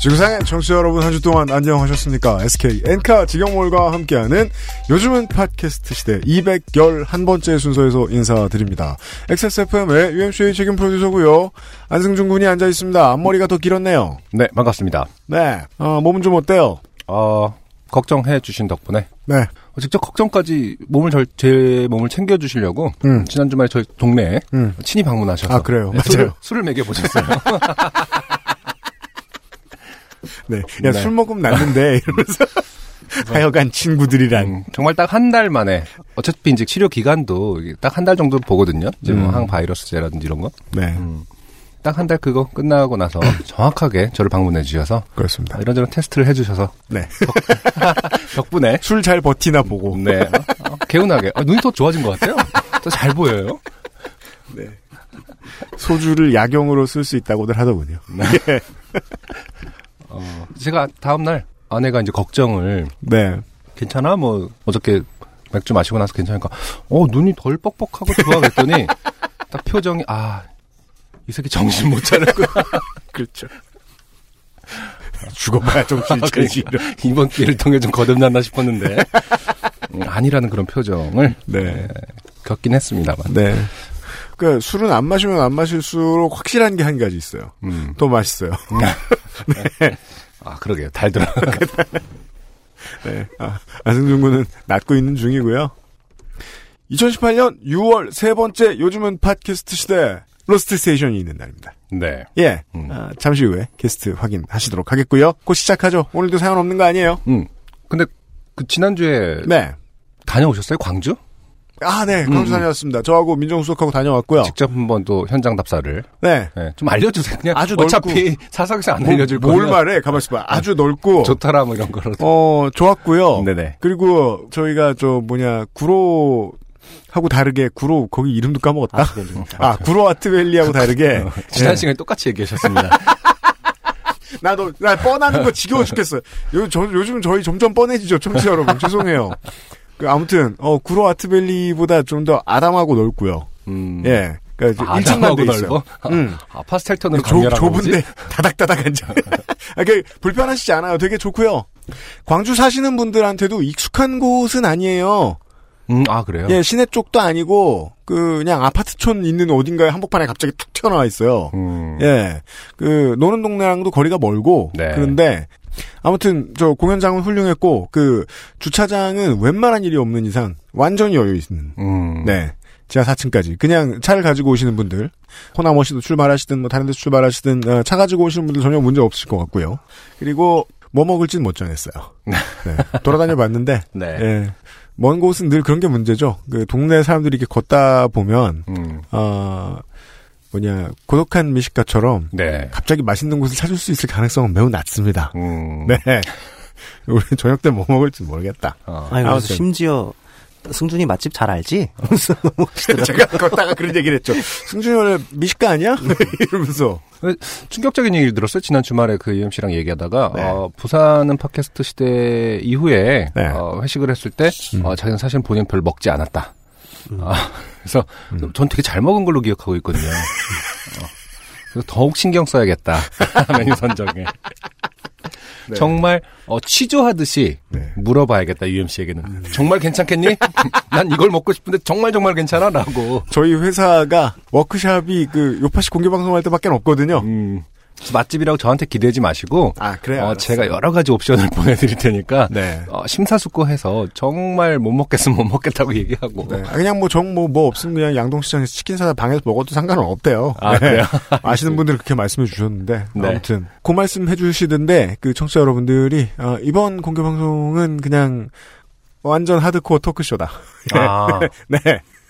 지구상의 청취자 여러분 한 주 동안 안녕하셨습니까? SK 엔카 직영몰과 함께하는 요즘은 팟캐스트 시대 211번째 순서에서 인사드립니다. XSFM의 UMC의 책임 프로듀서고요. 안승준 군이 앉아 있습니다. 앞머리가 더 길었네요. 네, 반갑습니다. 네, 어, 몸은 좀 어때요? 어, 걱정해 주신 덕분에 네, 어, 직접 걱정까지 몸을 절, 제 몸을 챙겨 주시려고 음. 지난 주말에 저희 동네에 음. 친히 방문하셔서 아, 그래요? 네, 술을, 맞아요. 술을 먹여 보셨어요. 네. 야, 네. 술 먹으면 낫는데, 이러면서. 하여간 친구들이란. 음, 정말 딱 한 달 만에 어차피 이제 치료 기간도 딱 한 달 정도 보거든요. 이제 뭐 음. 항바이러스제라든지 이런 거. 네, 음. 딱한 달 그거 끝나고 나서 정확하게 저를 방문해 주셔서 그렇습니다. 이런저런 테스트를 해 주셔서 네. 덕분에 술 잘 버티나 보고. 네 어, 개운하게 아, 눈이 더 좋아진 것 같아요. 더 잘 보여요. 네. 소주를 약용으로 쓸 수 있다고들 하더군요. 예. 어, 제가 다음 날 아내가 이제 걱정을 네. 괜찮아 뭐 어저께 맥주 마시고 나서 괜찮으니까 어 눈이 덜 뻑뻑하고 좋아 그랬더니 딱 표정이 아 이 새끼 정신 못 차리고 그렇죠. 죽어봐야 정신이 차리지. 이번 기회를 통해 좀 거듭났나 싶었는데 음, 아니라는 그런 표정을 네. 겪긴 했습니다만 네. 그 술은 안 마시면 안 마실수록 확실한 게 한 가지 있어요. 음. 더 맛있어요. 아 그러게요 달더라 네. 아, 안승준 군은 낫고 있는 중이고요. 2018년 6월 세 번째 요즘은 팟캐스트 시대 Lost Station이 있는 날입니다. 네 예. 음. 아, 잠시 후에 게스트 확인하시도록 하겠고요. 곧 시작하죠. 오늘도 사연 없는 거 아니에요? 음. 근데 그 지난주에 네. 다녀오셨어요 광주 아, 네. 광주 음, 음. 다녀왔습니다. 저하고 민정수석하고 다녀왔고요. 직접 한번 또 현장 답사를 네. 네, 좀 알려주세요 그냥 아주 어차피 사석에서 안 뭐, 알려줄 뭘 거면 말해? 가만 있어봐. 아주 넓고. 좋더라 뭐 이런 거로 어, 좋았고요. 네네 그리고 저희가 저 뭐냐 구로 하고 다르게 구로 거기 이름도 까먹었다. 아, 구로 아트밸리하고 다르게 지난 예. 시간에 똑같이 얘기하셨습니다. 나도 나 뻔하는 거 지겨워 죽겠어요. 요, 저, 요즘 저희 점점 뻔해지죠, 청취자 여러분. 죄송해요. 그 아무튼 어 구로 아트밸리보다 좀 더 아담하고 넓고요. 음. 예. 그러니까 아, 일찍만 돼 아담하고 있어요. 넓어? 음. 아, 파스텔 톤으로 좁, 강렬한 거지? 좁은데 다닥다닥한 점. 아, 그 불편하시지 않아요. 되게 좋고요. 광주 사시는 분들한테도 익숙한 곳은 아니에요. 음, 아 그래요? 예, 시내 쪽도 아니고 그 그냥 아파트촌 있는 어딘가에 한복판에 갑자기 툭 튀어나와 있어요. 음. 예, 그 노는 동네랑도 거리가 멀고 네. 그런데 아무튼 저 공연장은 훌륭했고 그 주차장은 웬만한 일이 없는 이상 완전히 여유 있는 음. 네. 지하 4층까지. 그냥 차를 가지고 오시는 분들, 호남머시도 출발하시든, 뭐, 다른 데서 출발하시든, 어, 차 가지고 오시는 분들 전혀 문제 없을 것 같고요. 그리고, 뭐 먹을지는 못 정했어요. 네. 돌아다녀 봤는데, 네. 예. 먼 곳은 늘 그런 게 문제죠. 그, 동네 사람들이 이렇게 걷다 보면, 음. 어, 뭐냐, 고독한 미식가처럼, 네. 갑자기 맛있는 곳을 찾을 수 있을 가능성은 매우 낮습니다. 음. 네. 우리 저녁 때 뭐 먹을지 모르겠다. 어. 아니, 그래서. 심지어 승준이 맛집 잘 알지? 제가 걷다가 그런 얘기를 했죠. 승준이 원래 미식가 아니야? 이러면서. 충격적인 얘기를 들었어요. 지난 주말에 그 UMC랑 얘기하다가 네. 어, 부산은 팟캐스트 시대 이후에 네. 어, 회식을 했을 때 음. 어, 자기는 사실 본인 별로 먹지 않았다. 음. 아, 그래서 음. 전 되게 잘 먹은 걸로 기억하고 있거든요. 어, 그래서 더욱 신경 써야겠다. 메뉴 선정에. 네. 정말 어, 취조하듯이 네. 물어봐야겠다 UMC에게는 정말 괜찮겠니? 난 이걸 먹고 싶은데 정말 정말 괜찮아라고. 저희 회사가 워크샵이 그 요파시 공개 방송할 때밖에 없거든요. 음, 맛집이라고 저한테 기대지 마시고 아 그래요. 어. 제가 여러 가지 옵션을 보내드릴 테니까 네. 어, 심사숙고해서 정말 못 먹겠으면 못 먹겠다고 얘기하고 네. 아, 그냥 뭐정뭐뭐 없으면 그냥 양동시장에서 치킨 사다 방에서 먹어도 상관은 없대요. 아, 네. 그래요? 아시는 분들은 그렇게 말씀해 주셨는데 네. 아무튼 그 말씀 해주시던데 그 청취자 여러분들이 어, 이번 공개 방송은 그냥 완전 하드코어 토크쇼다. 아, 네.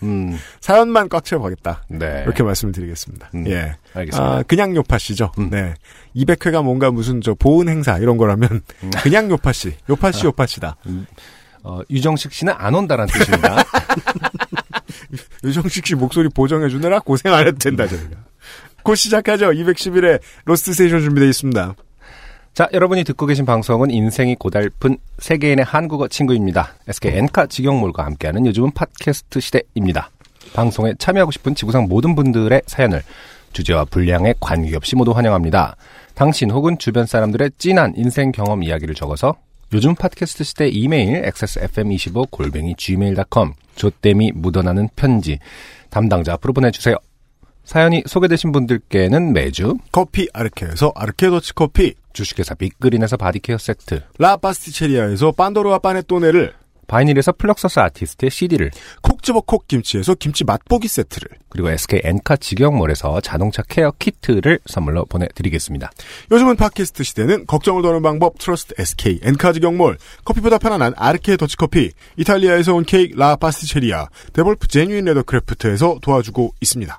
음, 사연만 꽉 채워가겠다. 네. 이렇게 말씀을 드리겠습니다. 음, 예. 알겠습니다. 아, 그냥 요파씨죠. 음. 네. 200회가 뭔가 무슨 저 보은 행사 이런 거라면 음. 그냥 요파씨. 요파씨 요파씨다. 어, 유정식 씨는 안 온다는 뜻입니다. 유정식 씨 목소리 보정해주느라 고생 안 해도 된다, 저희가. 곧 시작하죠. 211회 Lost Station 준비되어 있습니다. 자, 여러분이 듣고 계신 방송은 인생이 고달픈 세계인의 한국어 친구입니다. SK 엔카 직영몰과 함께하는 요즘은 팟캐스트 시대입니다. 방송에 참여하고 싶은 지구상 모든 분들의 사연을 주제와 분량에 관계없이 모두 환영합니다. 당신 혹은 주변 사람들의 진한 인생 경험 이야기를 적어서 요즘 팟캐스트 시대 이메일 xsfm25 골뱅이 gmail.com 조땜이 묻어나는 편지 담당자 앞으로 보내주세요. 사연이 소개되신 분들께는 매주 커피 아르케에서 아르케 더치 커피, 주식회사 빅그린에서 body care 세트 라 파스티체리아에서 판도르와 파네토네를, 바이닐에서 플럭서스 아티스트의 CD를 콕 집어 콕 김치에서 김치 맛보기 세트를, 그리고 SK 엔카 직영몰에서 자동차 care 키트를 선물로 보내드리겠습니다. 요즘은 팟캐스트 시대는 걱정을 더는 방법 Trust SK 엔카 직영몰 커피보다 편안한 아르케 더치커피 이탈리아에서 온 케이크 라 파스티체리아 데볼프 Genuine Leathercraft에서 도와주고 있습니다.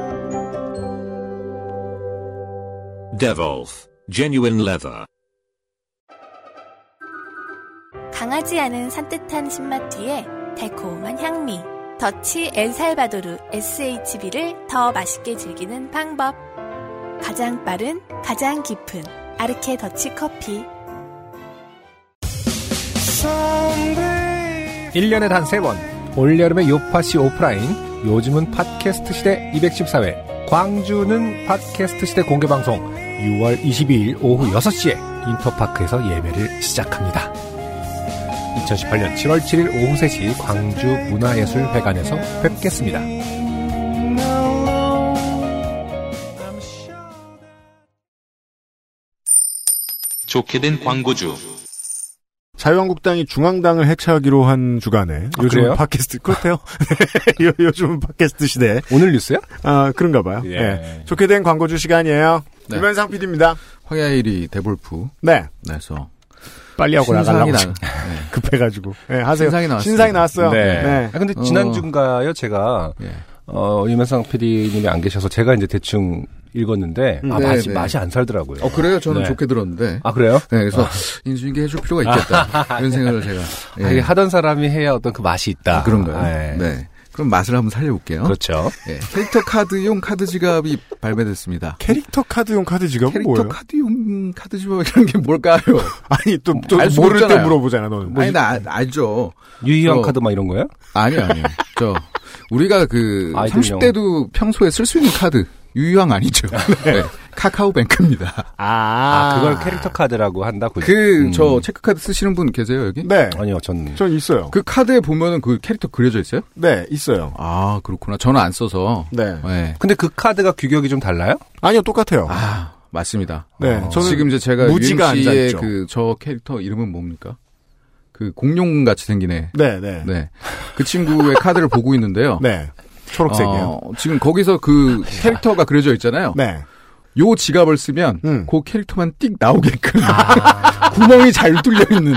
Devolf Genuine Leather. 강하지 않은 산뜻한 신맛 뒤에 달콤한 향미. 더치 엘살바도르 SHB를 더 맛있게 즐기는 방법. 가장 빠른, 가장 깊은 아르케 더치 커피. 1년에 단 3번 올여름의 요파시 오프라인 요즘은 팟캐스트 시대 214회 광주는 팟캐스트 시대 공개방송 6월 22일 오후 6시에 인터파크에서 예매를 시작합니다. 2018년 7월 7일 오후 3시 광주 문화예술회관에서 뵙겠습니다. 좋게 된 광고주. 자유한국당이 중앙당을 해체하기로 한 주간에 요즘 그래요? 은 팟캐스트 그렇대요. 요- 요즘 은 팟캐스트 시대 오늘 뉴스요? 아 그런가 봐요. 예. 예. 좋게 된 광고주 시간이에요. 네. 유면상 PD입니다. 황야일이 대볼프. 네. 내서 빨리 하고 신상이 나가려고 나, 네. 급해가지고. 네, 하세요. 신상이 나왔습니다. 신상이 나왔어요. 네. 네. 아, 근데 어. 지난 주인가요? 제가 예. 어, 유면상 PD님이 안 계셔서 제가 이제 대충 읽었는데 아, 네, 맛이 네. 맛이 안 살더라고요. 어 그래요? 저는 네. 좋게 들었는데. 아 그래요? 네, 그래서 인수인계 해줄 필요가 있겠다 이런 생각을 제가. 예. 아, 이게 하던 사람이 해야 어떤 그 맛이 있다. 아, 그런가요? 아, 예. 네. 그럼 맛을 한번 살려볼게요. 그렇죠. 예. 캐릭터 카드용 카드 지갑이 발매됐습니다. 캐릭터 카드용 카드 지갑은 캐릭터 뭐예요? 카드용 카드 지갑이라는 게 뭘까요? 아니 또, 또 모를 때 없잖아요. 물어보잖아 너는. 아니 나 알- 알죠. 유희왕 저- 카드 막 이런 거요? 아니요 아니요. 저 우리가 그 아이들용. 30대도 평소에 쓸 수 있는 카드 유희왕 아니죠. 네. 카카오뱅크입니다. 아, 아, 그걸 캐릭터 카드라고 한다. 그, 그 음. 저 체크 카드 쓰시는 분 계세요 여기? 네. 아니요, 전 전 있어요. 그 카드에 보면은 그 캐릭터 그려져 있어요? 네, 있어요. 아 그렇구나. 저는 안 써서. 네. 네. 근데 그 카드가 규격이 좀 달라요? 아니요, 똑같아요. 아 맞습니다. 네, 어, 저는 지금 이제 제가 무지가 앉아있죠. 그저 캐릭터 이름은 뭡니까? 그 공룡 같이 생기네. 네, 네. 네. 그 친구의 카드를 보고 있는데요. 네. 초록색이요. 어, 지금 거기서 그 캐릭터가 그려져 있잖아요. 네. 요 지갑을 쓰면 음. 그 캐릭터만 띡 나오게끔 구멍이 잘 뚫려 있는.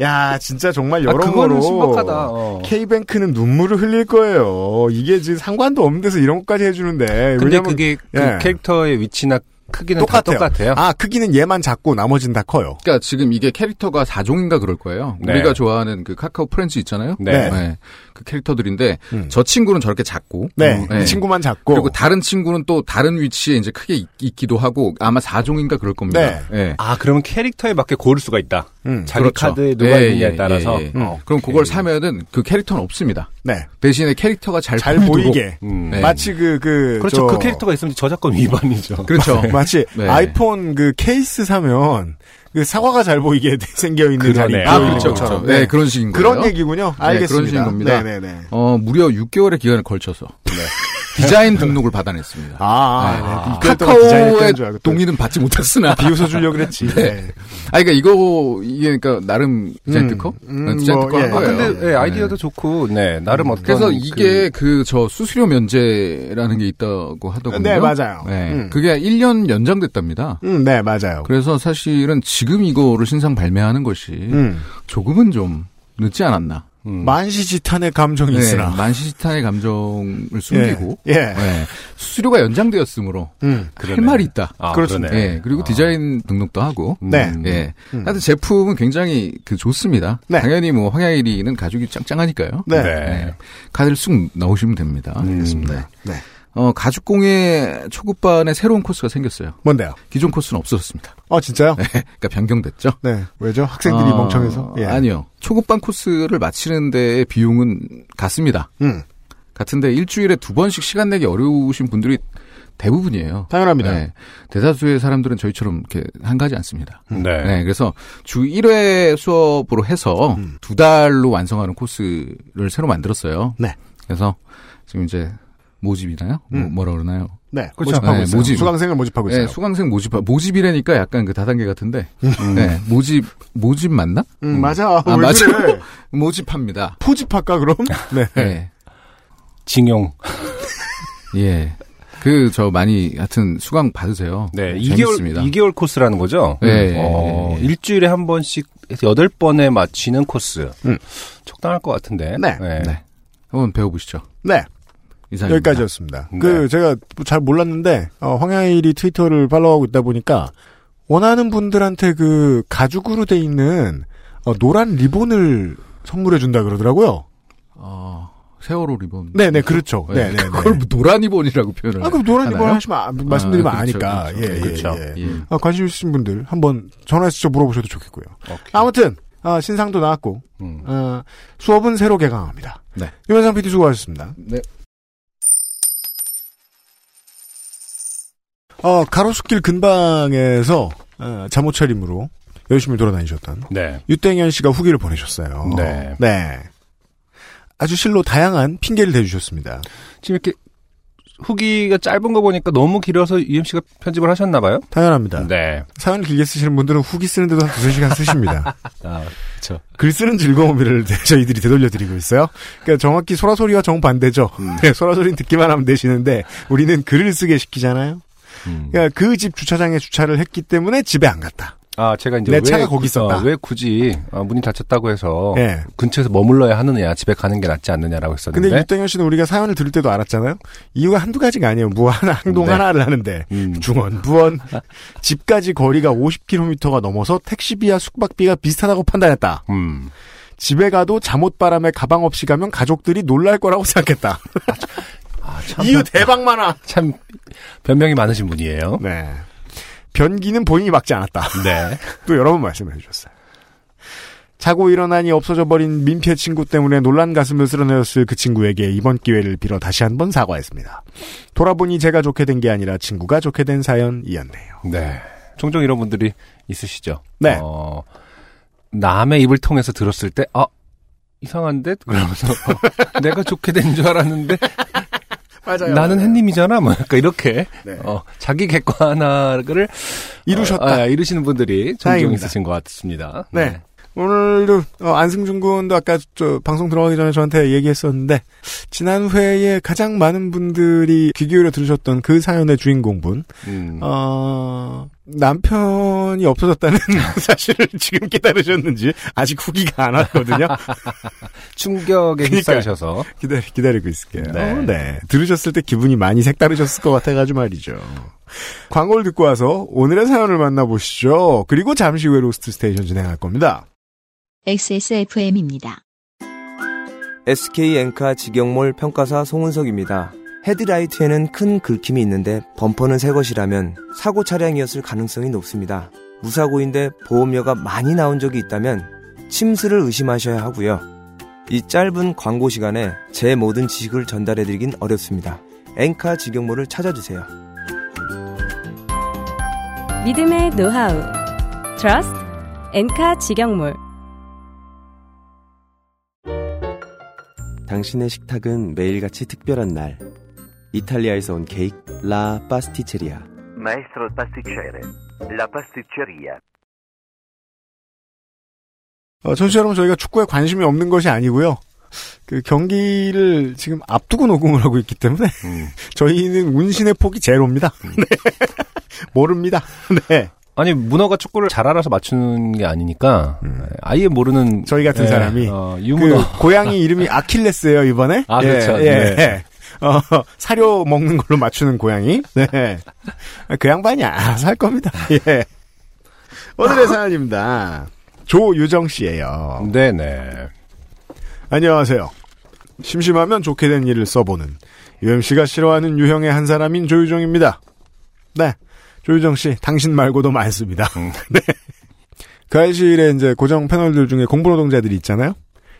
야, 진짜 정말 아, 여러모로 신박하다. 어. K뱅크는 눈물을 흘릴 거예요. 이게 지금 상관도 없는 데서 이런 것까지 해주는데. 근데 왜냐면 그게 그 예. 캐릭터의 위치나 크기는 똑같아요. 다 똑같아요. 아, 크기는 얘만 작고 나머지는 다 커요. 그러니까 지금 이게 캐릭터가 4종인가 그럴 거예요. 네. 우리가 좋아하는 그 카카오 프렌즈 있잖아요. 네. 그 캐릭터들인데 음. 저 친구는 저렇게 작고 네. 음, 이 친구만 작고. 그리고 다른 친구는 또 다른 위치에 이제 크게 있, 있기도 하고 아마 4종인가 그럴 겁니다. 네. 예. 아, 그러면 캐릭터에 맞게 고를 수가 있다. 음. 자기 그렇죠. 카드에 누가 예, 있느냐에 예, 따라서. 예, 예. 어, 그럼 오케이. 그걸 사면은 그 캐릭터는 없습니다. 네. 대신에 캐릭터가 잘, 잘. 보이게. 음. 네. 마치 그, 그. 그렇죠. 저- 그 캐릭터가 있으면 저작권 위반이죠. 그렇죠. 마치 네. 아이폰 그 케이스 사면 그 사과가 잘 보이게 생겨 있는. 자리. 아, 그렇죠. 그렇죠. 네, 그런 식인 거예요. 그런 얘기군요. 네, 알겠습니다. 그런 식인 겁니다. 네 네 네. 어, 무려 6개월의 기간을 걸쳐서. 디자인 등록을 받아냈습니다. 아, 네. 네. 카카오의 동의는 받지 못했으나 비웃어 주려고 그랬지. 네. 아, 그러니까 이거 이게 그러니까 나름 디자인 음, 특허, 음, 디자인 뭐, 특허 한 예. 아. 근데 예, 아이디어도 좋고, 네, 나름 어떤. 그래서 그- 이게 그저 수수료 면제라는 게 있다고 하더군요. 네, 맞아요. 네. 음. 그게 1년 연장됐답니다. 음, 네, 맞아요. 그래서 사실은 지금 이거를 신상 발매하는 것이 음. 조금은 좀 늦지 않았나. 음. 만시지탄의 감정이 네, 있으나. 만시지탄의 감정을 숨기고 예. 예. 네, 수수료가 연장되었으므로 음. 할 말이 있다. 아, 그렇습니다. 그러네. 예, 그리고 아. 디자인 등록도 하고. 네. 예. 음. 하여튼 제품은 굉장히 그 좋습니다. 네. 당연히 뭐 황야일이는 가죽이 짱짱하니까요. 네. 네. 카드를 쑥 넣으시면 됩니다. 알겠습니다. 네. 어, 가죽공예 초급반에 새로운 코스가 생겼어요. 뭔데요? 기존 코스는 없어졌습니다. 어, 진짜요? 그러니까 변경됐죠. 네. 왜죠? 학생들이 어, 멍청해서? 예. 아니요. 초급반 코스를 마치는 데의 비용은 같습니다. 음. 같은데 일주일에 두 번씩 시간 내기 어려우신 분들이 대부분이에요. 당연합니다. 네. 대다수의 사람들은 저희처럼 이렇게 한 가지 않습니다. 네. 네, 그래서 주 1회 수업으로 해서 음. 두 달로 완성하는 코스를 새로 만들었어요. 네. 그래서 지금 이제 모집이나요? 뭐, 음. 뭐 라 그러나요? 네. 그렇죠. 모집하고 네, 있어요. 모집. 수강생을 모집하고 있어요. 네, 수강생 모집, 모집이라니까 약간 그 다단계 같은데. 네, 모집, 모집 맞나? 음, 맞아. 아, 왜 맞아. 그래? 모집합니다. 포집할까, 그럼? 네. 네. 징용. 예. 그, 저 많이, 하여튼, 수강 받으세요. 네, 재밌습니다. 2개월, 2개월 코스라는 거죠? 네. 어, 네. 일주일에 한 번씩 해서 8번에 맞히는 코스. 음. 적당할 것 같은데. 네. 네. 한번 배워보시죠. 네. 이상입니다. 여기까지였습니다. 네. 그, 제가 잘 몰랐는데, 어, 황야일이 트위터를 팔로우하고 있다 보니까, 원하는 분들한테 그, 가죽으로 돼 있는, 어, 노란 리본을 선물해 준다 그러더라고요. 어, 세월호 리본. 네네, 그렇죠. 네. 네네. 그걸 뭐 노란 리본이라고 표현을. 아, 그럼 노란 리본? 하시면, 아, 말씀드리면 아, 아, 그렇죠, 니까 그렇죠. 예, 예, 그렇죠. 예. 예. 아, 관심 있으신 분들 한번 전화해서 직접 물어보셔도 좋겠고요. 오케이. 아무튼, 아, 신상도 나왔고, 음. 어, 수업은 새로 개강합니다. 네. 유현상 PD 수고하셨습니다. 네. 어, 가로수길 근방에서, 어, 잠옷 차림으로 열심히 돌아다니셨던 네. 유땡현 씨가 후기를 보내셨어요. 네. 네. 아주 실로 다양한 핑계를 대주셨습니다. 지금 이렇게 후기가 짧은 거 보니까 너무 길어서 UMC가 편집을 하셨나 봐요? 당연합니다. 네. 사연을 길게 쓰시는 분들은 후기 쓰는데도 한 두세 시간 쓰십니다. 아, 그렇죠. 글 쓰는 즐거움을 저희들이 되돌려드리고 있어요. 그러니까 정확히 소라소리와 정반대죠. 네, 소라소리는 듣기만 하면 되시는데 우리는 글을 쓰게 시키잖아요. 음. 그러니까 그 집 주차장에 주차를 했기 때문에 집에 안 갔다. 아, 제가 이제 내 왜, 차가 거기 있었다. 어, 왜 굳이 어, 문이 닫혔다고 해서 예. 근처에서 머물러야 하느냐, 집에 가는 게 낫지 않느냐라고 했었는데. 근데 유땡현 씨는 우리가 사연을 들을 때도 알았잖아요. 이유가 한두 가지가 아니에요. 뭐 하나, 행동 네. 하나를 하는데. 음. 중원, 부원, 집까지 거리가 50km가 넘어서 택시비와 숙박비가 비슷하다고 판단했다. 음. 집에 가도 잠옷바람에 가방 없이 가면 가족들이 놀랄 거라고 생각했다. 아, 참, 이유 대박 많아. 참 변명이 많으신 분이에요. 네. 변기는 본인이 막지 않았다. 네. 또 여러 번 말씀을 해주셨어요. 자고 일어나니 없어져 버린 민폐 친구 때문에 놀란 가슴을 쓸어내었을 그 친구에게 이번 기회를 빌어 다시 한번 사과했습니다. 돌아보니 제가 좋게 된 게 아니라 친구가 좋게 된 사연이었네요. 네. 종종 이런 분들이 있으시죠. 네. 어, 남의 입을 통해서 들었을 때, 아, 이상한데? 그러면서, 어, 내가 좋게 된 줄 알았는데, 맞아요. 나는 햇님이잖아? 뭐, 약간 이렇게, 네. 어, 자기 객관화를 이루셨다. 어, 아, 이루시는 분들이 종종 다행입니다. 있으신 것 같습니다. 네. 오늘도 어, 안승준 군도 아까 저 방송 들어가기 전에 저한테 얘기했었는데 지난 회에 가장 많은 분들이 귀 기울여 들으셨던 그 사연의 주인공분 음. 어, 남편이 없어졌다는 사실을 지금 깨달으셨는지 아직 후기가 안 왔거든요. 충격에. 휩싸이셔서. 기다리, 기다리고 있을게요. 네. 네. 들으셨을 때 기분이 많이 색다르셨을 것 같아가지고 말이죠. 광고를 듣고 와서 오늘의 사연을 만나보시죠. 그리고 잠시 후에 Lost Station 진행할 겁니다. XSFM입니다. SK 엔카 직영몰 평가사 송은석입니다. 헤드라이트에는 큰 긁힘이 있는데 범퍼는 새 것이라면 사고 차량이었을 가능성이 높습니다. 무사고인데 보험료가 많이 나온 적이 있다면 침수를 의심하셔야 하고요. 이 짧은 광고 시간에 제 모든 지식을 전달해드리긴 어렵습니다. 엔카 직영몰을 찾아주세요. 믿음의 노하우 Trust 엔카 직영몰 당신의 식탁은 매일같이 특별한 날. 이탈리아에서 온 케이크 라 파스티체리아 Maestro pasticcere, la pasticceria. 어, 청취자 여러분 저희가 축구에 관심이 없는 것이 아니고요. 그 경기를 지금 앞두고 녹음을 하고 있기 때문에 저희는 운신의 폭이 제로입니다. 네. 모릅니다. 네. 아니 문어가 축구를 잘 알아서 맞추는 게 아니니까 아예 모르는 저희 같은 예, 사람이 어, 유문어 그 고양이 이름이 아킬레스예요 이번에. 아, 그렇죠. 예, 네. 예. 어, 사료 먹는 걸로 맞추는 고양이. 네. 그 양반이 알아서 할 겁니다. 예. 오늘의 사연입니다. 조유정 씨예요. 네네. 안녕하세요. 심심하면 좋게 된 일을 써보는 UMC가 싫어하는 유형의 한 사람인 조유정입니다. 네. 조유정 씨, 당신 말고도 많습니다. 네. 그 알실에 이제 고정 패널들 중에 공부 노동자들이 있잖아요?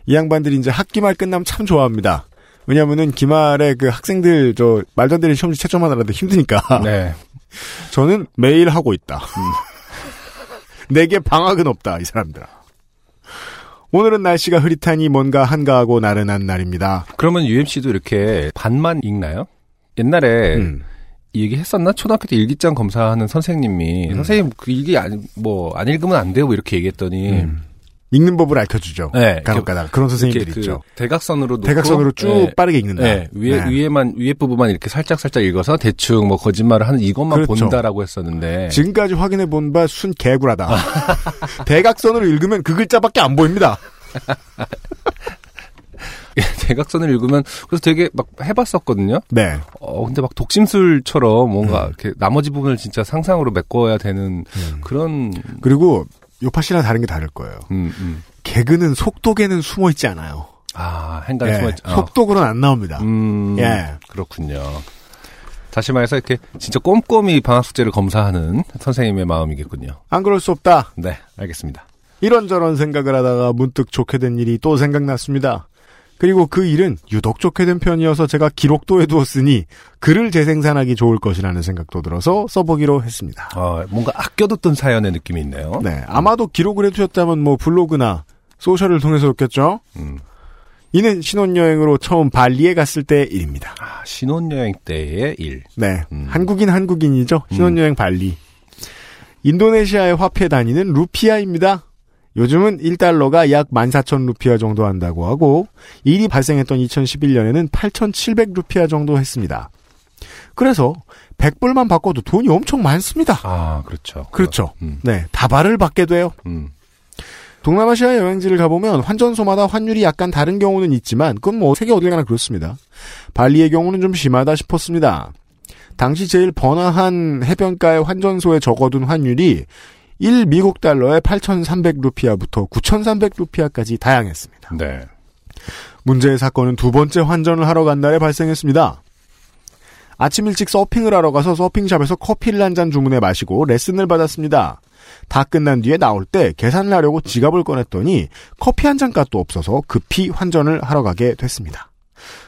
이 양반들이 이제 학기 말 끝나면 참 좋아합니다. 왜냐면은 기말에 그 학생들 저 말도 안 되는 시험지 채점하느라도 힘드니까. 네. 저는 매일 하고 있다. 내게 방학은 없다, 이 사람들아. 오늘은 날씨가 흐릿하니 뭔가 한가하고 나른한 날입니다. 그러면 UMC도 이렇게 반만 읽나요? 옛날에 음. 이 얘기 했었나? 초등학교 때 일기장 검사하는 선생님이 선생님 그 일기 뭐안 읽으면 안 돼요 뭐 이렇게 얘기했더니 음. 읽는 법을 알려주죠. 네, 간혹가다 그런 선생님들이 이렇게 그 있죠. 대각선으로 놓고 대각선으로 쭉 네. 빠르게 읽는다. 네, 위에 네. 위에만 위에 부분만 이렇게 살짝 살짝 읽어서 대충 뭐 거짓말을 하는 이것만 그렇죠. 본다라고 했었는데 지금까지 확인해 본 바 순 개구라다. 대각선으로 읽으면 그 글자밖에 안 보입니다. 대각선을 읽으면 그래서 되게 막 해봤었거든요. 네. 어 근데 막 독심술처럼 뭔가 음. 이렇게 나머지 부분을 진짜 상상으로 메꿔야 되는 그런 그리고 요파 씨랑 다른 게 다를 거예요. 음, 음. 개그는 속독에는 숨어 있지 않아요. 아 행간에 예, 숨어있 어. 속독으로는 안 나옵니다. 음, 예. 그렇군요. 다시 말해서 이렇게 진짜 꼼꼼히 방학 숙제를 검사하는 선생님의 마음이겠군요. 안 그럴 수 없다. 네, 알겠습니다. 이런저런 생각을 하다가 문득 좋게 된 일이 또 생각났습니다. 그리고 그 일은 유독 좋게 된 편이어서 제가 기록도 해두었으니 글을 재생산하기 좋을 것이라는 생각도 들어서 써보기로 했습니다. 어, 뭔가 아껴뒀던 사연의 느낌이 있네요. 네, 아마도 기록을 해두셨다면 뭐 블로그나 소셜을 통해서였겠죠. 음. 이는 신혼여행으로 처음 발리에 갔을 때 일입니다. 아, 신혼여행 때의 일. 네, 음. 한국인 한국인이죠. 신혼여행 발리. 인도네시아의 화폐 단위는 루피아입니다. 요즘은 1달러가 약 14,000루피아 정도 한다고 하고 일이 발생했던 2011년에는 8,700루피아 정도 했습니다. 그래서 100불만 바꿔도 돈이 엄청 많습니다. 아, 그렇죠. 그렇죠. 음. 네, 다발을 받게 돼요. 음. 동남아시아 여행지를 가보면 환전소마다 환율이 약간 다른 경우는 있지만 그건 뭐 세계 어딜 가나 그렇습니다. 발리의 경우는 좀 심하다 싶었습니다. 당시 제일 번화한 해변가의 환전소에 적어둔 환율이 1 미국 달러에 8,300루피아부터 9,300루피아까지 다양했습니다. 네. 문제의 사건은 두 번째 환전을 하러 간 날에 발생했습니다. 아침 일찍 서핑을 하러 가서 서핑샵에서 커피를 한 잔 주문해 마시고 레슨을 받았습니다. 다 끝난 뒤에 나올 때 계산을 하려고 지갑을 꺼냈더니 커피 한 잔 값도 없어서 급히 환전을 하러 가게 됐습니다.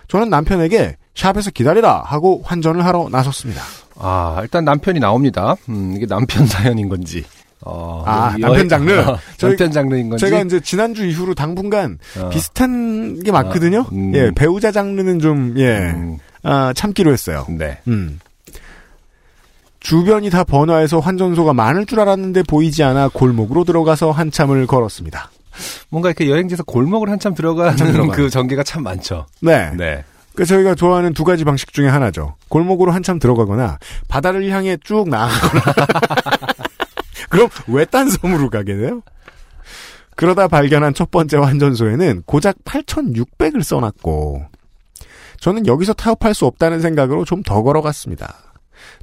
저는 남편에게 샵에서 기다리라 하고 환전을 하러 나섰습니다. 아, 일단 남편이 나옵니다. 음, 이게 남편 사연인 건지. 어, 아, 남편 장르? 어, 저희- 남편 장르인 건지. 제가 이제 지난주 이후로 당분간 어. 비슷한 게 많거든요. 아, 음. 예, 배우자 장르는 좀, 예, 음, 아, 참기로 했어요. 네. 음. 주변이 다 번화해서 환전소가 많을 줄 알았는데 보이지 않아 골목으로 들어가서 한참을 걸었습니다. 뭔가 이렇게 여행지에서 골목을 한참 들어가는 한참. 그 전개가 참 많죠. 네. 네. 그 저희가 좋아하는 두 가지 방식 중에 하나죠. 골목으로 한참 들어가거나 바다를 향해 쭉 나아가거나. 그럼 외딴 섬으로 가게 돼요? 그러다 발견한 첫 번째 환전소에는 고작 8,600을 써놨고 저는 여기서 타협할 수 없다는 생각으로 좀 더 걸어갔습니다.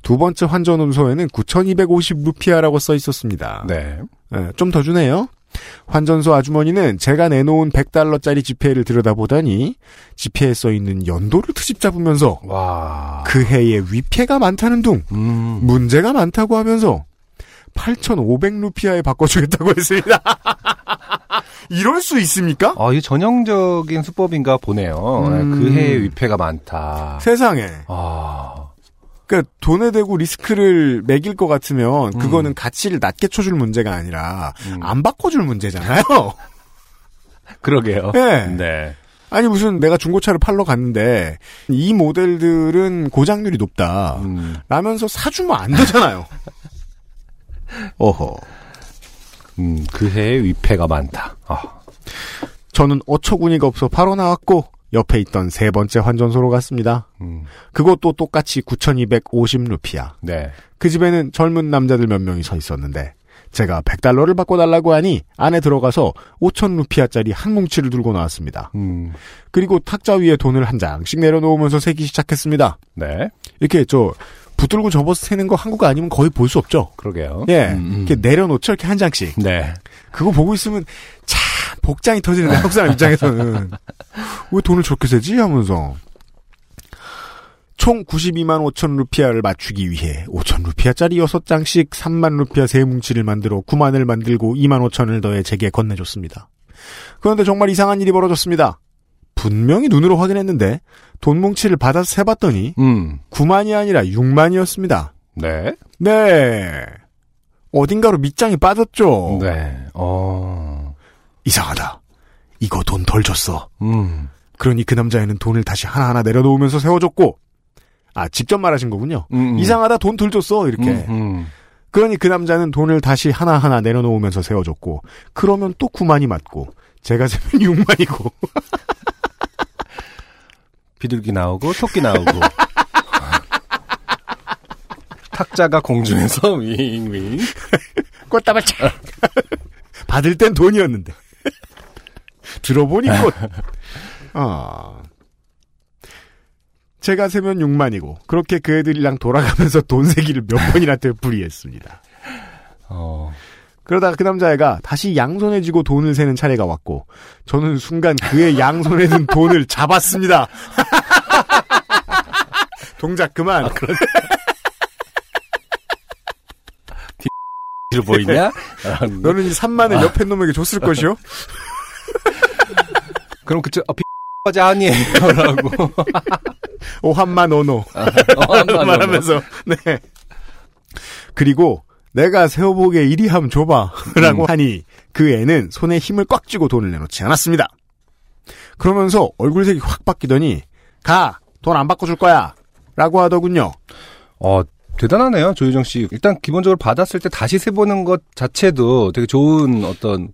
두 번째 환전소에는 9,250루피아라고 써 있었습니다. 네. 좀더 주네요. 환전소 아주머니는 제가 내놓은 100달러짜리 지폐를 들여다보다니 지폐에 써 있는 연도를 트집 잡으면서 와. 그 해에 위폐가 많다는 둥 음. 문제가 많다고 하면서 8,500루피아에 바꿔주겠다고 했습니다. 이럴 수 있습니까? 아, 이게 전형적인 수법인가 보네요. 음. 그 해에 위패가 많다. 세상에. 아. 그러니까 돈에 대고 리스크를 매길 것 같으면 음. 그거는 가치를 낮게 쳐줄 문제가 아니라 음. 안 바꿔줄 문제잖아요. 그러게요. 네. 네. 아니 무슨 내가 중고차를 팔러 갔는데 이 모델들은 고장률이 높다. 음. 라면서 사주면 안 되잖아요. 어허. 음, 그 해에 위패가 많다. 아, 저는 어처구니가 없어 바로 나왔고 옆에 있던 세 번째 환전소로 갔습니다. 음, 그것도 똑같이 9,250루피야. 네. 그 집에는 젊은 남자들 몇 명이 서 있었는데 제가 100달러를 바꿔달라고 하니 안에 들어가서 5,000루피아짜리 한 뭉치를 들고 나왔습니다. 음, 그리고 탁자 위에 돈을 한 장씩 내려놓으면서 세기 시작했습니다. 네. 이렇게 저 붙들고 접어서 세는 거 한국 아니면 거의 볼 수 없죠. 그러게요. 예, 음, 음. 이렇게 내려놓죠 이렇게 한 장씩. 네. 그거 보고 있으면 참 복장이 터지는데 한국 사람 입장에서는 왜 돈을 저렇게 세지 하면서 총 92만 5천 루피아를 맞추기 위해 5천 루피아짜리 6장씩 3만 루피아 세 뭉치를 만들어 9만을 만들고 2만 5천을 더해 제게 건네줬습니다. 그런데 정말 이상한 일이 벌어졌습니다. 분명히 눈으로 확인했는데 돈 뭉치를 받아서 세봤더니 음, 9만이 아니라 6만이었습니다. 네. 네. 어딘가로 밑장이 빠졌죠. 네. 어, 이상하다. 이거 돈 덜 줬어. 음, 그러니 그 남자애는 돈을 다시 하나하나 내려놓으면서 세워줬고, 아, 직접 말하신 거군요. 음, 음. 이상하다, 돈 덜 줬어. 이렇게. 음, 음. 그러니 그 남자는 돈을 다시 하나하나 내려놓으면서 세워줬고, 그러면 또 9만이 맞고, 제가 세면 6만이고, 비둘기 나오고 토끼 나오고. 탁자가 공중에서 윙윙. 꽃다발 차 받을 땐 돈이었는데. 들어보니 꽃. 아. 제가 세면 6만이고, 그렇게 그 애들이랑 돌아가면서 돈 세기를 몇 번이나 되풀이했습니다. 어, 그러다가 그 남자애가 다시 양손에 쥐고 돈을 세는 차례가 왔고 저는 순간 그의 양손에 든 돈을 잡았습니다. 동작 그만. 뒤로 보이냐? 너는 이 3만을 옆에 놈에게 줬을 것이요? 그럼 그쵸, 어, 비까지 아니에요. 라고. 오한만 오노. 오한만 오노. 말하면서 네. 그리고 내가 세워보게 이리 함 줘봐. 라고 음. 하니 그 애는 손에 힘을 꽉 쥐고 돈을 내놓지 않았습니다. 그러면서 얼굴색이 확 바뀌더니 가! 돈 안 바꿔줄 거야! 라고 하더군요. 어, 대단하네요, 조유정 씨. 일단 기본적으로 받았을 때 다시 세보는 것 자체도 되게 좋은 어떤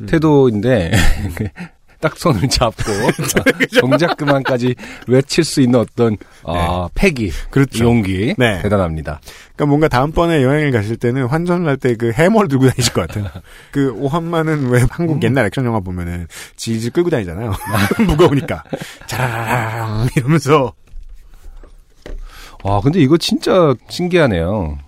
음. 태도인데, 딱 손을 잡고, 정작 그만까지 외칠 수 있는 어떤, 아, 패기. 그렇죠. 용기. 네. 대단합니다. 그러니까 뭔가 다음번에 여행을 가실 때는 환전을 할 때 그 해머를 들고 다니실 것 같아요. 그 오한만은 왜 한국 옛날 액션 영화 보면은 질질 끌고 다니잖아요. 무거우니까. 자라라랑 이러면서 와, 근데 이거 진짜 신기하네요.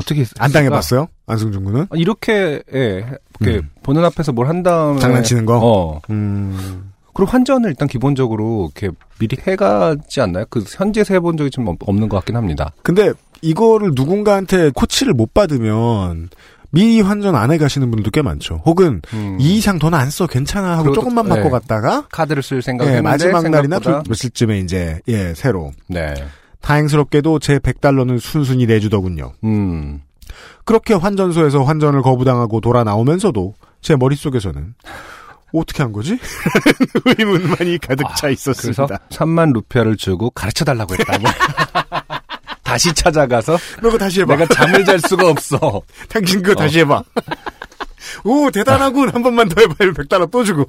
어떻게. 안 당해봤어요? 안승준 군은? 아, 이렇게, 예, 이렇게 보는 앞에서 뭘 한 다음에. 음. 장난치는 거? 어. 음. 그리고 환전을 일단 기본적으로 이렇게 미리 해가지 않나요? 그 현재 세본 적이 좀 없- 없는 것 같긴 합니다. 근데 이거를 누군가한테 코치를 못 받으면 미리 환전 안 해 가시는 분들도 꽤 많죠. 혹은 이 이상 돈 안 써 괜찮아 하고 음. 조금만 또- 바꿔 네. 갔다가 카드를 쓸 생각을 예, 했는데 마지막 날이나 두- 며칠쯤에 이제 예 새로 네. 다행스럽게도 제 100달러는 순순히 내주더군요. 음. 그렇게 환전소에서 환전을 거부당하고 돌아 나오면서도 제 머릿속에서는 어떻게 한 거지? 의문만이 가득 차 그래서 있었습니다. 3만 루피아를 주고 가르쳐 달라고 했다고. 다시 찾아가서 너 그거 다시 해봐. 내가 잠을 잘 수가 없어. 당신 그거 다시 해봐. 오, 대단하군. 한 번만 더 해봐. 100달러 또 주고.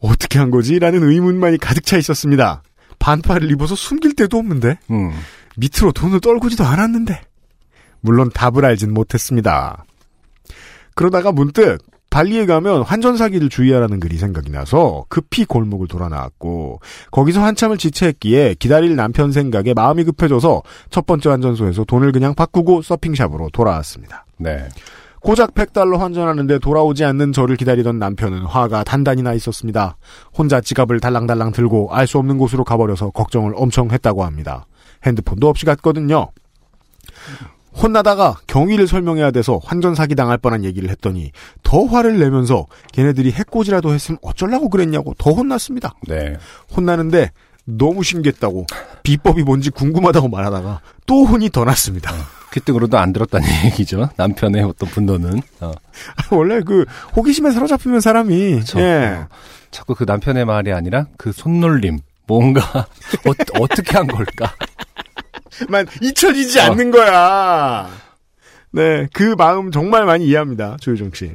어떻게 한 거지? 라는 의문만이 가득 차 있었습니다. 반팔을 입어서 숨길 데도 없는데. 음. 밑으로 돈을 떨구지도 않았는데. 물론 답을 알진 못했습니다. 그러다가 문득 발리에 가면 환전 사기를 주의하라는 글이 생각이 나서 급히 골목을 돌아 나왔고 거기서 한참을 지체했기에 기다릴 남편 생각에 마음이 급해져서 첫 번째 환전소에서 돈을 그냥 바꾸고 서핑샵으로 돌아왔습니다. 네. 고작 100달러 환전하는데 돌아오지 않는 저를 기다리던 남편은 화가 단단히 나 있었습니다. 혼자 지갑을 달랑달랑 들고 알 수 없는 곳으로 가버려서 걱정을 엄청 했다고 합니다. 핸드폰도 없이 갔거든요. 혼나다가 경위를 설명해야 돼서 환전 사기 당할 뻔한 얘기를 했더니 더 화를 내면서 걔네들이 해코지라도 했으면 어쩌려고 그랬냐고 더 혼났습니다. 네. 혼나는데 너무 신기했다고 비법이 뭔지 궁금하다고 말하다가 또 혼이 더 났습니다. 귀등으로도 안 들었다는 얘기죠. 남편의 어떤 분노는. 어. 원래 그 호기심에 사로잡히면 사람이 그쵸. 예 자꾸 그 남편의 말이 아니라 그 손놀림. 뭔가 어, 떻게한 걸까? 만 잊혀지지 어. 않는 거야. 네, 그 마음 정말 많이 이해합니다. 조유정 씨.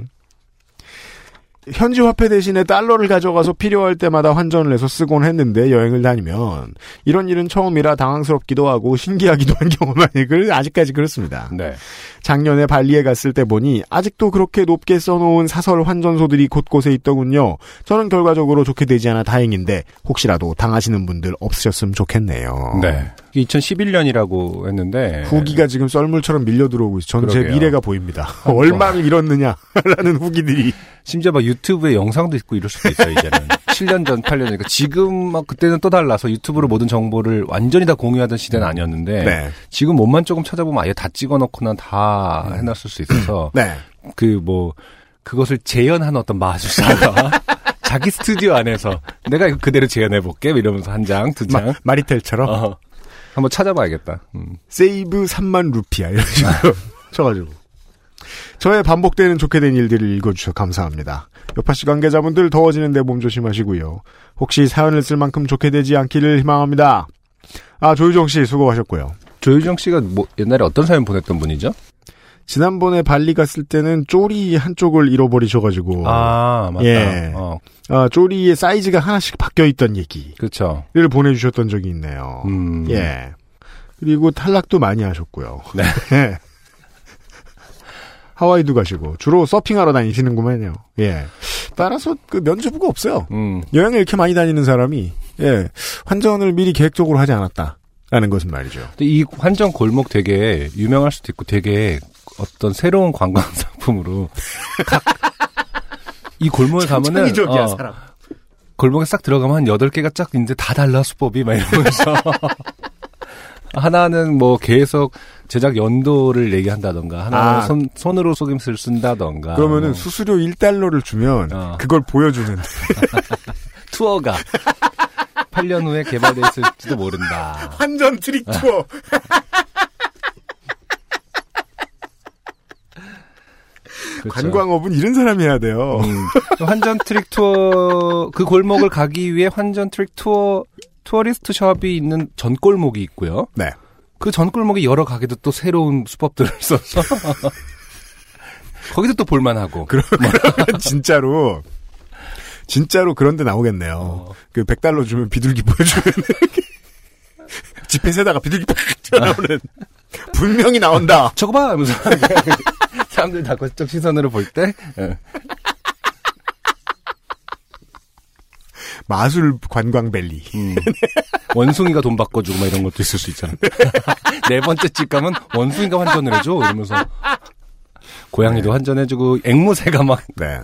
현지 화폐 대신에 달러를 가져가서 필요할 때마다 환전을 해서 쓰곤 했는데 여행을 다니면 이런 일은 처음이라 당황스럽기도 하고 신기하기도 한 경험이 그 아직까지 그렇습니다. 네. 작년에 발리에 갔을 때 보니 아직도 그렇게 높게 써놓은 사설 환전소들이 곳곳에 있더군요. 저는 결과적으로 좋게 되지 않아 다행인데 혹시라도 당하시는 분들 없으셨으면 좋겠네요. 네. 2011년이라고 했는데 후기가 지금 썰물처럼 밀려 들어오고 있어요. 저는 제 그러게요. 미래가 보입니다. 얼마를 잃었느냐라는 후기들이. 심지어 막 유튜브에 영상도 있고 이럴 수도 있어요, 이제는. 7년 전, 8년 전이니까 지금 막 그때는 또 달라서 유튜브로 모든 정보를 완전히 다 공유하던 시대는 아니었는데 네. 지금 몸만 조금 찾아보면 아예 다 찍어놓거나 다 해놨을 수 있어서 네. 그뭐 그것을 재현한 어떤 마술사가 자기 스튜디오 안에서 내가 이거 그대로 재현해볼게 이러면서 한 장, 두 장. 마, 리텔처럼 어, 한번 찾아봐야겠다. 음. 세이브 3만 루피아 이런 식으로 쳐가지고. 저의 반복되는 좋게 된 일들을 읽어주셔서 감사합니다. 여파씨 관계자분들 더워지는데 몸 조심하시고요. 혹시 사연을 쓸 만큼 좋게 되지 않기를 희망합니다. 아 조유정 씨 수고하셨고요. 조유정 씨가 뭐 옛날에 어떤 사연 보냈던 분이죠? 지난번에 발리 갔을 때는 쪼리 한쪽을 잃어버리셔가지고 아, 맞다. 예. 어, 아, 쪼리의 사이즈가 하나씩 바뀌어 있던 얘기를 그렇죠. 보내주셨던 적이 있네요. 음. 예. 그리고 탈락도 많이 하셨고요. 네. 예. 하와이도 가시고 주로 서핑하러 다니시는구만요. 예. 따라서 그 면제부가 없어요. 음. 여행을 이렇게 많이 다니는 사람이 예 환전을 미리 계획적으로 하지 않았다 라는 것은 말이죠. 근데 이 환전 골목 되게 유명할 수도 있고 되게 어떤 새로운 관광 상품으로 각- 이 골목에 가면은 어, 사람. 골목에 싹 들어가면 한 8개가 쫙 있는데 다 달라 수법이 막 이러면서 하나는 뭐 계속 제작 연도를 얘기한다던가 하나는 아. 손, 손으로 속임수를 쓴다던가 그러면은 뭐 수수료 1달러를 주면 어. 그걸 보여주는 투어가 8년 후에 개발돼 있을지도 모른다. 환전 트릭 투어. 그렇죠. 관광업은 이런 사람이 해야 돼요. 음, 환전 트릭 투어 그 골목을 가기 위해 환전 트릭 투어 tourist 숍이 있는 전 골목이 있고요. 네. 그 전 골목에 여러 가게도 또 새로운 수법들을 써서 거기도 또 볼만하고. 그러, 그러면 진짜로 진짜로 그런 데 나오겠네요. 어. 그 100달러 주면 비둘기 보여주면 지폐 세다가 비둘기 팍 튀어나오는 분명히 나온다. 저거 봐! 하면서 사람들 다 그쪽 시선으로 볼 때, 예. 마술 관광 밸리. 음. 원숭이가 돈 바꿔주고 막 이런 것도 있을 수 있잖아. 네 번째 집 가면 원숭이가 환전을 해줘 이러면서 고양이도 환전해주고 앵무새가 막 네.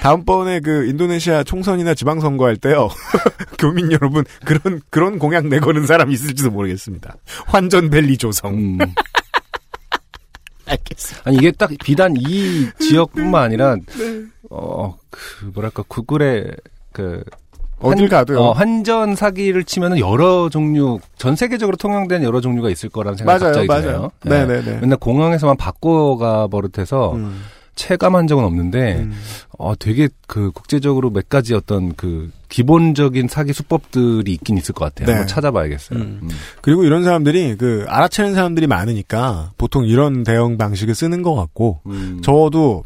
다음번에 그 인도네시아 총선이나 지방선거 할 때요. 교민 여러분 그런 그런 공약 내거는 사람 있을지도 모르겠습니다. 환전 밸리 조성. 음. 알겠습니다. 아니 이게 딱 비단 이 지역뿐만 아니라 어그 뭐랄까 구글에 그 어딜 가도요. 어, 환전 사기를 치면은 여러 종류 전 세계적으로 통용된 여러 종류가 있을 거라는 생각이 맞아요, 갑자기 맞아요. 드네요. 네 네네. 맨날 공항에서만 바꿔가 버릇해서 음. 체감한 적은 없는데 음. 어 되게 그 국제적으로 몇 가지 어떤 그 기본적인 사기 수법들이 있긴 있을 것 같아요. 네. 한번 찾아봐야겠어요. 음. 음. 그리고 이런 사람들이 그 알아채는 사람들이 많으니까 보통 이런 대응 방식을 쓰는 것 같고 음. 저도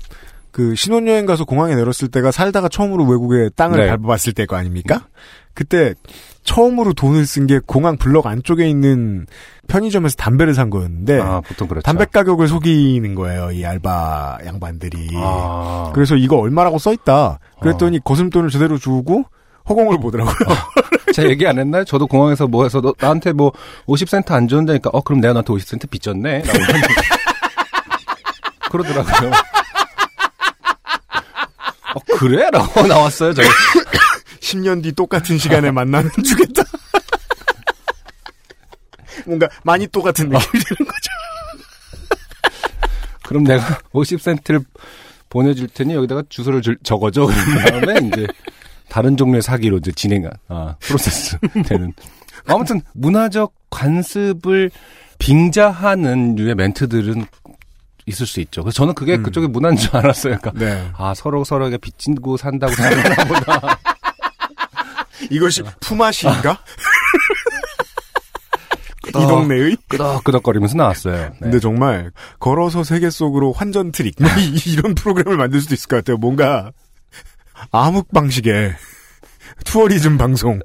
그 신혼여행 가서 공항에 내렸을 때가 살다가 처음으로 외국의 땅을 네. 밟아봤을 때거 아닙니까? 그때 처음으로 돈을 쓴 게 공항 블럭 안쪽에 있는 편의점에서 담배를 산 거였는데 아 보통 그렇죠. 담배 가격을 속이는 거예요 이 알바 양반들이. 아. 그래서 이거 얼마라고 써있다. 그랬더니 거슴돈을 제대로 주고 허공을 보더라고요. 제가 얘기 안 했나요? 저도 공항에서 뭐 해서 너, 나한테 뭐 50센트 안 줬는다니까 어 그럼 내가 너한테 50센트 빚졌네? 라고 그러더라고요. 어 그래? 라고 나왔어요 저희 10년 뒤 똑같은 시간에 만나면 주겠다. 뭔가 많이 똑같은 느낌이 드는 거죠. 그럼 내가 50센트를 보내줄 테니 여기다가 주소를 줄- 적어줘. 그런 다음에 이제 다른 종류의 사기로 이제 진행, 아, 프로세스 되는. 아무튼 문화적 관습을 빙자하는 류의 멘트들은 있을 수 있죠. 그래서 저는 그게 음. 그쪽에 문화인 줄 알았어요. 그러니까 네. 아 서로 서로에게 빚지고 산다고 생각하나 보다. 이것이 품앗이인가? 이 동네의 끄덕끄덕거리면서 나왔어요. 네. 근데 정말 걸어서 세계 속으로 환전 트릭 뭐 이- 이런 프로그램을 만들 수도 있을 것 같아요. 뭔가 암흑 방식의 tourism 방송.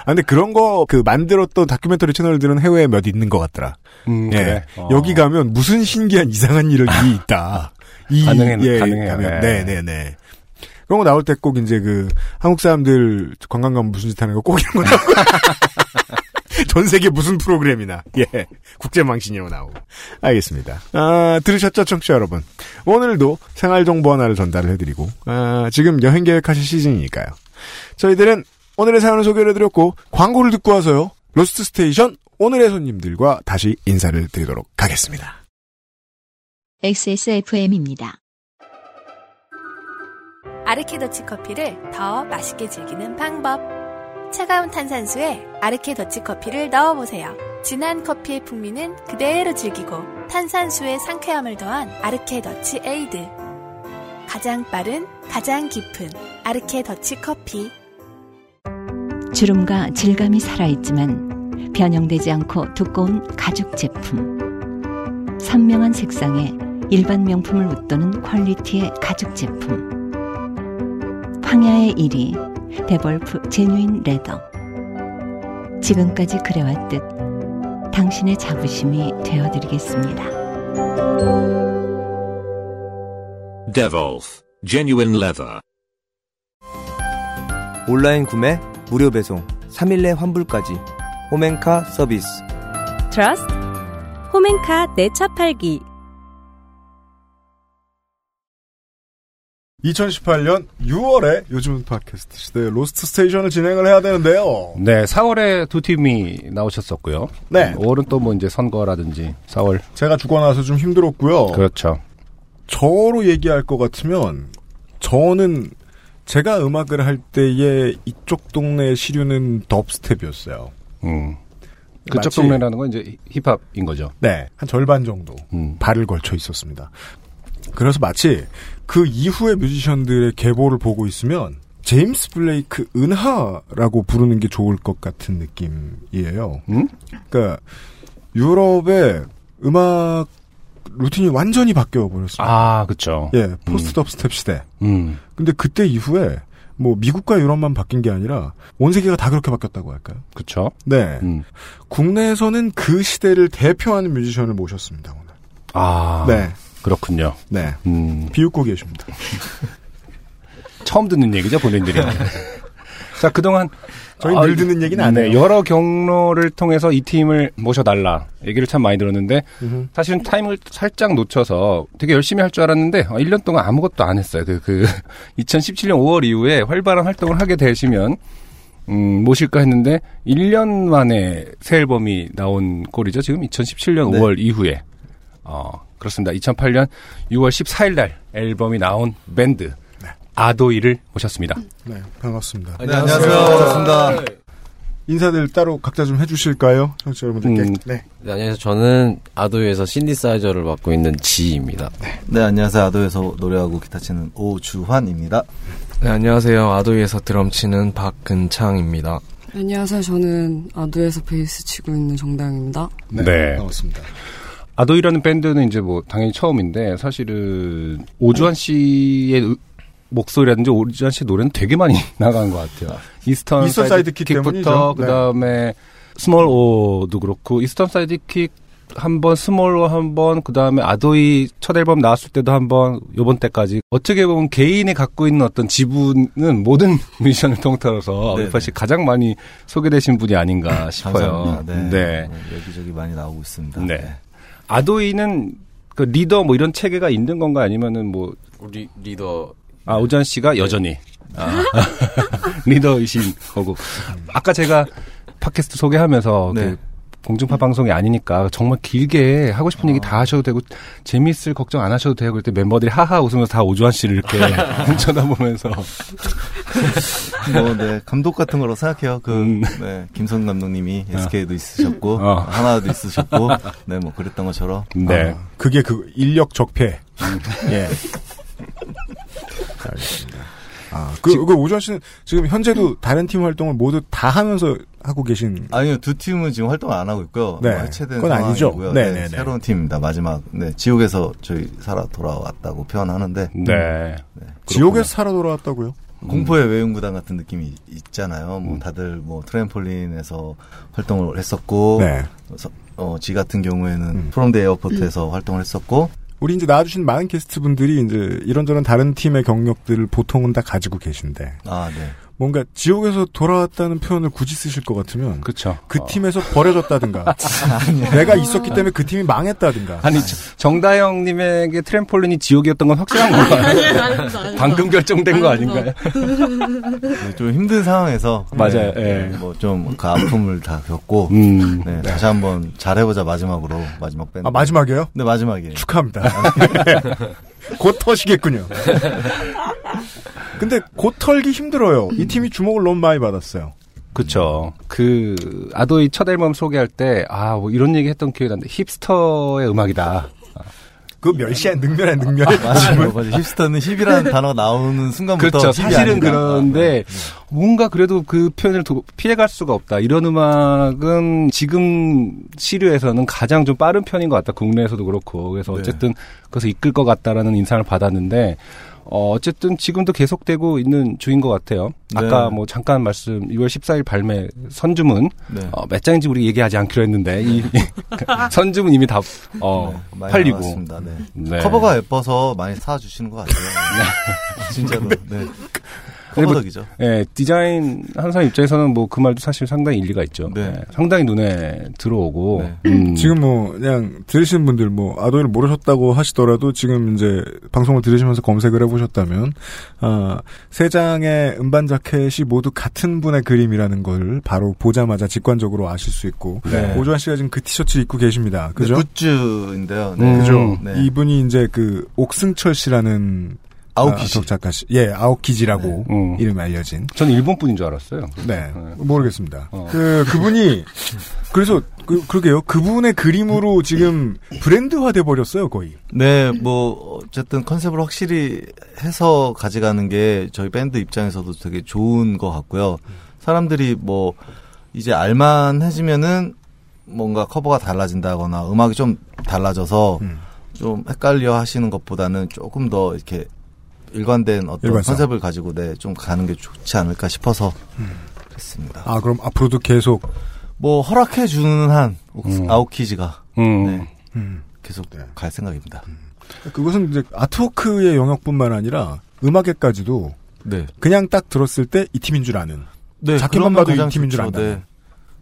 아, 근데 그런 거 그 만들었던 다큐멘터리 채널들은 해외에 몇 있는 것 같더라. 음, 예. 그래. 어. 여기 가면 무슨 신기한 이상한 일이 있다. 이, 가능해- 가능해요. 가면. 네. 네, 네, 네. 그런 거 나올 때 꼭 이제 그 한국 사람들 관광 가면 무슨 짓 하는 거 꼭 이런 거 나오고. 전 세계 무슨 프로그램이나 예 국제망신으로 나오고 알겠습니다. 아 들으셨죠, 청취자 여러분? 오늘도 생활 정보 하나를 전달을 해드리고 아, 지금 여행 계획하실 시즌이니까요. 저희들은 오늘의 사연을 소개를 해드렸고 광고를 듣고 와서요 Lost Station 오늘의 손님들과 다시 인사를 드리도록 하겠습니다. XSFM입니다. 아르케더치 커피를 더 맛있게 즐기는 방법. 차가운 탄산수에 아르케 더치 커피를 넣어보세요. 진한 커피의 풍미는 그대로 즐기고 탄산수의 상쾌함을 더한 아르케 더치 에이드. 가장 빠른, 가장 깊은 아르케 더치 커피. 주름과 질감이 살아있지만 변형되지 않고 두꺼운 가죽 제품. 선명한 색상에 일반 명품을 웃도는 퀄리티의 가죽 제품. 황야의 이리 데볼프 Genuine Leather. 지금까지 그래왔듯 당신의 자부심이 되어드리겠습니다. Devolf Genuine Leather. 온라인 구매, 무료 배송, 3일 내 환불까지. 홈엔카 서비스. Trust 홈엔카 내차 팔기 2018년 6월에 요즘 팟캐스트 시대 로스트 스테이션을 진행을 해야 되는데요. 네, 4월에 두 팀이 나오셨었고요. 네. 5월은 또 뭐 이제 선거라든지 4월. 제가 죽어나서 좀 힘들었고요. 그렇죠. 저로 얘기할 것 같으면 저는 제가 음악을 할 때의 이쪽 동네의 시류는 덥스텝이었어요. 음. 그쪽 동네라는 건 이제 힙합인 거죠. 네, 한 절반 정도 음. 발을 걸쳐 있었습니다. 그래서 마치 그 이후의 뮤지션들의 계보를 보고 있으면 제임스 블레이크 은하라고 부르는 게 좋을 것 같은 느낌이에요. 음? 그러니까 유럽의 음악 루틴이 완전히 바뀌어 버렸어요. 아, 그쵸. 예, 포스트 덥스텝 시대. 음. 근데 그때 이후에 뭐 미국과 유럽만 바뀐 게 아니라 온 세계가 다 그렇게 바뀌었다고 할까요? 그쵸. 네. 음. 국내에서는 그 시대를 대표하는 뮤지션을 모셨습니다, 오늘. 아. 네. 그렇군요. 네. 음. 비웃고 계십니다. 처음 듣는 얘기죠, 본인들이. 자, 그동안. 저희 늘 듣는 얘기는 안 네, 해요. 여러 경로를 통해서 이 팀을 모셔달라. 얘기를 참 많이 들었는데, 음흠. 사실은 타임을 살짝 놓쳐서 되게 열심히 할 줄 알았는데, 어, 1년 동안 아무것도 안 했어요. 그, 그, 2017년 5월 이후에 활발한 활동을 하게 되시면, 음, 모실까 했는데, 1년 만에 새 앨범이 나온 꼴이죠. 지금 2017년 네. 5월 이후에. 어, 그렇습니다. 2008년 6월 14일 날 앨범이 나온 밴드, 아도이를 모셨습니다. 네, 반갑습니다. 네, 안녕하세요. 반갑습니다. 인사들 따로 각자 좀 해주실까요? 청취자 여러분들께. 음. 네. 네, 안녕하세요. 저는 아도에서 신디사이저를 맡고 있는 지입니다. 네, 안녕하세요. 아도에서 노래하고 기타 치는 오주환입니다. 네, 안녕하세요. 아도이에서 드럼 치는 박근창입니다. 안녕하세요. 저는 아두에서 베이스 치고 있는 정다영입니다. 네. 반갑습니다. 아도이라는 밴드는 이제 뭐 당연히 처음인데 사실은 오주환 씨의 으- 목소리라든지 오주환 씨 노래는 되게 많이 나간 것 같아요. 이스턴, 이스턴 사이드킥 때문이죠. 네. 그다음에 스몰 오도 그렇고 이스턴 사이드 킥 한 번, 스몰 오한 번, 그 다음에 아도이 첫 앨범 나왔을 때도 한 번, 요번 때까지. 어떻게 보면 개인이 갖고 있는 어떤 지분은 모든 뮤지션을 통틀어서 네네. 사실 가장 많이 소개되신 분이 아닌가 싶어요. 네. 네. 뭐 여기저기 많이 나오고 있습니다. 네. 아도이는 그 리더 뭐 이런 체계가 있는 건가 아니면은 뭐 우리 리더. 아, 오전 씨가 여전히. 아, 리더이신 거고. 아까 제가 팟캐스트 소개하면서 네. 그 공중파 방송이 아니니까 정말 길게 하고 싶은 얘기 다 하셔도 되고 재밌을 걱정 안 하셔도 되고 그때 멤버들이 하하 웃으면서 다 오주환 씨를 이렇게 쳐다보면서 뭐, 네, 감독 같은 거로 생각해요. 그, 음. 네, 김성 감독님이 SK도 있습고 어. 하나도 있으셨고, 네, 뭐, 그랬던 것처럼. 네. 아, 그게 그 인력 적폐. 예. 알겠습니다. 아, 그, 그 오주환 씨는 지금 현재도 다른 팀 활동을 모두 다 하면서 하고 계신. 아니요, 두 팀은 지금 활동을 안 하고 있고요. 네. 뭐 해체된 그건 아니죠. 네, 네, 네, 네. 새로운 팀입니다. 마지막, 네, 지옥에서 저희 살아 돌아왔다고 표현하는데. 네. 지옥에서 살아 돌아왔다고요? 공포의 외인구단 같은 느낌이 있잖아요. 뭐 다들 뭐 트램폴린에서 활동을 했었고, 네. 서- 어, 지 같은 경우에는 프롬 디 에어포트에서 활동을 했었고, 우리 이제 나와주신 많은 게스트 분들이 이제 이런저런 다른 팀의 경력들을 보통은 다 가지고 계신데. 아, 네. 뭔가 지옥에서 돌아왔다는 표현을 굳이 쓰실 것 같으면. 그쵸. 그 팀에서 버려졌다든가. 내가 있었기 때문에 그 팀이 망했다든가. 아니 저- 정다영 님에게 트램폴린이 지옥이었던 건 확실한 건가요? 방금 결정된 거 아닌가요? 네, 좀 힘든 상황에서 맞아요, 예. 뭐좀 그 아픔을 다 겪고 음. 네, 다시 한번 잘해보자 마지막으로 마지막 밴드. 아, 마지막이에요? 네 마지막이에요. 축하합니다. 곧 터시겠군요. 근데 곧 털기 힘들어요. 이 팀이 주목을 너무 많이 받았어요. 그쵸. 그, 아도이 첫 앨범 소개할 때, 아, 뭐 이런 얘기 했던 기억이 나는데, 힙스터의 음악이다. 그 멸시한 능멸의 능멸. 맞아요, 맞아요. 힙스터는 힙이라는 단어가 나오는 순간부터 그렇죠. 사실은 아니다. 그런데 뭔가 그래도 그 표현을 도- 피해갈 수가 없다. 이런 음악은 지금 시류에서는 가장 좀 빠른 편인 것 같다. 국내에서도 그렇고. 그래서 네. 어쨌든 그래서 이끌 것 같다라는 인상을 받았는데 어, 어쨌든 지금도 계속되고 있는 중인 것 같아요. 네. 아까 뭐 잠깐 말씀 2월 14일 발매 선주문 네. 어, 몇 장인지 우리 얘기하지 않기로 했는데 이 선주문 이미 다 어, 네, 팔리고 나왔습니다. 네. 네. 커버가 예뻐서 많이 사주시는 것 같아요. 네. 진짜로. 네. 커버덕이죠. 예, 디자인 하는 사람 입장에서는 뭐 그 말도 사실 상당히 일리가 있죠. 네. 예, 상당히 눈에 들어오고. 네. 음. 지금 뭐 그냥 들으시는 분들 뭐 아도이를 모르셨다고 하시더라도 지금 이제 방송을 들으시면서 검색을 해보셨다면 아, 세 장의 음반 자켓이 모두 같은 분의 그림이라는 걸 바로 보자마자 직관적으로 아실 수 있고 네. 오주환 씨가 지금 그 티셔츠 입고 계십니다. 그죠? 네, 굿즈인데요. 음. 그죠? 네. 이분이 이제 그 옥승철 씨라는 아오키지. 아, 작가 씨, 예, 아오키지라고 음. 이름이 알려진. 저는 일본 분인 줄 알았어요. 네, 모르겠습니다. 어. 그 그분이 그래서 그 그러게요. 그분의 그림으로 지금 브랜드화 돼 버렸어요, 거의. 네, 뭐 어쨌든 컨셉을 확실히 해서 가져가는 게 저희 밴드 입장에서도 되게 좋은 것 같고요. 사람들이 뭐 이제 알만해지면은 뭔가 커버가 달라진다거나 음악이 좀 달라져서 음. 좀 헷갈려 하시는 것보다는 조금 더 이렇게 일관된 어떤 일관성. 컨셉을 가지고 네, 좀 가는 게 좋지 않을까 싶어서 그랬습니다. 아, 그럼 앞으로도 계속 뭐 허락해 주는 한 옥스- 아오키즈가 음. 네, 음. 계속 갈 생각입니다. 그것은 이제 아트워크의 영역뿐만 아니라 음악에까지도 네. 그냥 딱 들었을 때 이 팀인 줄 아는. 네, 자켓만 그러면 봐도 이 팀인 줄. 안다. 네.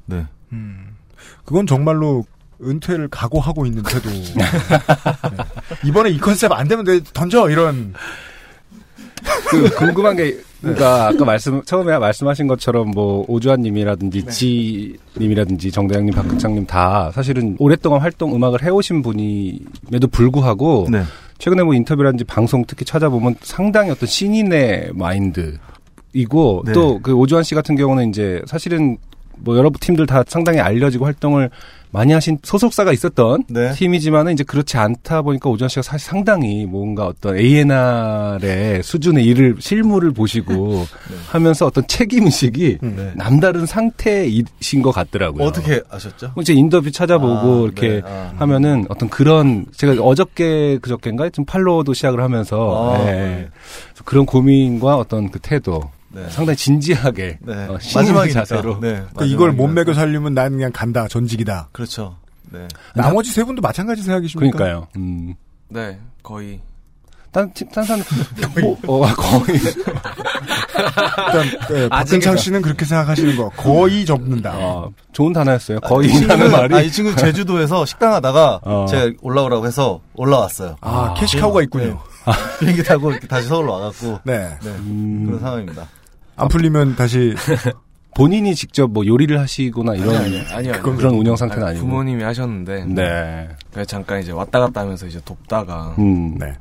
네. 그건 정말로 은퇴를 각오하고 있는 태도. 네. 이번에 이 컨셉 안 되면 내 던져 이런. 그 궁금한 게 그러니까 아까 말씀 처음에 말씀하신 것처럼 뭐 오주환님이라든지 지님이라든지 정대영님, 박극창님 다 사실은 오랫동안 활동 음악을 해오신 분임에도 불구하고 네. 최근에 뭐 인터뷰라든지 방송 특히 찾아보면 상당히 어떤 신인의 마인드 이고 네. 또그 오주환 씨 같은 경우는 이제 사실은 뭐 여러 팀들 다 상당히 알려지고 활동을 많이 하신 소속사가 있었던 네. 팀이지만은 이제 그렇지 않다 보니까 오주환 씨가 사실 상당히 뭔가 어떤 A&R의 수준의 일을 실무를 보시고 하면서 어떤 책임 의식이 네. 남다른 상태이신 것 같더라고요. 어떻게 아셨죠? 이제 인터뷰 찾아보고 아, 이렇게 네. 아. 하면은 어떤 그런 제가 어저께 그저께인가 좀 팔로우도 시작을 하면서 아, 예. 네. 그래서 그런 고민과 어떤 그 태도 네. 상당히 진지하게 네. 어, 마지막이니까. 자세로 네. 그 이걸 못. 매고 살려면 난 그냥 간다. 전직이다. 그렇죠. 네. 나머지 세 분도 마찬가지 생각이십니까? 그러니까요. 음. 네, 거의. 딴, 팀- 딴 사람, 뭐, 어, 거의. 일단 네, 박근창 씨는 그렇게 생각하시는 거 거의 접는다. 어, 좋은 단어였어요. 아, 이 거의라는 친구는- 말이. 아, 이 친구 제주도에서 식당 하다가 어. 제가 올라오라고 해서 올라왔어요. 아, 캐시카우가 있군요. 네. 비행기 타고 이렇게 다시 서울로 와갖고 네. 네. 음. 그런 상황입니다. 안 풀리면 다시 본인이 직접 뭐 요리를 하시거나 이런 아니요, 아니요. 그건 그런 운영 상태는 아니, 아니 고. 부모님이 하셨는데. 네. 그래서 잠깐 이제 왔다 갔다 하면서 이제 돕다가. 음. 네.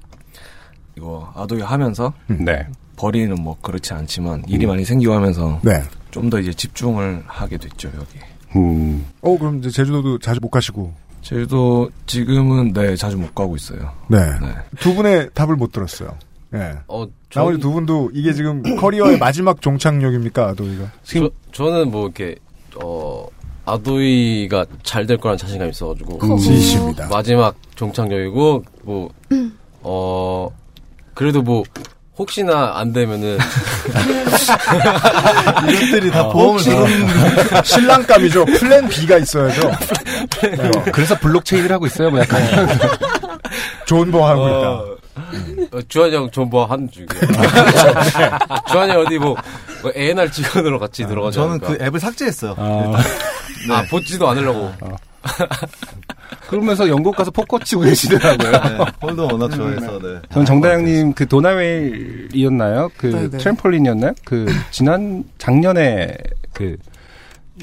이거 아도이 하면서. 네. 버리는 뭐 그렇지 않지만 일이 많이 생기고 하면서. 네. 좀 더 이제 집중을 하게 됐죠, 여기. 음. 어 그럼 이제 제주도도 자주 못 가시고. 제주도 지금은 네, 자주 못 가고 있어요. 네. 네. 두 분의 답을 못 들었어요. 예. 어, 나머지 두 분도 이게 지금 커리어의 마지막 종착역입니까, 아도이가? 저, 저는 뭐 이렇게 어 아도이가 잘 될 거라는 자신감이 있어가지고 음. 진심이다. 마지막 종착역이고 뭐어 그래도 뭐 혹시나 안 되면은 이것들이 다 어, 보험을 들었는데. 신랑감이죠. 플랜 B가 있어야죠. 어, 그래서 블록체인을 하고 있어요, 뭐 약간. 존버하고 어, 어, 주한이 형 존버 하는 중이에요. 주한이 형 어디 뭐, 뭐 A&R 직원으로 같이 들어가지 저는 않을까. 그 앱을 삭제했어요. 아, 보지도 않으려고. 그러면서 영국 가서 포커 치고 계시더라고요. 네, 홀덤 워낙 좋아해서, 네. 전 정다영님 그 도나웨일이었나요? 그 네네. 트램폴린이었나요? 그 지난 작년에 그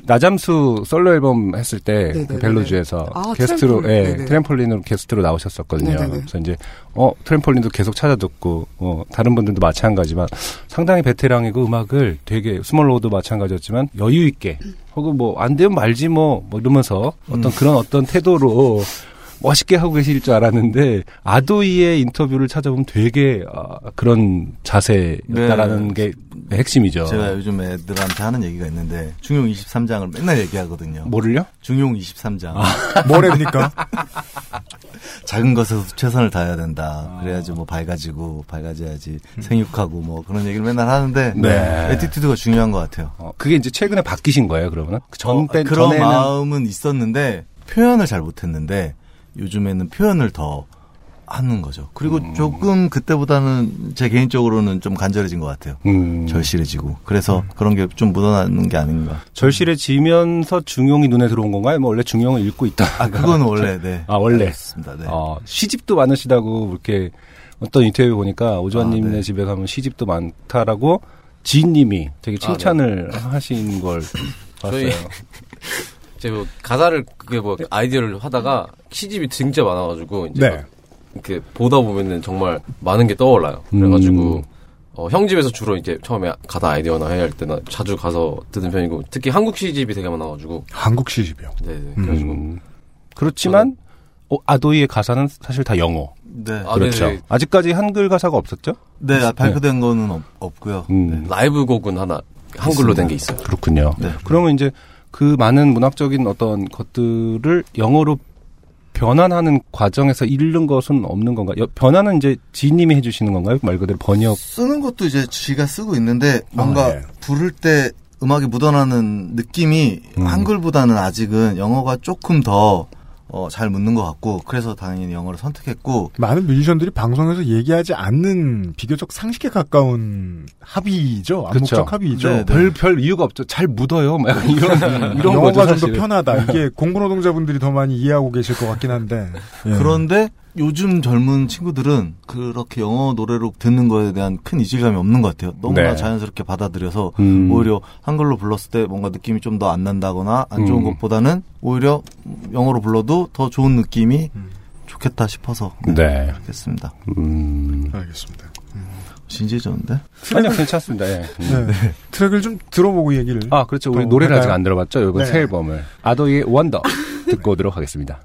나잠수 솔로 앨범 했을 때 네네네네. 그 벨로주에서 아, 게스트로 트램폴린. 예. 트램폴린으로 게스트로 나오셨었거든요. 네네네. 그래서 이제 어 트램폴린도 계속 찾아듣고 어 다른 분들도 마찬가지만 상당히 베테랑이고 음악을 되게 스몰오도 마찬가지였지만 여유 있게 혹은 뭐 안 되면 말지 뭐, 뭐 이러면서 어떤 그런 어떤 태도로 멋있게 하고 계실 줄 알았는데 아도이의 인터뷰를 찾아보면 되게 아, 그런 자세였다라는 게 핵심이죠. 제가 요즘 애들한테 하는 얘기가 있는데 중용 23장을 맨날 얘기하거든요. 뭐를요? 중용 23장. 뭐랍니까? 작은 것에서 최선을 다해야 된다. 그래야지 뭐 밝아지고 밝아져야지 생육하고 뭐 그런 얘기를 맨날 하는데 네. attitude가 중요한 것 같아요. 어, 그게 이제 최근에 바뀌신 거예요, 그러면은? 전 어, 때, 그런 전에는 마음은 있었는데 표현을 잘 못했는데 요즘에는 표현을 더 하는 거죠. 그리고 음. 조금 그때보다는 제 개인적으로는 좀 간절해진 것 같아요. 음. 절실해지고 그래서 그런 게 좀 묻어나는 게 아닌가. 절실해지면서 중용이 눈에 들어온 건가요? 뭐 원래 중용을 읽고 있다. 아 그건 원래 네. 아 원래. 그렇습니다. 네. 어, 시집도 많으시다고 이렇게 어떤 인터뷰 보니까 오주환님네 아, 네. 집에 가면 시집도 많다라고 지인님이 되게 칭찬을 하신 걸 봤어요. 저희 제가 뭐 가사를 그게 뭐 아이디어를 하다가 시집이 진짜 많아가지고 이제 네. 막 이렇게 보다 보면은 정말 많은 게 떠올라요. 그래가지고 음. 어, 형 집에서 주로 이제 처음에 가사 아이디어나 해야 할 때나 자주 가서 듣는 편이고 특히 한국 시집이 되게 많아가지고 한국 시집이요. 네, 그래가지고 음. 그렇지만 어, 아도이의 가사는 사실 다 영어. 네. 아, 그렇죠. 네네. 아직까지 한글 가사가 없었죠? 네, 아, 발표된 거는 없, 없고요. 음. 라이브 곡은 하나 한글로 된 게 있어요. 그렇군요. 네. 그러면 이제 그 많은 문학적인 어떤 것들을 영어로 변환하는 과정에서 잃는 것은 없는 건가요? 여- 변환은 이제 지인님이 해주시는 건가요? 말 그대로 번역. 쓰는 것도 이제 쥐가 쓰고 있는데 뭔가 아, 네. 부를 때 음악이 묻어나는 느낌이 음. 한글보다는 아직은 영어가 조금 더 어, 잘 묻는 것 같고 그래서 당연히 영어를 선택했고 많은 뮤지션들이 방송에서 얘기하지 않는 비교적 상식에 가까운 합의죠. 암묵적 합의죠. 네, 별, 별 이유가 없죠. 잘 묻어요. 막 이런, 이런 영어가. 좀 더. 편하다. 이게 공부 노동자분들이 더 많이 이해하고 계실 것 같긴 한데. 예. 그런데 요즘 젊은 친구들은 그렇게 영어 노래로 듣는 거에 대한 큰 이질감이 없는 것 같아요. 너무나 네. 자연스럽게 받아들여서 음. 오히려 한글로 불렀을 때 뭔가 느낌이 좀 더 안 난다거나 안 좋은 음. 것보다는 오히려 영어로 불러도 더 좋은 느낌이 좋겠다 싶어서 네. 했습니다. 음. 알겠습니다. 진지해졌는데? 아니요, 괜찮습니다. 예. 음. 네. 트랙을 좀 들어보고 얘기를. 아, 그렇죠. 우리 또 노래를 할까요? 아직 안 들어봤죠? 이번 네. 새 앨범을. 아도이의 원더 듣고 오도록 하겠습니다.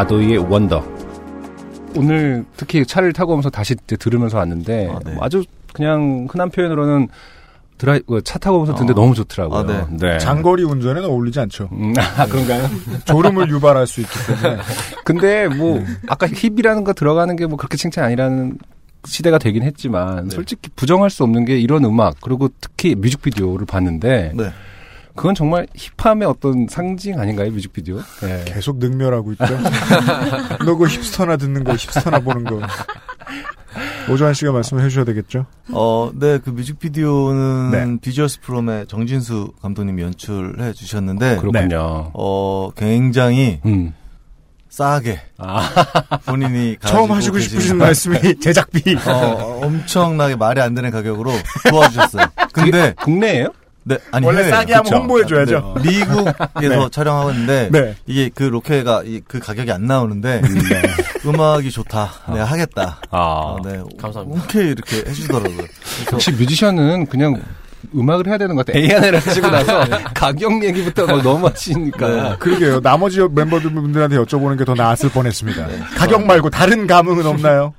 아도이의 원더. 오늘 특히 차를 타고 오면서 다시 이제 들으면서 왔는데 아, 네. 아주 그냥 흔한 표현으로는 드라이 그차 타고 오면서 듣는데 어. 너무 좋더라고요. 아, 네. 장거리 운전에는 어울리지 않죠. 음, 아, 그런가요? 졸음을 유발할 수 있기 때문에. 근데 뭐 아까 힙이라는 거 들어가는 게 뭐 그렇게 칭찬 아니라는 시대가 되긴 했지만 네. 솔직히 부정할 수 없는 게 이런 음악 그리고 특히 뮤직비디오를 봤는데 네. 그건 정말 힙함의 어떤 상징 아닌가요 뮤직비디오? 네. 계속 능멸하고 있죠. 너 그 힙스터나 듣는 거, 힙스터나 보는 거. 오조환 씨가 말씀을 해주셔야 되겠죠? 어, 네, 그 뮤직비디오는 네. 비주얼스 프롬의 정진수 감독님이 연출해 주셨는데, 그렇군요. 어, 굉장히 음. 싸게 본인이 처음 가지고 하시고 싶으신 말씀이 제작비. 어, 엄청나게 말이 안 되는 가격으로 도와주셨어요. 근데 국내예요? 네, 아니 원래 해외예요. 싸게 하면? 홍보해줘야죠. 네, 미국에서 네. 촬영하고 있는데 네. 이게 그 로케가 이- 그 가격이 안 나오는데 음악이 좋다. 내가 하겠다. 아. 어, 네, 감사합니다. 오케이 이렇게 해주더라고요. 그래서 역시 뮤지션은 그냥 음악을 해야 되는 것 같아요. A&R을 하시고 나서 가격 얘기부터 막 너무 하시니까. 네. 그러게요. 나머지 멤버들한테 여쭤보는 게 더 나았을 뻔했습니다. 가격 말고 다른 감흥은 없나요?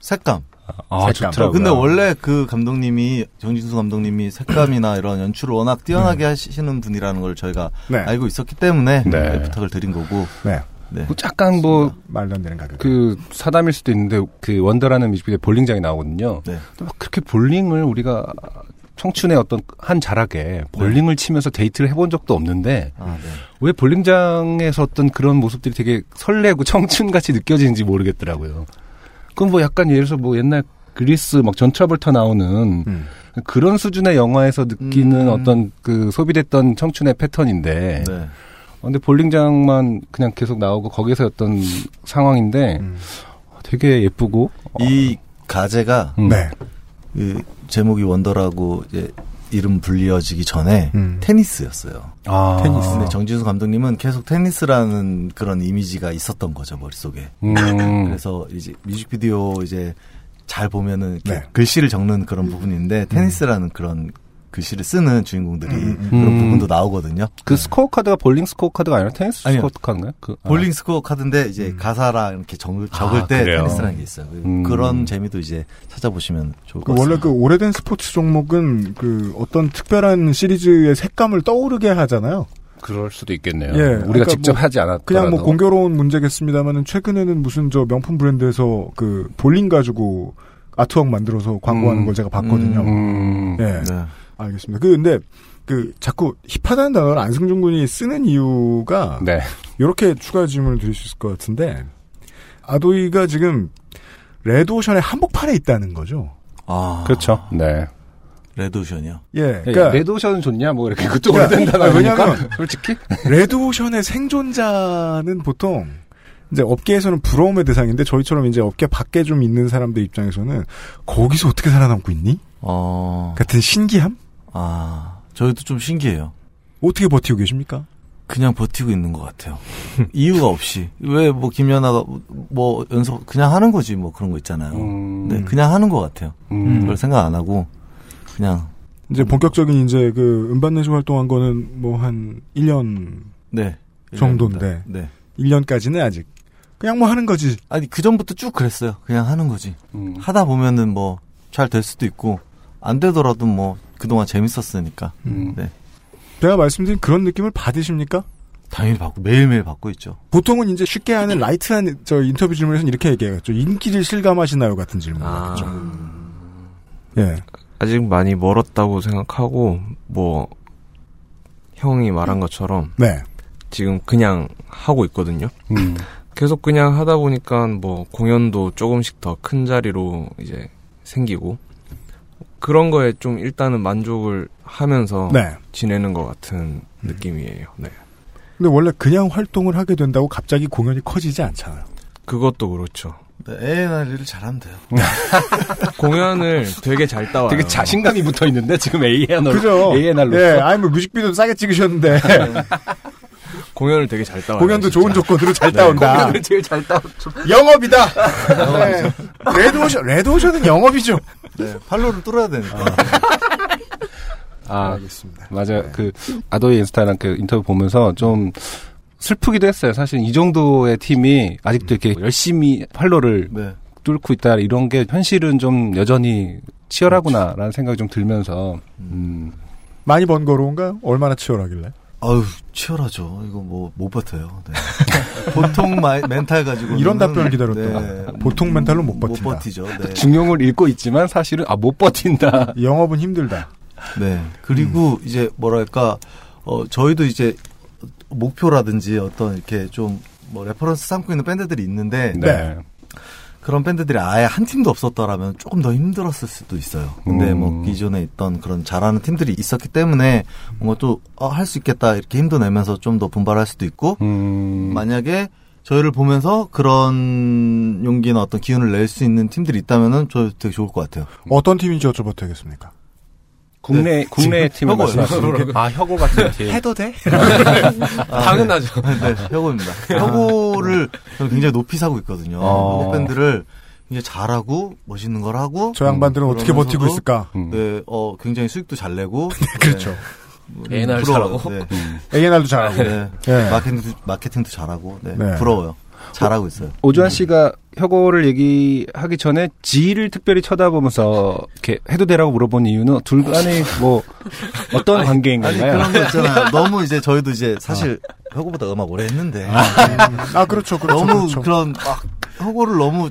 색감. 아, 색감. 좋더라고요. 근데 원래 그 감독님이 정진수 감독님이 색감이나 이런 연출을 워낙 뛰어나게 하시는 분이라는 걸 저희가 네. 알고 있었기 때문에 네. 네, 부탁을 드린 거고. 네. 네. 뭐 약간 뭐 말도 안 되는 가격. 그 사담일 수도 있는데 그 원더라는 뮤직비디오 볼링장이 나오거든요. 네. 막 그렇게 볼링을 우리가 청춘의 어떤 한 자락에 볼링을 치면서 데이트를 해본 적도 없는데 아, 네. 왜 볼링장에서 어떤 그런 모습들이 되게 설레고 청춘같이 느껴지는지 모르겠더라고요. 그건 뭐 약간 예를 들어서 뭐 옛날 그리스 막존 트라볼터 나오는 음. 그런 수준의 영화에서 느끼는 음. 어떤 그 소비됐던 청춘의 패턴인데 네. 어, 근데 볼링장만 그냥 계속 나오고 거기서 어떤 상황인데 음. 되게 예쁘고 이 가제가 음. 네. 그 제목이 원더라고 이제 이름 불리어지기 전에 음. 테니스였어요. 아, 테니스. 근데 정진수 감독님은 계속 테니스라는 그런 이미지가 있었던 거죠 머릿속에. 음. 그래서 이제 뮤직비디오 이제 잘 보면은 네. 글씨를 적는 그런 부분인데 테니스라는 그런 글씨를 쓰는 주인공들이 음, 그런 음. 부분도 나오거든요. 그 스코어 카드가 볼링 스코어 카드가 아니라 테니스 아니요. 스코어 카드인가요? 그, 아. 볼링 스코어 카드인데 이제 가사랑 이렇게 적을, 적을 아, 때 그래요? 테니스라는 게 있어요. 음. 그런 재미도 이제 찾아보시면 좋을 것 그 원래 같습니다. 그 오래된 스포츠 종목은 그 어떤 특별한 시리즈의 색감을 떠오르게 하잖아요. 그럴 수도 있겠네요. 예, 우리가 그러니까 직접 뭐 하지 않았더라도 그냥 뭐 공교로운 문제겠습니다만은 최근에는 무슨 저 명품 브랜드에서 그 볼링 가지고 artwork 만들어서 광고하는 음. 걸 제가 봤거든요. 음. 예. 네. 알겠습니다. 그 근데 그 자꾸 hip하다는 단어를 안승준 군이 쓰는 이유가 네. 이렇게 추가 질문을 드릴 수 있을 것 같은데 아도이가 지금 레드오션의 한복판에 있다는 거죠. 아, 그렇죠. 네. 레드오션이요. 예, 예, 그러니까 레드오션은 좋냐 뭐 이렇게 그쪽 그러니까, 오래된 아, 단어니까 왜냐면 솔직히 레드오션의 생존자는 보통 이제 업계에서는 부러움의 대상인데 저희처럼 이제 업계 밖에 좀 있는 사람들 입장에서는 거기서 어떻게 살아남고 있니? 어, 같은 신기함? 아, 저희도 좀 신기해요. 어떻게 버티고 계십니까? 그냥 버티고 있는 것 같아요. 이유가 없이. 왜 뭐 김연아가 뭐 연속 그냥 하는 거지 뭐 그런 거 있잖아요. 음. 네, 그냥 하는 것 같아요. 음. 그걸 생각 안 하고 그냥 이제 본격적인 이제 그 음반 내시 활동한 거는 뭐 한 1년 네 정도인데 네. 1년까지는 아직 그냥 뭐 하는 거지. 아니 그 전부터 쭉 그랬어요. 그냥 하는 거지. 음. 하다 보면은 뭐 잘 될 수도 있고 안 되더라도 뭐 그동안 재밌었으니까. 음. 네. 제가 말씀드린 그런 느낌을 받으십니까? 당연히 받고 매일매일 받고 있죠. 보통은 이제 쉽게 하는 light한 저 인터뷰 질문에서는 이렇게 얘기해요. 인기를 실감하시나요? 같은 질문. 아. 죠 예. 아직 많이 멀었다고 생각하고 뭐 형이 말한 것처럼 네. 지금 그냥 하고 있거든요. 음. 계속 그냥 하다 보니까 뭐 공연도 조금씩 더 큰 자리로 이제 생기고 그런 거에 좀 일단은 만족을 하면서 네. 지내는 것 같은 느낌이에요. 네. 근데 원래 그냥 활동을 하게 된다고 갑자기 공연이 커지지 않잖아요. 그것도 그렇죠. 네, A&R 일을 잘하면 돼요. 공연을 되게 잘 따와요. 되게 자신감이 붙어 있는데 지금 A&R 그죠? A&R로 예, 아니 뭐 뮤직비디오도 싸게 찍으셨는데 공연을 되게 잘 따와요. 공연도 진짜. 좋은 조건으로 잘 네. 따온다. 공연을 제일 잘 따. 영업이다. 네. 레드오션, 레드오션은 영업이죠. 네, 팔로를 뚫어야 되니까. 아, 알겠습니다. 맞아요. 그 아도이 인스타랑 그 인터뷰 보면서 좀 슬프기도 했어요. 사실 이 정도의 팀이 아직도 이렇게 열심히 활로를 네. 뚫고 있다 이런 게 현실은 좀 여전히 치열하구나라는 생각이 좀 들면서 음. 많이 번거로운가요? 얼마나 치열하길래? 아유 치열하죠. 이거 뭐 못 버텨요. 네. 보통 마, 멘탈 가지고 이런 답변을 기다렸다. 보통 멘탈로 못 버틴다. 못 버티죠. 네. 중용을 읽고 있지만 사실은 아 못 버틴다. 영업은 힘들다. 네. 그리고 이제 뭐랄까 어 저희도 이제 목표라든지 어떤 이렇게 좀 뭐 reference 삼고 있는 밴드들이 있는데 네. 그런 밴드들이 아예 한 팀도 없었더라면 조금 더 힘들었을 수도 있어요. 근데 음. 뭐 기존에 있던 그런 잘하는 팀들이 있었기 때문에 뭔가 또 할 수 있겠다 이렇게 힘도 내면서 좀 더 분발할 수도 있고 음. 만약에 저희를 보면서 그런 용기나 어떤 기운을 낼 수 있는 팀들이 있다면은 저 되게 좋을 것 같아요. 어떤 팀인지 여쭤봐도 되겠습니까? 국내 네, 국내 팀을. 말씀하시는 아 혁오 같은 팀. 해도 돼? 아, 당연하죠. 네, 네, 혁오입니다. 혁오를 저는 굉장히 높이 사고 있거든요. 어. 혁오 밴드를 굉장히 잘하고 멋있는 걸 하고 저 양반들은 어떻게 그러면서도 버티고 있을까? 네, 어 굉장히 수익도 잘 내고 그렇죠. 네, A&R 부러워요. 잘하고. 네. A&R도 잘하고. 네. 네. 마케팅도 마케팅도 잘하고 네. 네. 부러워요. 잘하고 있어요. 오주환 씨가 혁오를 얘기하기 전에 지를 특별히 쳐다보면서 이렇게 해도 되라고 물어본 이유는 둘 간에 뭐 어떤 관계인 아니 건가요? 그런 거 있잖아요. 너무 이제 저희도 이제 사실 혁오보다 음악 오래 했는데 아 그렇죠, 그렇죠, 너무 그렇죠. 그런막 혁오를 너무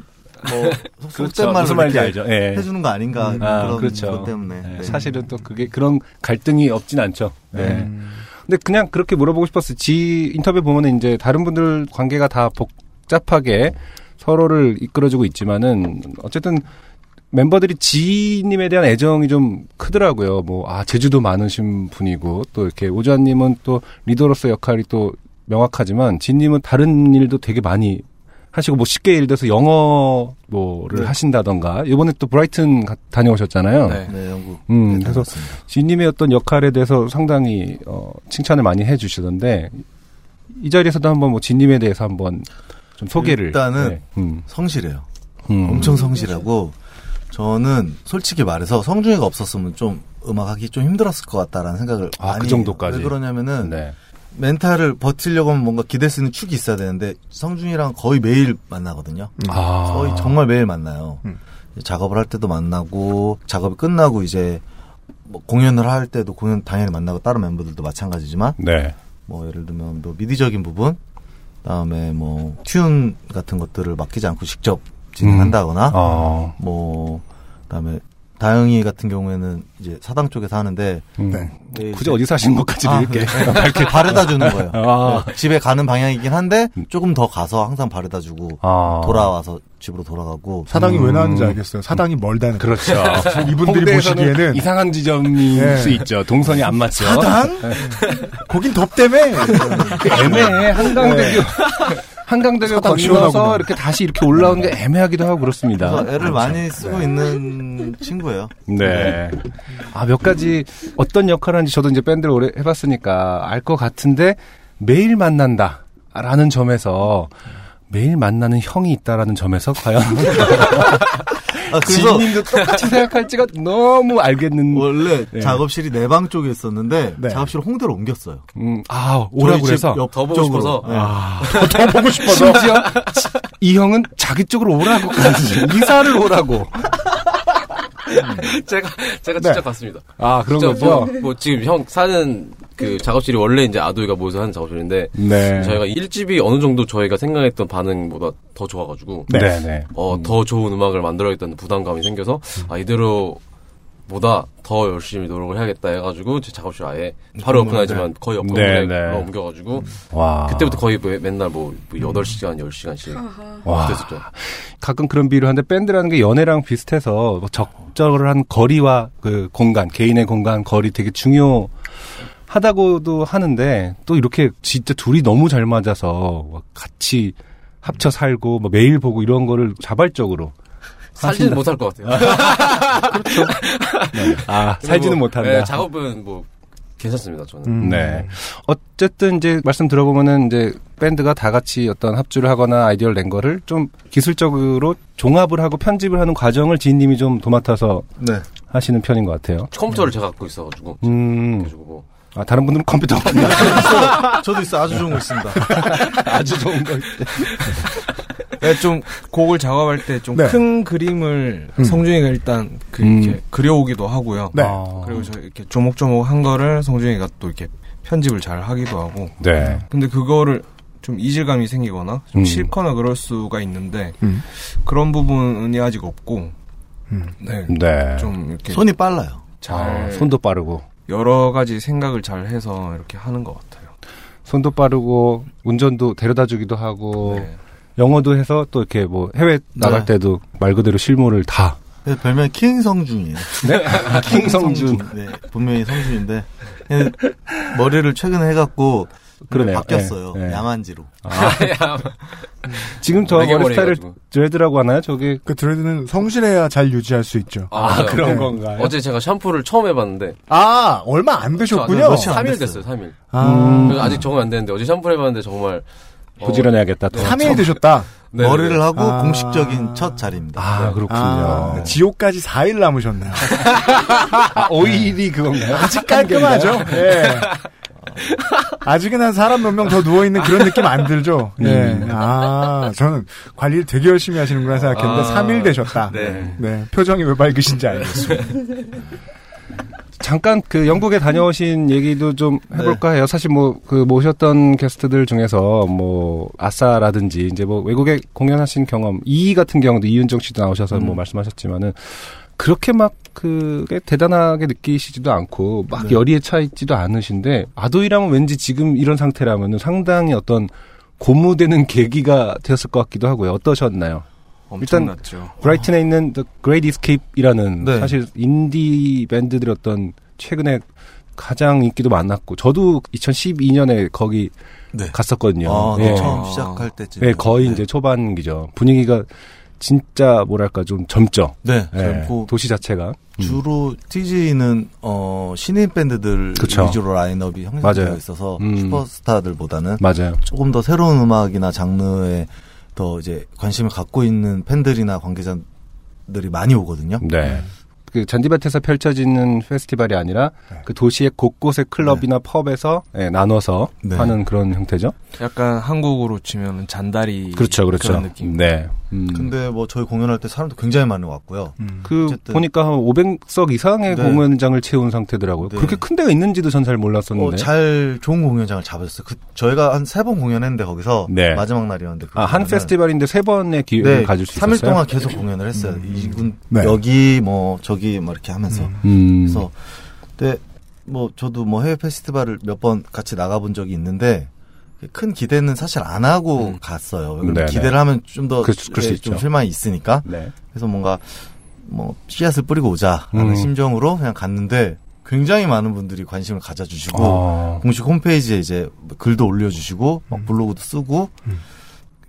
뭐 그렇죠. 속된 말로 무슨 말인지 알죠. 예. 해주는 거 아닌가 아, 그런 그렇죠. 것 때문에 네, 네. 사실은 또 그게 그런 갈등이 없진 않죠. 네. 음. 근데 그냥 그렇게 물어보고 싶었어요. 지 인터뷰 보면은 이제 다른 분들 관계가 다 복 잡하게 서로를 이끌어주고 있지만은 어쨌든 멤버들이 지님에 대한 애정이 좀 크더라고요. 뭐, 아, 제주도 많으신 분이고, 또 이렇게 오주환님은 또 리더로서 역할이 또 명확하지만, 지님은 다른 일도 되게 많이 하시고, 뭐 쉽게 예를 들어서 영어 뭐를 네. 하신다던가, 이번에 또 브라이튼 가- 다녀오셨잖아요. 네. 네, 영국. 음, 네, 그래서. 지님의 어떤 역할에 대해서 상당히 어, 칭찬을 많이 해주시던데 이 자리에서도 한번 뭐 지님에 대해서 한번 좀 소개를 일단은 네, 음. 성실해요. 음. 엄청 성실하고 저는 솔직히 말해서 성준이가 없었으면 좀 음악하기 좀 힘들었을 것 같다라는 생각을 아, 많이 그 정도까지? 왜 그러냐면은 네. 멘탈을 버티려고 하면 뭔가 기댈 수 있는 축이 있어야 되는데 성준이랑 거의 매일 만나거든요. 아. 거의 정말 매일 만나요. 음. 작업을 할 때도 만나고 작업이 끝나고 이제 뭐 공연을 할 때도 공연 당연히 만나고 다른 멤버들도 마찬가지지만 네. 뭐 예를 들면 뭐 미디적인 부분 그다음에 뭐 튠 같은 것들을 맡기지 않고 직접 진행한다거나 어. 뭐 그다음에 다영이 같은 경우에는 이제 사당 쪽에서 하는데 음. 네. 네, 굳이 어디 사시는 것까지도 아, 이렇게 네. 이렇게 바래다 주는 거예요. 아. 네, 집에 가는 방향이긴 한데 조금 더 가서 항상 바래다 주고 아. 돌아와서 집으로 돌아가고 사당이 왜 음. 나왔는지 알겠어요. 사당이 멀다는. 거. 그렇죠. 이분들이 보시기에는 이상한 지점일 네. 수 있죠. 동선이 안 맞죠. 사당? 거긴 덥다며. 그 애매해. 한강 대교. 한강대교 시원하구나. 이렇게 다시 이렇게 올라오는 게 애매하기도 하고 그렇습니다. 애를 많이 쓰고 있는 친구예요. 네. 아, 몇 가지 어떤 역할을 하는지 저도 이제 밴드를 오래 해봤으니까 알 것 같은데 매일 만난다. 라는 점에서 매일 만나는 형이 있다라는 점에서 과연 아, 그래서 지님도 똑같이 생각할지가 너무 알겠는 원래 네. 작업실이 내 방 쪽에 있었는데 네. 작업실을 홍대로 옮겼어요. 음, 아 오라고 그래서 옆더 보고. 싶어서. 네. 아, 더 보고 싶어서. 심지어 이 형은 자기 쪽으로 오라고까지 이사를 오라고 제가 제가 네. 직접 갔습니다. 아 그런 진짜 거죠. 뭐, 뭐 지금 형 사는 그 작업실이 원래 이제 아도이가 모여서 하는 작업실인데 네. 저희가 1집이 어느 정도 저희가 생각했던 반응보다 더 좋아가지고 네, 네. 어, 더 좋은 음악을 만들어야겠다는 부담감이 생겨서 아 이대로 보다 더 열심히 노력을 해야겠다 해가지고 제 작업실 아예 바로 오픈하지만 거의 옆 네, 네. 옮겨가지고 와. 그때부터 거의 뭐 맨날 뭐 8시간 10시간씩 와. 됐었죠. 가끔 그런 비유를 하는데 밴드라는 게 연애랑 비슷해서 뭐 적절한 거리와 그 공간, 개인의 공간, 거리 되게 중요 하다고도 하는데 또 이렇게 진짜 둘이 너무 잘 맞아서 막 같이 합쳐 살고 뭐 매일 보고 이런 거를 자발적으로 살지는. 못할 것 같아요. 아, 살지는 뭐, 못한다. 네, 작업은 뭐 괜찮습니다. 저는. 음. 네. 어쨌든 이제 말씀 들어보면은 이제 밴드가 다 같이 어떤 합주를 하거나 아이디어를 낸 거를 좀 기술적으로 종합을 하고 편집을 하는 과정을 지인님이 좀 도맡아서 네. 하시는 편인 것 같아요. 컴퓨터를 제가 갖고 있어가지고. 음. 그래가지고 뭐. 아, 다른 분들은 컴퓨터가 없나요? 저도 있어 아주 좋은 거 있습니다. 아주 좋은 거. 네, 좀 곡을 작업할 때좀 네. 큰 그림을 음. 성준이가 일단 그 음. 이렇게 그려오기도 하고요. 네. 아. 그리고 저 이렇게 조목조목 한 거를 성준이가 또 이렇게 편집을 잘 하기도 하고. 네. 근데 그거를 좀 이질감이 생기거나 좀 음. 싫거나 그럴 수가 있는데 음. 그런 부분이 아직 없고. 음. 네. 네. 좀 이렇게 손이 빨라요. 잘 아, 손도 빠르고. 여러 가지 생각을 잘 해서 이렇게 하는 것 같아요. 손도 빠르고 운전도 데려다 주기도 하고 네. 영어도 해서 또 이렇게 뭐 해외 나갈 네. 때도 말 그대로 실무를 다 네, 별명이 킹성준이에요. 네? 킹성준. 네, 분명히 성준인데 네, 머리를 최근에 해갖고 그러네요. 바뀌었어요. 네, 네. 야만지로. 지금 저 머리 스타일을. 드레드라고 하나요? 저기 그 드레드는 성실해야 잘 유지할 수 있죠. 아, 그런 네. 건가요? 어제 제가 샴푸를 처음 해봤는데. 아, 얼마 안 되셨군요. 저, 3일 됐어요, 3일. 아. 그래서 아직 적응 안 되는데 어제 샴푸를 해봤는데 정말. 어, 부지런해야겠다. 또. 3일 되셨다. 네, 머리를 네. 하고 아. 공식적인 첫 자리입니다. 아, 그렇군요. 아, 지옥까지 4일 남으셨네요. 아, 오일이 그건가요? 아직 깔끔하죠. 예. 아직은 한 사람 몇 명 더 누워있는 그런 느낌 안 들죠? 예. 아, 저는 관리를 되게 열심히 하시는구나 생각했는데 아. 3일 되셨다. 네. 표정이 왜 밝으신지 알겠습니다. 잠깐 그 영국에 다녀오신 얘기도 좀 해볼까 해요. 사실 뭐 그 모셨던 게스트들 중에서 뭐 아싸라든지 이제 뭐 외국에 공연하신 경험 이 같은 경우도 이윤정 씨도 나오셔서 뭐 말씀하셨지만은 그렇게 막 그게 대단하게 느끼시지도 않고 막 네. 열의에 차 있지도 않으신데 아도이라면 왠지 지금 이런 상태라면은 상당히 어떤 고무되는 계기가 되었을 것 같기도 하고요. 어떠셨나요? 엄청났죠. 브라이튼에 있는 The Great Escape이라는 네. 사실 인디 밴드들의 어떤 최근에 가장 인기도 많았고 저도 2012년에 거기 네. 갔었거든요. 아, 예. 네, 처음 시작할 때쯤. 예, 거의 이제 초반기죠. 분위기가 진짜 뭐랄까 좀 젊죠. 네, 예, 젊고 도시 자체가 음. 주로 TG는 어 신인 밴드들 그쵸. 위주로 라인업이 형성되어 맞아요. 있어서 음. 슈퍼스타들보다는 맞아요. 조금 더 새로운 음악이나 장르에 더 이제 관심을 갖고 있는 팬들이나 관계자들이 많이 오거든요. 네. 그 잔디밭에서 펼쳐지는 페스티벌이 아니라 그 도시의 곳곳의 클럽이나 펍에서 예, 나눠서 네. 하는 그런 형태죠. 약간 한국으로 치면 잔다리 그렇죠, 그렇죠. 그런 느낌. 네. 음. 근데 뭐 저희 공연할 때 사람도 굉장히 많이 왔고요. 그 어쨌든- 보니까 한 500석 이상의 네. 공연장을 채운 상태더라고요. 네. 그렇게 큰 데가 있는지도 전 잘 몰랐었는데. 어, 잘 좋은 공연장을 잡았어요. 그 저희가 한 세 번 공연했는데 거기서 네. 마지막 날이었는데 그 아, 한 공연은- 페스티벌인데 세 번의 기회를 네, 가질 수 3일 있었어요. 동안 계속 공연을 했어요. 이군 네. 여기 뭐 저기 뭐 이렇게 하면서 음. 그래서 근데 뭐 저도 뭐 해외 페스티벌을 몇 번 같이 나가본 적이 있는데 큰 기대는 사실 안 하고 갔어요. 왜냐면 네네. 기대를 하면 좀더 그- 수 좀. 실망이 있으니까. 네. 그래서 뭔가 뭐 씨앗을 뿌리고 오자라는 음. 심정으로 그냥 갔는데 굉장히 많은 분들이 관심을 가져주시고 아. 공식 홈페이지에 이제 글도 올려주시고 막 블로그도 쓰고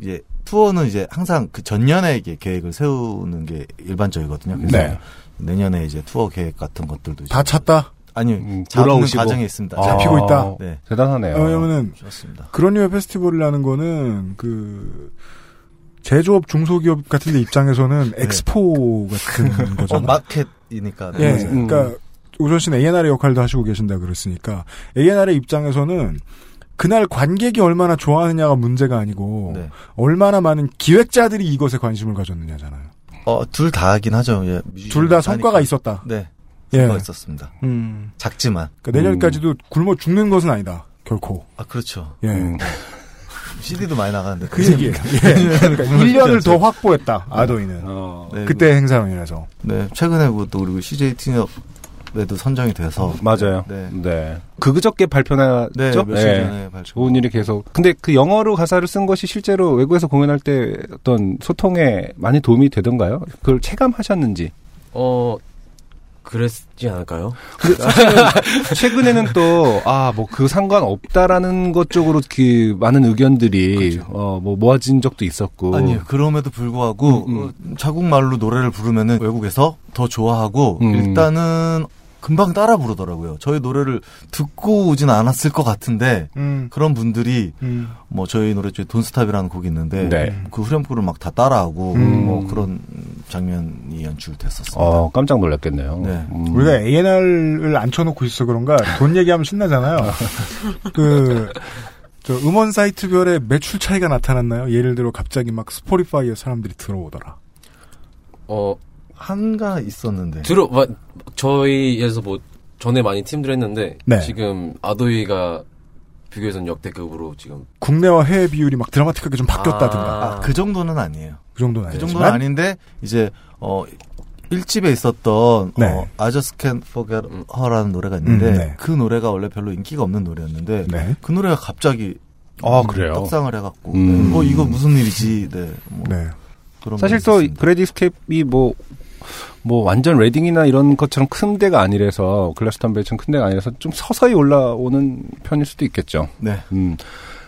이제 투어는 이제 항상 그 전년에 이게 계획을 세우는 게 일반적이거든요. 그래서 네. 내년에 이제 투어 계획 같은 것들도 이제 다 찼다? 아니요 음, 잡는. 과정에 있습니다. 아, 잡히고 있다? 네. 대단하네요. 왜냐면은 좋습니다. 그런 류의 페스티벌이라는 거는 그 제조업 중소기업 같은 데 입장에서는 엑스포 같은 어, 거잖아요. 마켓이니까. 예, 네, 맞아요. 그러니까 우선 씨는 A&R의 역할도 하시고 계신다 그랬으니까 A&R의 입장에서는 그날 관객이 얼마나 좋아하느냐가 문제가 아니고 네. 얼마나 많은 기획자들이 이것에 관심을 가졌느냐잖아요. 어, 둘 다 하긴 하죠. 예. 둘다 성과가 하니까. 있었다. 네. 예. 성과가 있었습니다. 음. 작지만. 그러니까 내년까지도 굶어 죽는 것은 아니다. 결코. 아, 그렇죠. 예. 음. CD도 많이 나가는데. 그 얘기예요. 예. 그러니까 1년을 더 확보했다. 아도이는. 어. 네, 그때 행사론이라서. 네, 최근에 그또 그리고 CJ 티업에도 선정이 돼서 맞아요. 네. 네. 그 그저께 발표나죠? 네, 며칠 전에 발표. 좋은 일이 계속. 근데 그 영어로 가사를 쓴 것이 실제로 외국에서 공연할 때 어떤 소통에 많이 도움이 되던가요? 그걸 체감하셨는지. 어, 그랬지 않을까요? 최근에는 또, 아, 뭐, 그 상관없다라는 것 쪽으로 그 많은 의견들이, 어, 뭐, 모아진 적도 있었고. 아니요. 그럼에도 불구하고 음, 음. 어, 자국 말로 노래를 부르면은 외국에서 더 좋아하고 음. 일단은 금방 따라 부르더라고요. 저희 노래를 듣고 오진 않았을 것 같은데 음. 그런 분들이 음. 뭐 저희 노래 중에 돈스탑이라는 곡이 있는데 네. 그 후렴구를 막 다 따라하고 음. 뭐 그런 장면이 연출됐었습니다. 어, 깜짝 놀랐겠네요. 네. 음. 우리가 A&R을 앉혀놓고 있어 그런가 돈 얘기하면 신나잖아요. 그, 저 음원 사이트별에 매출 차이가 나타났나요? 예를 들어 갑자기 막 스포티파이에 사람들이 들어오더라. 어 한가 있었는데 들어 마, 저희에서 뭐 전에 많이 팀들 했는데 네. 지금 아도이가 비교해서는 역대급으로 지금 국내와 해외 비율이 막 드라마틱하게 좀 바뀌었다든가. 아, 그 정도는 아니에요. 그 정도는 그 아니지만. 정도는 아닌데 이제 어 1집에 있었던 네. 어, I Just Can't Forget Her라는 노래가 있는데 음, 네. 그 노래가 원래 별로 인기가 없는 노래였는데 네. 그 노래가 갑자기 아, 음, 그래요? 떡상을 해갖고 음. 네. 어 이거 무슨 일이지? 네. 뭐 네. 그런 사실 게 또. Great Escape이 뭐, 뭐 완전 레딩이나 이런 것처럼 큰 데가 아니라서 글래스턴베리처럼 큰 데가 아니라서 좀 서서히 올라오는 편일 수도 있겠죠. 네. 음.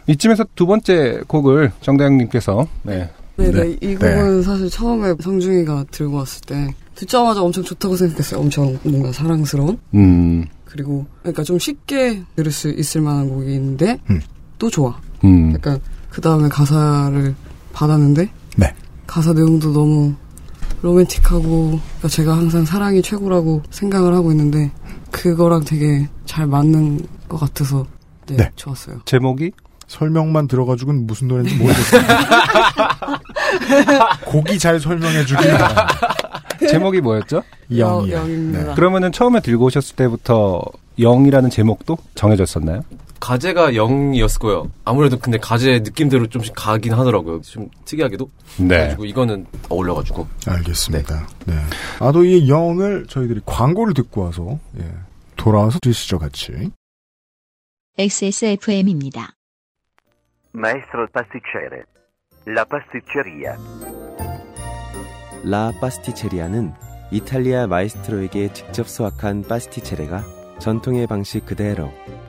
이쯤에서 두 번째 곡을 정다영님께서 네. 네네. 이 곡은 사실 처음에 성중이가 들고 왔을 때 듣자마자 엄청 좋다고 생각했어요. 엄청 뭔가 사랑스러운. 음. 그리고 그러니까 좀 쉽게 들을 수 있을 만한 곡인데 음. 또 좋아. 음. 약간 그 다음에 가사를 받았는데 네. 가사 내용도 너무 로맨틱하고 그러니까 제가 항상 사랑이 최고라고 생각을 하고 있는데 그거랑 되게 잘 맞는 것 같아서 네, 네. 좋았어요. 제목이 설명만 들어가지고는 무슨 노래인지 모르겠어요. 곡이 잘 설명해주길 바랍니다. 제목이 뭐였죠? 영이요. 영입니다. 네. 그러면은 처음에 들고 오셨을 때부터 영이라는 제목도 정해졌었나요? 가제가 0이었을 거예요. 아무래도 근데 가제 느낌대로 좀씩 가긴 하더라고요. 좀 특이하게도. 네. 그래가지고 이거는 어울려가지고. 알겠습니다. 네. 아도이의 영을 저희들이 광고를 듣고 와서 예, 돌아와서 드시죠 같이. XSFM입니다. Maestro pasticcere. La pasticceria. 라 파스티체리아는 이탈리아 마에스트로에게 직접 수학한 pasticcere가 전통의 방식 그대로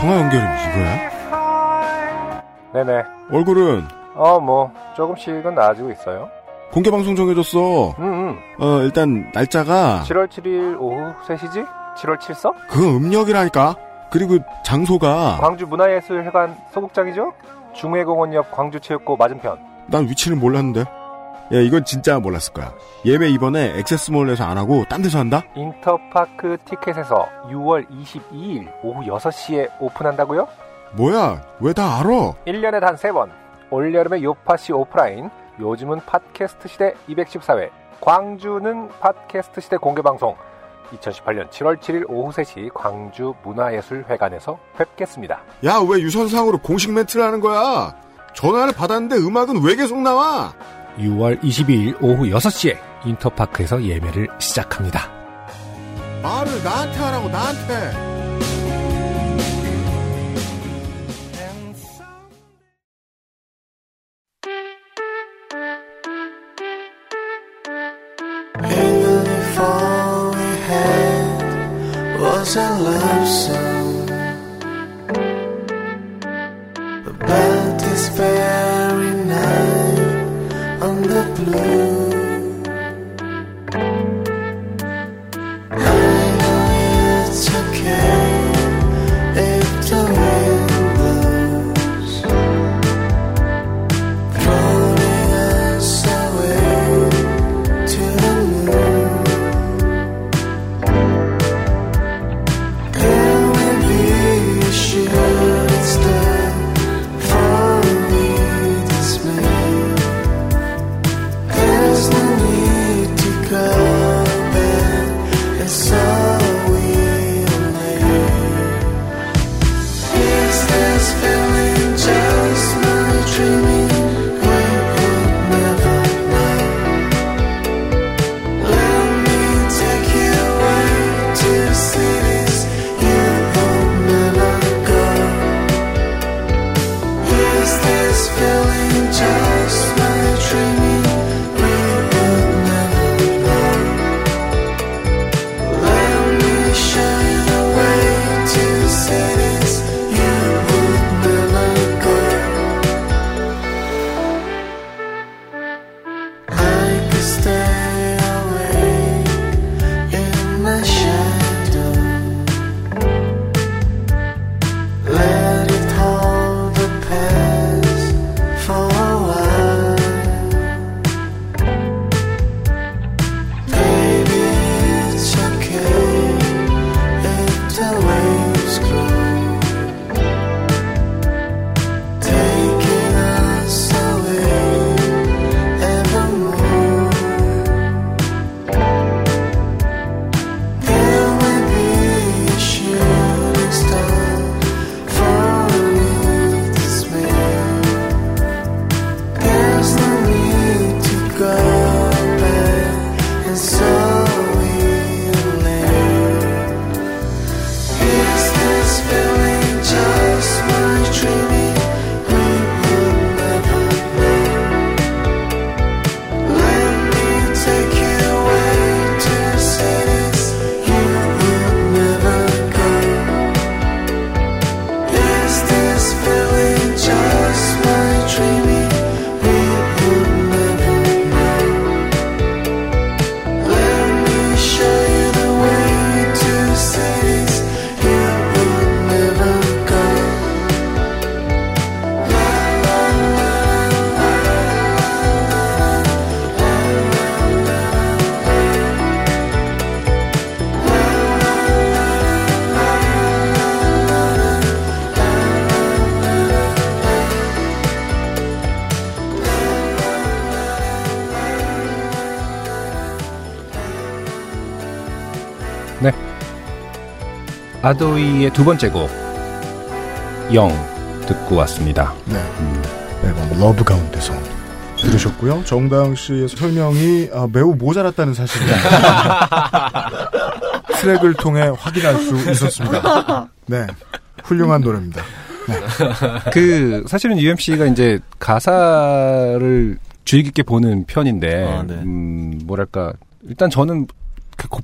통화 연결이 이거야? 네네. 얼굴은 어, 뭐, 조금씩은 나아지고 있어요. 공개 방송 정해줬어. 음, 음. 어 일단 날짜가 7월 7일 오후 3시지? 7월 7석? 그 음력이라니까. 그리고 장소가 광주 문화예술회관 소극장이죠? 중회공원 옆 광주체육고 맞은편. 난 위치를 몰랐는데. 야 이건 진짜 몰랐을 거야. 예매 이번에 액세스몰에서 안 하고 딴 데서 한다? 인터파크 티켓에서 6월 22일 오후 6시에 오픈한다고요? 뭐야? 왜 다 알아? 1년에 단 3번. 올여름의 요파시 오프라인, 요즘은 팟캐스트 시대 214회, 광주는 팟캐스트 시대 공개방송, 2018년 7월 7일 오후 3시 광주 문화예술회관에서 뵙겠습니다. 야 왜 유선상으로 공식 멘트를 하는 거야? 전화를 받았는데 음악은 왜 계속 나와? 6월 22일 오후 6시에 인터파크에서 예매를 시작합니다. 말을 나한테 하라고 나한테. And love song blue. 아도이의 두 번째 곡, Young, 듣고 왔습니다. 네. 앨범 Love 가운데서 들으셨고요. 정다영 씨의 설명이 아, 매우 모자랐다는 사실을 트랙을 통해 확인할 수 있었습니다. 네. 훌륭한 노래입니다. 그 사실은 UMC가 이제 가사를 주의 깊게 보는 편인데 아, 네. 음, 뭐랄까 일단 저는 그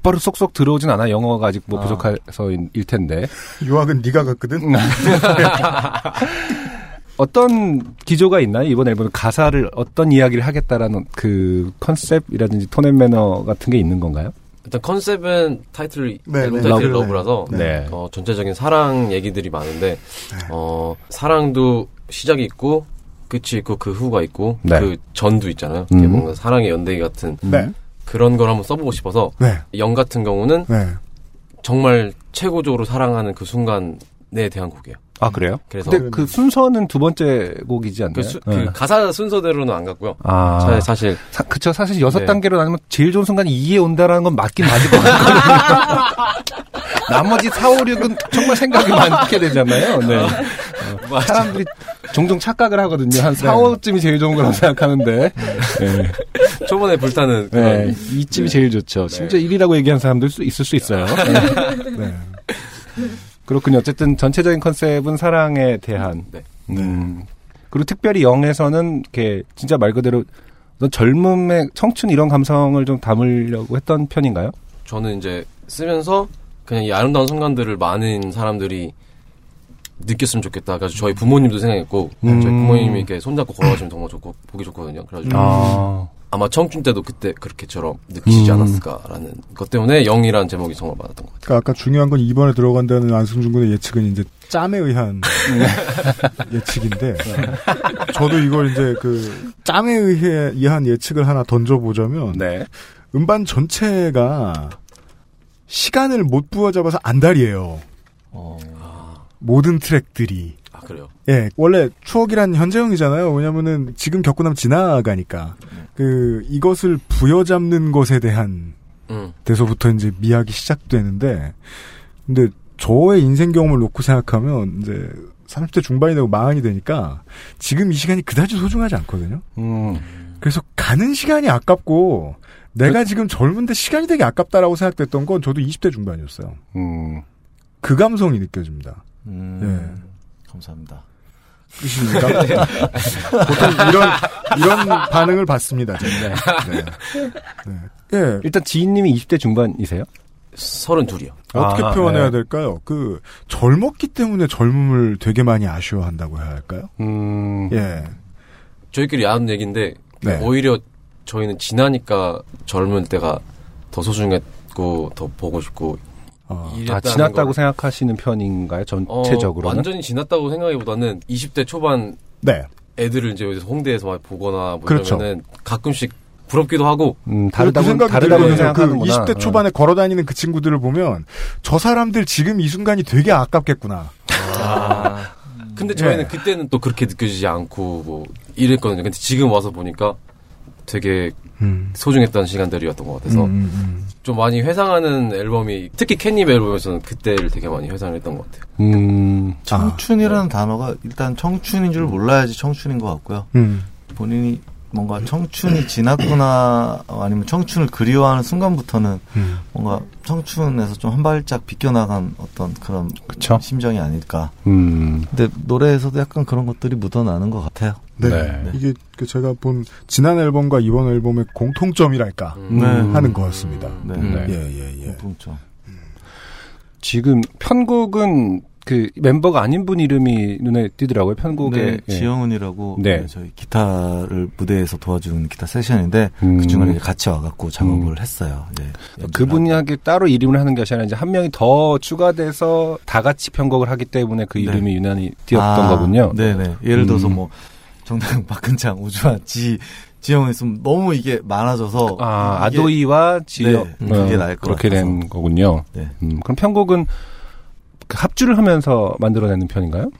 곧바로 쏙쏙 들어오진 않아 영어가 아직 뭐 아. 부족해서일 텐데 유학은 네가 갔거든. 어떤 기조가 있나요 이번 앨범에 가사를 어떤 이야기를 하겠다라는 그 컨셉이라든지 tone and manner 같은 게 있는 건가요? 일단 컨셉은 타이틀 네, 앨범 네. 타이틀 Love, Love라서 네. 어, 전체적인 사랑 얘기들이 많은데 어, 사랑도 시작이 있고 끝이 있고 그 후가 있고 네. 그 전도 있잖아요. 음. 뭔가 사랑의 연대기 같은 네. 그런 걸 한번 써보고 싶어서 네. 영 같은 경우는 네. 정말 최고적으로 사랑하는 그 순간에 대한 곡이에요. 아 그래요? 그래서 근데 그 순서는 두 번째 곡이지 않나요? 그, 수- 네. 그 가사 순서대로는 안 갔고요. 아. 사- 사실 사, 그쵸. 사실 여섯 네. 단계로 나누면 제일 좋은 순간이 2에 온다라는 건 맞긴 맞을 것 같거든요. 나머지 4, 5, 6은 정말 생각이 많게 되잖아요. 네. 어, 사람들이 종종 착각을 하거든요. 한 4, 5쯤이 제일 좋은 거라고 생각하는데. 네. 초반에 불타는 네. 그런 이쯤이 제일 좋죠. 심지어 1이라고 얘기한 사람들 수 있을 수 있어요. 네. 그렇군요. 어쨌든 전체적인 컨셉은 사랑에 대한. 네. 음. 그리고 특별히 영에서는 이렇게 진짜 말 그대로 어떤 젊음의 청춘 이런 감성을 좀 담으려고 했던 편인가요? 저는 이제 쓰면서 그냥 이 아름다운 순간들을 많은 사람들이 느꼈으면 좋겠다. 그래서 저희 부모님도 생각했고 음. 저희 부모님이 이렇게 손잡고 걸어가시면 정말 좋고 보기 좋거든요. 그래가지고 아. 아마 청춘 때도 그때 그렇게처럼 느끼시지 음. 않았을까라는 것 때문에 영이라는 제목이 정말 많았던 것 같아요. 그러니까 아까 중요한 건 이번에 들어간다는 안승준 군의 예측은 이제 짬에 의한 예측인데 저도 이걸 이제 그 짬에 의해 의한 예측을 하나 던져보자면 음반 전체가 시간을 못 부여잡아서 안달이에요. 모든 트랙들이. 아 그래요? 예, 원래 추억이란 현재형이잖아요. 왜냐면은 지금 겪고 나면 지나가니까. 그, 이것을 부여잡는 것에 대한 음. 데서부터 이제 미학이 시작되는데, 근데 저의 인생 경험을 놓고 생각하면 이제 30대 중반이 되고 마흔이 되니까 지금 이 시간이 그다지 소중하지 않거든요. 음. 그래서 가는 시간이 아깝고 내가 지금 젊은데 시간이 되게 아깝다라고 생각됐던 건 저도 20대 중반이었어요. 음. 그 감성이 느껴집니다. 음, 감사합니다. 끝입니까? 보통 이런 이런 반응을 받습니다. 저는. 네. 네. 예. 일단 지인님이 20대 중반이세요? 서른 둘이요. 어떻게 아, 표현해야 네. 될까요? 그 젊었기 때문에 젊음을 되게 많이 아쉬워한다고 해야 할까요? 음. 예. 저희끼리 야한 얘기인데 네. 오히려 저희는 지나니까 젊은 때가 더 소중했고 더 보고 싶고 아, 이랬다는 지났다고 걸- 생각하시는 편인가요? 어, 전체적으로는? 완전히 지났다고 생각하기보다는 20대 초반 네. 애들을 이제 홍대에서 보거나 뭐 그렇죠. 이러면은 가끔씩 부럽기도 하고 음, 그 생각이 다르다고 들거든요. 생각하는구나. 그 20대 초반에 걸어 다니는 그 친구들을 보면 저 사람들 지금 이 순간이 되게 아깝겠구나. 아. 근데 저희는 네. 그때는 또 그렇게 느껴지지 않고 뭐 이랬거든요. 근데 지금 와서 보니까 되게 음. 소중했던 시간들이었던 것 같아서 음, 음, 음. 좀 많이 회상하는 앨범이 특히 캣닙 앨범에서는 그때를 되게 많이 회상을 했던 것 같아요. 음. 청춘이라는 단어가 일단 청춘인 줄 몰라야지 청춘인 것 같고요. 음. 본인이 뭔가 청춘이 지났구나 어, 아니면 청춘을 그리워하는 순간부터는 음. 뭔가 청춘에서 좀 한 발짝 비껴나간 어떤 그런 심정이 아닐까. 음. 근데 노래에서도 약간 그런 것들이 묻어나는 것 같아요. 네. 이게 그 제가 본 지난 앨범과 이번 앨범의 공통점이랄까 네. 하는 거였습니다. 네. 예, 네. 예, 예. 공통점. 지금 편곡은 그 멤버가 아닌 분 이름이 눈에 띄더라고요. 편곡에 네, 예. 지영은이라고 네. 네, 저희 기타를 무대에서 도와주는 기타 세션인데 음. 그 중간에 같이 와갖고 작업을 했어요. 예. 그분에게 따로 이름을 하는 것이 아니라 이제 한 명이 더 추가돼서 다 같이 편곡을 하기 때문에 그 네. 이름이 유난히 띄었던 아, 거군요. 네네. 예를 들어서 음. 뭐 정당 박근창 우주와 지 지영은 있으면 너무 이게 많아져서 아, 이게- 아도이와 지영 네, 그게 어, 나을 것 그렇게 같아서. 된 거군요. 네. 음, 그럼 편곡은 그 합주를 하면서 만들어내는 편인가요?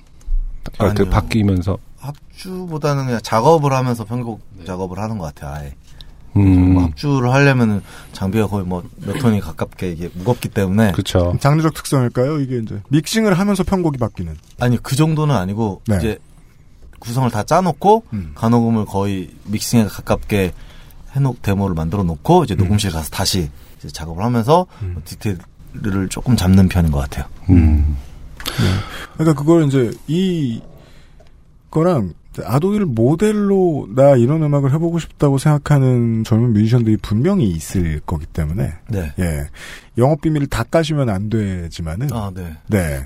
아, 그. 바뀌면서 합주보다는 그냥 작업을 하면서 편곡 작업을 하는 것 같아요. 아예. 음. 뭐 합주를 하려면은 장비가 거의 뭐 몇 톤이 가깝게 이게 무겁기 때문에 그렇죠. 장르적 특성일까요? 이게 이제 믹싱을 하면서 편곡이 바뀌는. 아니 그 정도는 아니고 네. 이제 구성을 다 짜놓고 음. 간호금을 거의 믹싱에 가깝게 해놓 데모를 만들어 놓고 이제 녹음실 가서 다시 이제 작업을 하면서 뭐 디테일 을 조금 잡는 편인 것 같아요. 음. 그러니까 그걸 이제 이 거랑 아도이를 모델로 나 이런 음악을 해보고 싶다고 생각하는 젊은 뮤지션들이 분명히 있을 거기 때문에 네. 예 영업 비밀을 다 까시면 안 되지만은 아, 네. 네.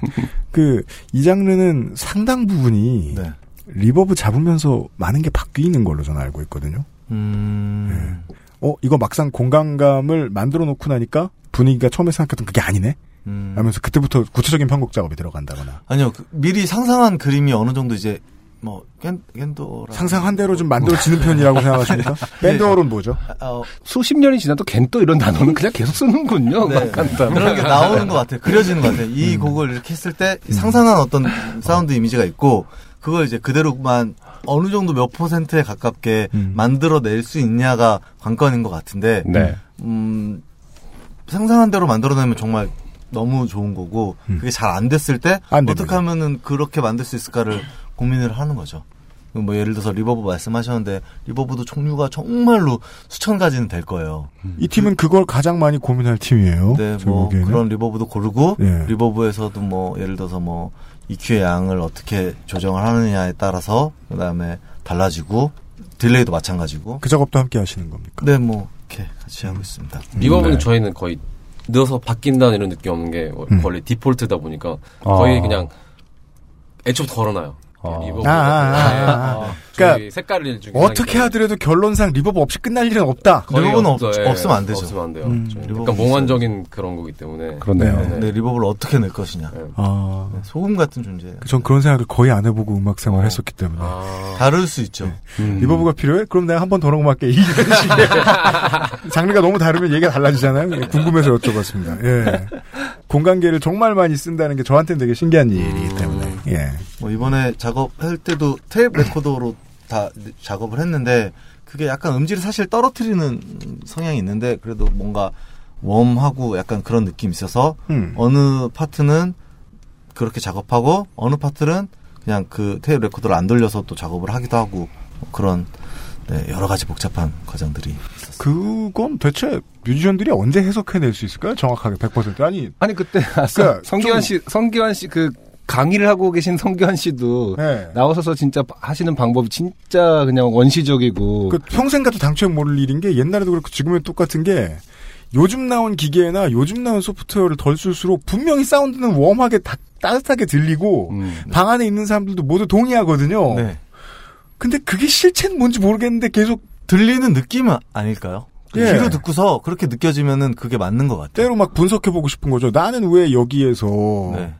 그 이 장르는 상당 부분이 네. reverb 잡으면서 많은 게 바뀌는 걸로 저는 알고 있거든요. 음. 어 이거 막상 공간감을 만들어 놓고 나니까 분위기가 처음에 생각했던 그게 아니네. 음. 하면서 그때부터 구체적인 편곡 작업이 들어간다거나 아니요 그 미리 상상한 그림이 어느 정도 이제 뭐 겐, 겐또라 상상한 대로 좀 만들어지는 편이라고 생각하십니까? 밴드어론 뭐죠? 어, 수십 년이 지나도 겐또 이런 단어는 그냥 계속 쓰는군요. 네. 그런 게 나오는 것 같아요. 그려지는 것 같아요. 이 곡을 이렇게 했을 때 상상한 어떤 사운드 이미지가 있고 그걸 이제 그대로만 어느 정도 몇 퍼센트에 가깝게 만들어낼 수 있냐가 관건인 것 같은데 네. 음, 상상한 대로 만들어내면 정말 너무 좋은 거고 그게 잘 안 됐을 때 안. 어떻게 하면은 그렇게 만들 수 있을까를 고민을 하는 거죠. 뭐 예를 들어서 reverb 말씀하셨는데 reverb도 종류가 정말로 수천 가지는 될 거예요. 이 팀은 그걸 가장 많이 고민할 팀이에요. 네, 뭐 보기에는. 그런 reverb도 고르고 예. reverb에서도 뭐 예를 들어서 뭐 EQ의 양을 어떻게 조정을 하느냐에 따라서 그다음에 달라지고 delay도 마찬가지고. 그 작업도 함께 하시는 겁니까? 네, 뭐 이렇게 같이 하고 있습니다. reverb는 네. 저희는 거의 넣어서 바뀐다는 이런 느낌 없는 게 음. 원래 디폴트다 보니까 아. 거의 그냥 애초부터 걸어놔요. reverb. 아, 아, 아, 아. 그러니까 그러니까 색깔을 어떻게 하더라도 결론상 reverb 없이 끝날 일은 없다. reverb는. 없- 예, 없으면 안 되죠. 없으면 안 돼요. 음. 저희 reverb 약간 있어요. 몽환적인 그런 거기 때문에. 그렇네요. 네. 네, reverb를 어떻게 낼 것이냐. 아, 네, 소금 같은 존재. 전 그런 생각을 거의 안 해보고 음악 생활을 했었기 때문에. 아, 다를 수 있죠. 음. reverb가 필요해? 그럼 내가 한 번 더 녹음할게. 이런 식의 장르가 너무 다르면 얘기가 달라지잖아요. 예, 궁금해서 여쭤봤습니다. 예. 공간계를 정말 많이 쓴다는 게 저한테는 되게 신기한 일이기 때문에. 예. 뭐 이번에 작업할 때도 테이프 레코더로 다 작업을 했는데 그게 약간 음질을 사실 떨어뜨리는 성향이 있는데 그래도 뭔가 warm하고 약간 그런 느낌이 있어서 음. 어느 파트는 그렇게 작업하고 어느 파트는 그냥 그 테이프 레코더를 안 돌려서 또 작업을 하기도 하고 뭐 그런 네, 여러 가지 복잡한 과정들이 그건 대체 뮤지션들이 언제 해석해낼 수 있을까요? 정확하게 100%. 아니, 아니 그때 아까 그러니까 성기환 좀- 씨, 성기환 씨그 강의를 하고 계신 성기환 씨도 네. 나오셔서 진짜 하시는 방법이 진짜 그냥 원시적이고 그 평생 가도 당최 모를 일인 게 옛날에도 그렇고 지금은 똑같은 게 요즘 나온 기계나 요즘 나온 소프트웨어를 덜 쓸수록 분명히 사운드는 웜하게 다- 따뜻하게 들리고 음. 방 안에 있는 사람들도 모두 동의하거든요. 네. 근데 그게 실체는 뭔지 모르겠는데 계속 들리는 느낌은 아닐까요? 그 예. 귀로 듣고서 그렇게 느껴지면은 그게 맞는 것 같아요. 때로 막 분석해보고 싶은 거죠. 나는 왜 여기에서 네.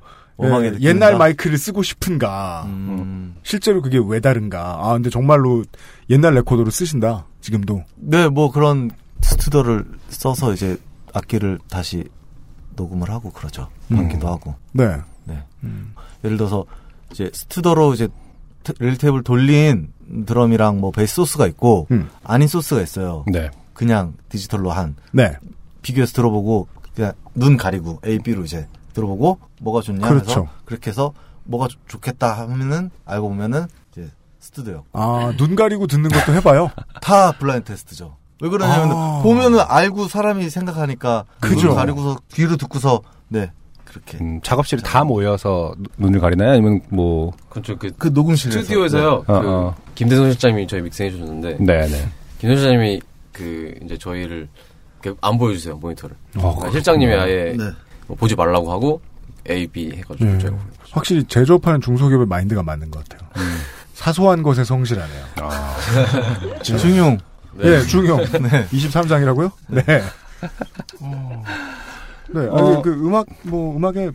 느끼는가? 옛날 마이크를 쓰고 싶은가. 음. 실제로 그게 왜 다른가. 아 근데 정말로 옛날 레코더로 쓰신다. 지금도. 네, 뭐 그런 Studer를 써서 이제 악기를 다시 녹음을 하고 그러죠. 받기도 하고. 네. 네. 예를 들어서 이제 Studer로 이제 테- reel tape을 돌린 드럼이랑 뭐 베이스 소스가 있고 음. 아닌 소스가 있어요. 네. 그냥 디지털로 한 네. 비교해서 들어보고 그냥 눈 가리고 A, B로 이제 들어보고 뭐가 좋냐 그렇죠. 해서 그렇게 해서 뭐가 좋- 좋겠다 하면은 알고 보면은 이제 스튜디오 아, 눈 가리고 듣는 것도 해 봐요. 다 블라인드 테스트죠. 왜 그러냐면 아. 보면은 알고 사람이 생각하니까 그죠. 눈 가리고서 귀로 듣고서 네 그렇게 음, 작업실에 다 모여서 누- 눈을 가리나요? 아니면 뭐 그렇죠. 그, 그 녹음실에서 스튜디오에서요. 네. 그 어, 어. 김대성 실장님이 저희 믹싱해 주셨는데 네네. 김대성 실장님이 그 이제 저희를 이렇게 안 보여주세요 모니터를. 어, 그러니까 실장님이 아예 네. 뭐 보지 말라고 하고 A, B 해가지고 네. 저희가 확실히 제조업하는 중소기업의 마인드가 맞는 것 같아요. 사소한 것에 성실하네요. 중용 네, 중용. 네. 23장이라고요? 네. 어. 네, 아니, 어. 그 음악, 뭐, 음악에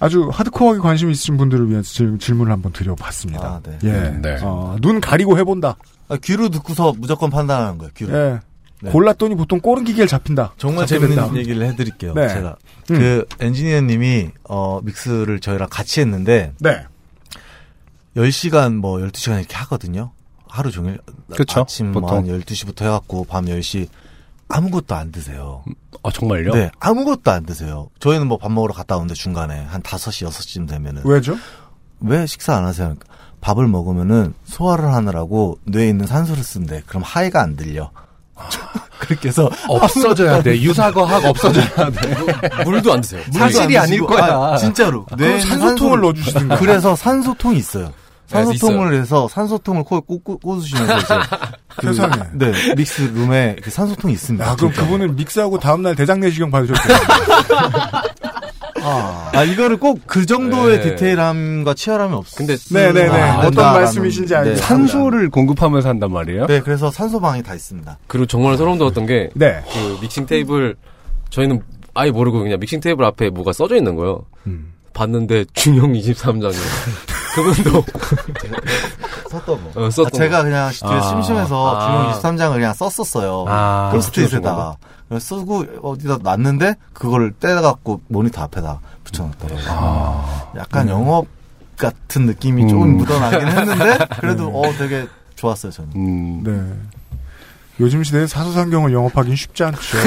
아주 하드코어하게 관심 있으신 분들을 위한 질, 질문을 한번 드려봤습니다. 아, 네. 예. 네. 어, 눈 가리고 해본다. 아, 귀로 듣고서 무조건 판단하는 거예요. 귀로. 예. 네. 골랐더니 보통 꼬른 기계를 잡힌다. 정말 재밌는 된다. 얘기를 해드릴게요. 네. 제가 음. 그 엔지니어님이 어 믹스를 저희랑 같이 했는데 네. 10시간 뭐 12시간 이렇게 하거든요. 하루 종일 그쵸, 아침 보통. 뭐한 12시부터 해갖고 밤 10시 아무것도 안 드세요. 아 정말요? 네, 아무것도 안 드세요. 저희는 뭐 밥 먹으러 갔다 오는데 중간에 한 5시, 6시쯤 되면은 왜죠? 왜 식사 안 하세요? 밥을 먹으면은 소화를 하느라고 뇌에 있는 산소를 쓴대. 그럼 하이가 안 들려. 그렇게 해서 없어져야 돼. 유사과학 없어져야 돼. 물도 안 드세요. 사실이 안 아닐 거야. 아, 진짜로. 그럼 뇌에 산소통을 넣어주시든가. 그래서 산소통이 있어요. 네, 산소통을 해서 산소통을 코에 꽂, 꽂으시면서 이제 그, 세상에. 네 믹스 룸에 그 산소통이 있습니다. 아, 그럼. 그분은 믹스하고 다음날 대장 내시경 받으셨겠네요. 아, 아 이거를 꼭 그 정도의 네. 디테일함과 치열함이 없. 근데 네네네. 아, 어떤 된다라는, 말씀이신지 알겠습니다. 네. 산소를 공급하면서 한단 말이에요? 네, 그래서 산소 방이 다 있습니다. 그리고 정말 소름 돋았던 게, 네. 그 믹싱 테이블, 저희는 아예 모르고 그냥 믹싱 테이블 앞에 뭐가 써져 있는 거예요. 음. 봤는데, 중형 23장이요. 그분도, 썼던 거. 어, 썼던 아, 제가 거. 그냥 뒤에 아. 심심해서 아. 중용 23장을 그냥 썼었어요. 아, 포스트잇에다가. 쓰고 어디다 놨는데 그거를 떼갖고 모니터 앞에다 붙여놨더라고요. 아. 약간 영업 같은 느낌이 음. 조금 묻어나긴 했는데 그래도 어 되게 좋았어요 저는. 음. 네. 요즘 시대에 사서삼경을 영업하기는 쉽지 않죠.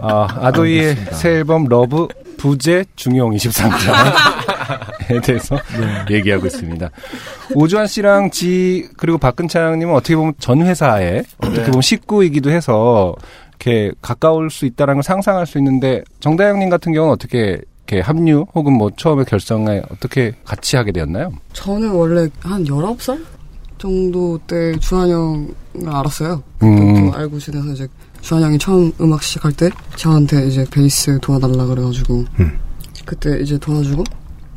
아, 아도이의 새 앨범 LOVE 부재 중용 23장에 대해서 얘기하고 있습니다. 오주환 씨랑 지 그리고 박근창님은 어떻게 보면 전 회사에 어떻게 보면 식구이기도 해서 이렇게 가까울 수 있다라는 걸 상상할 수 있는데 정다영님 같은 경우는 어떻게 이렇게 합류 혹은 뭐 처음에 결성에 어떻게 같이 하게 되었나요? 저는 원래 한 19살 정도 때 주한 형을 알았어요. 음. 또 알고 지내서 이제 주환 형이 처음 음악 시작할 때 저한테 이제 베이스 도와달라 그래가지고 음. 그때 이제 도와주고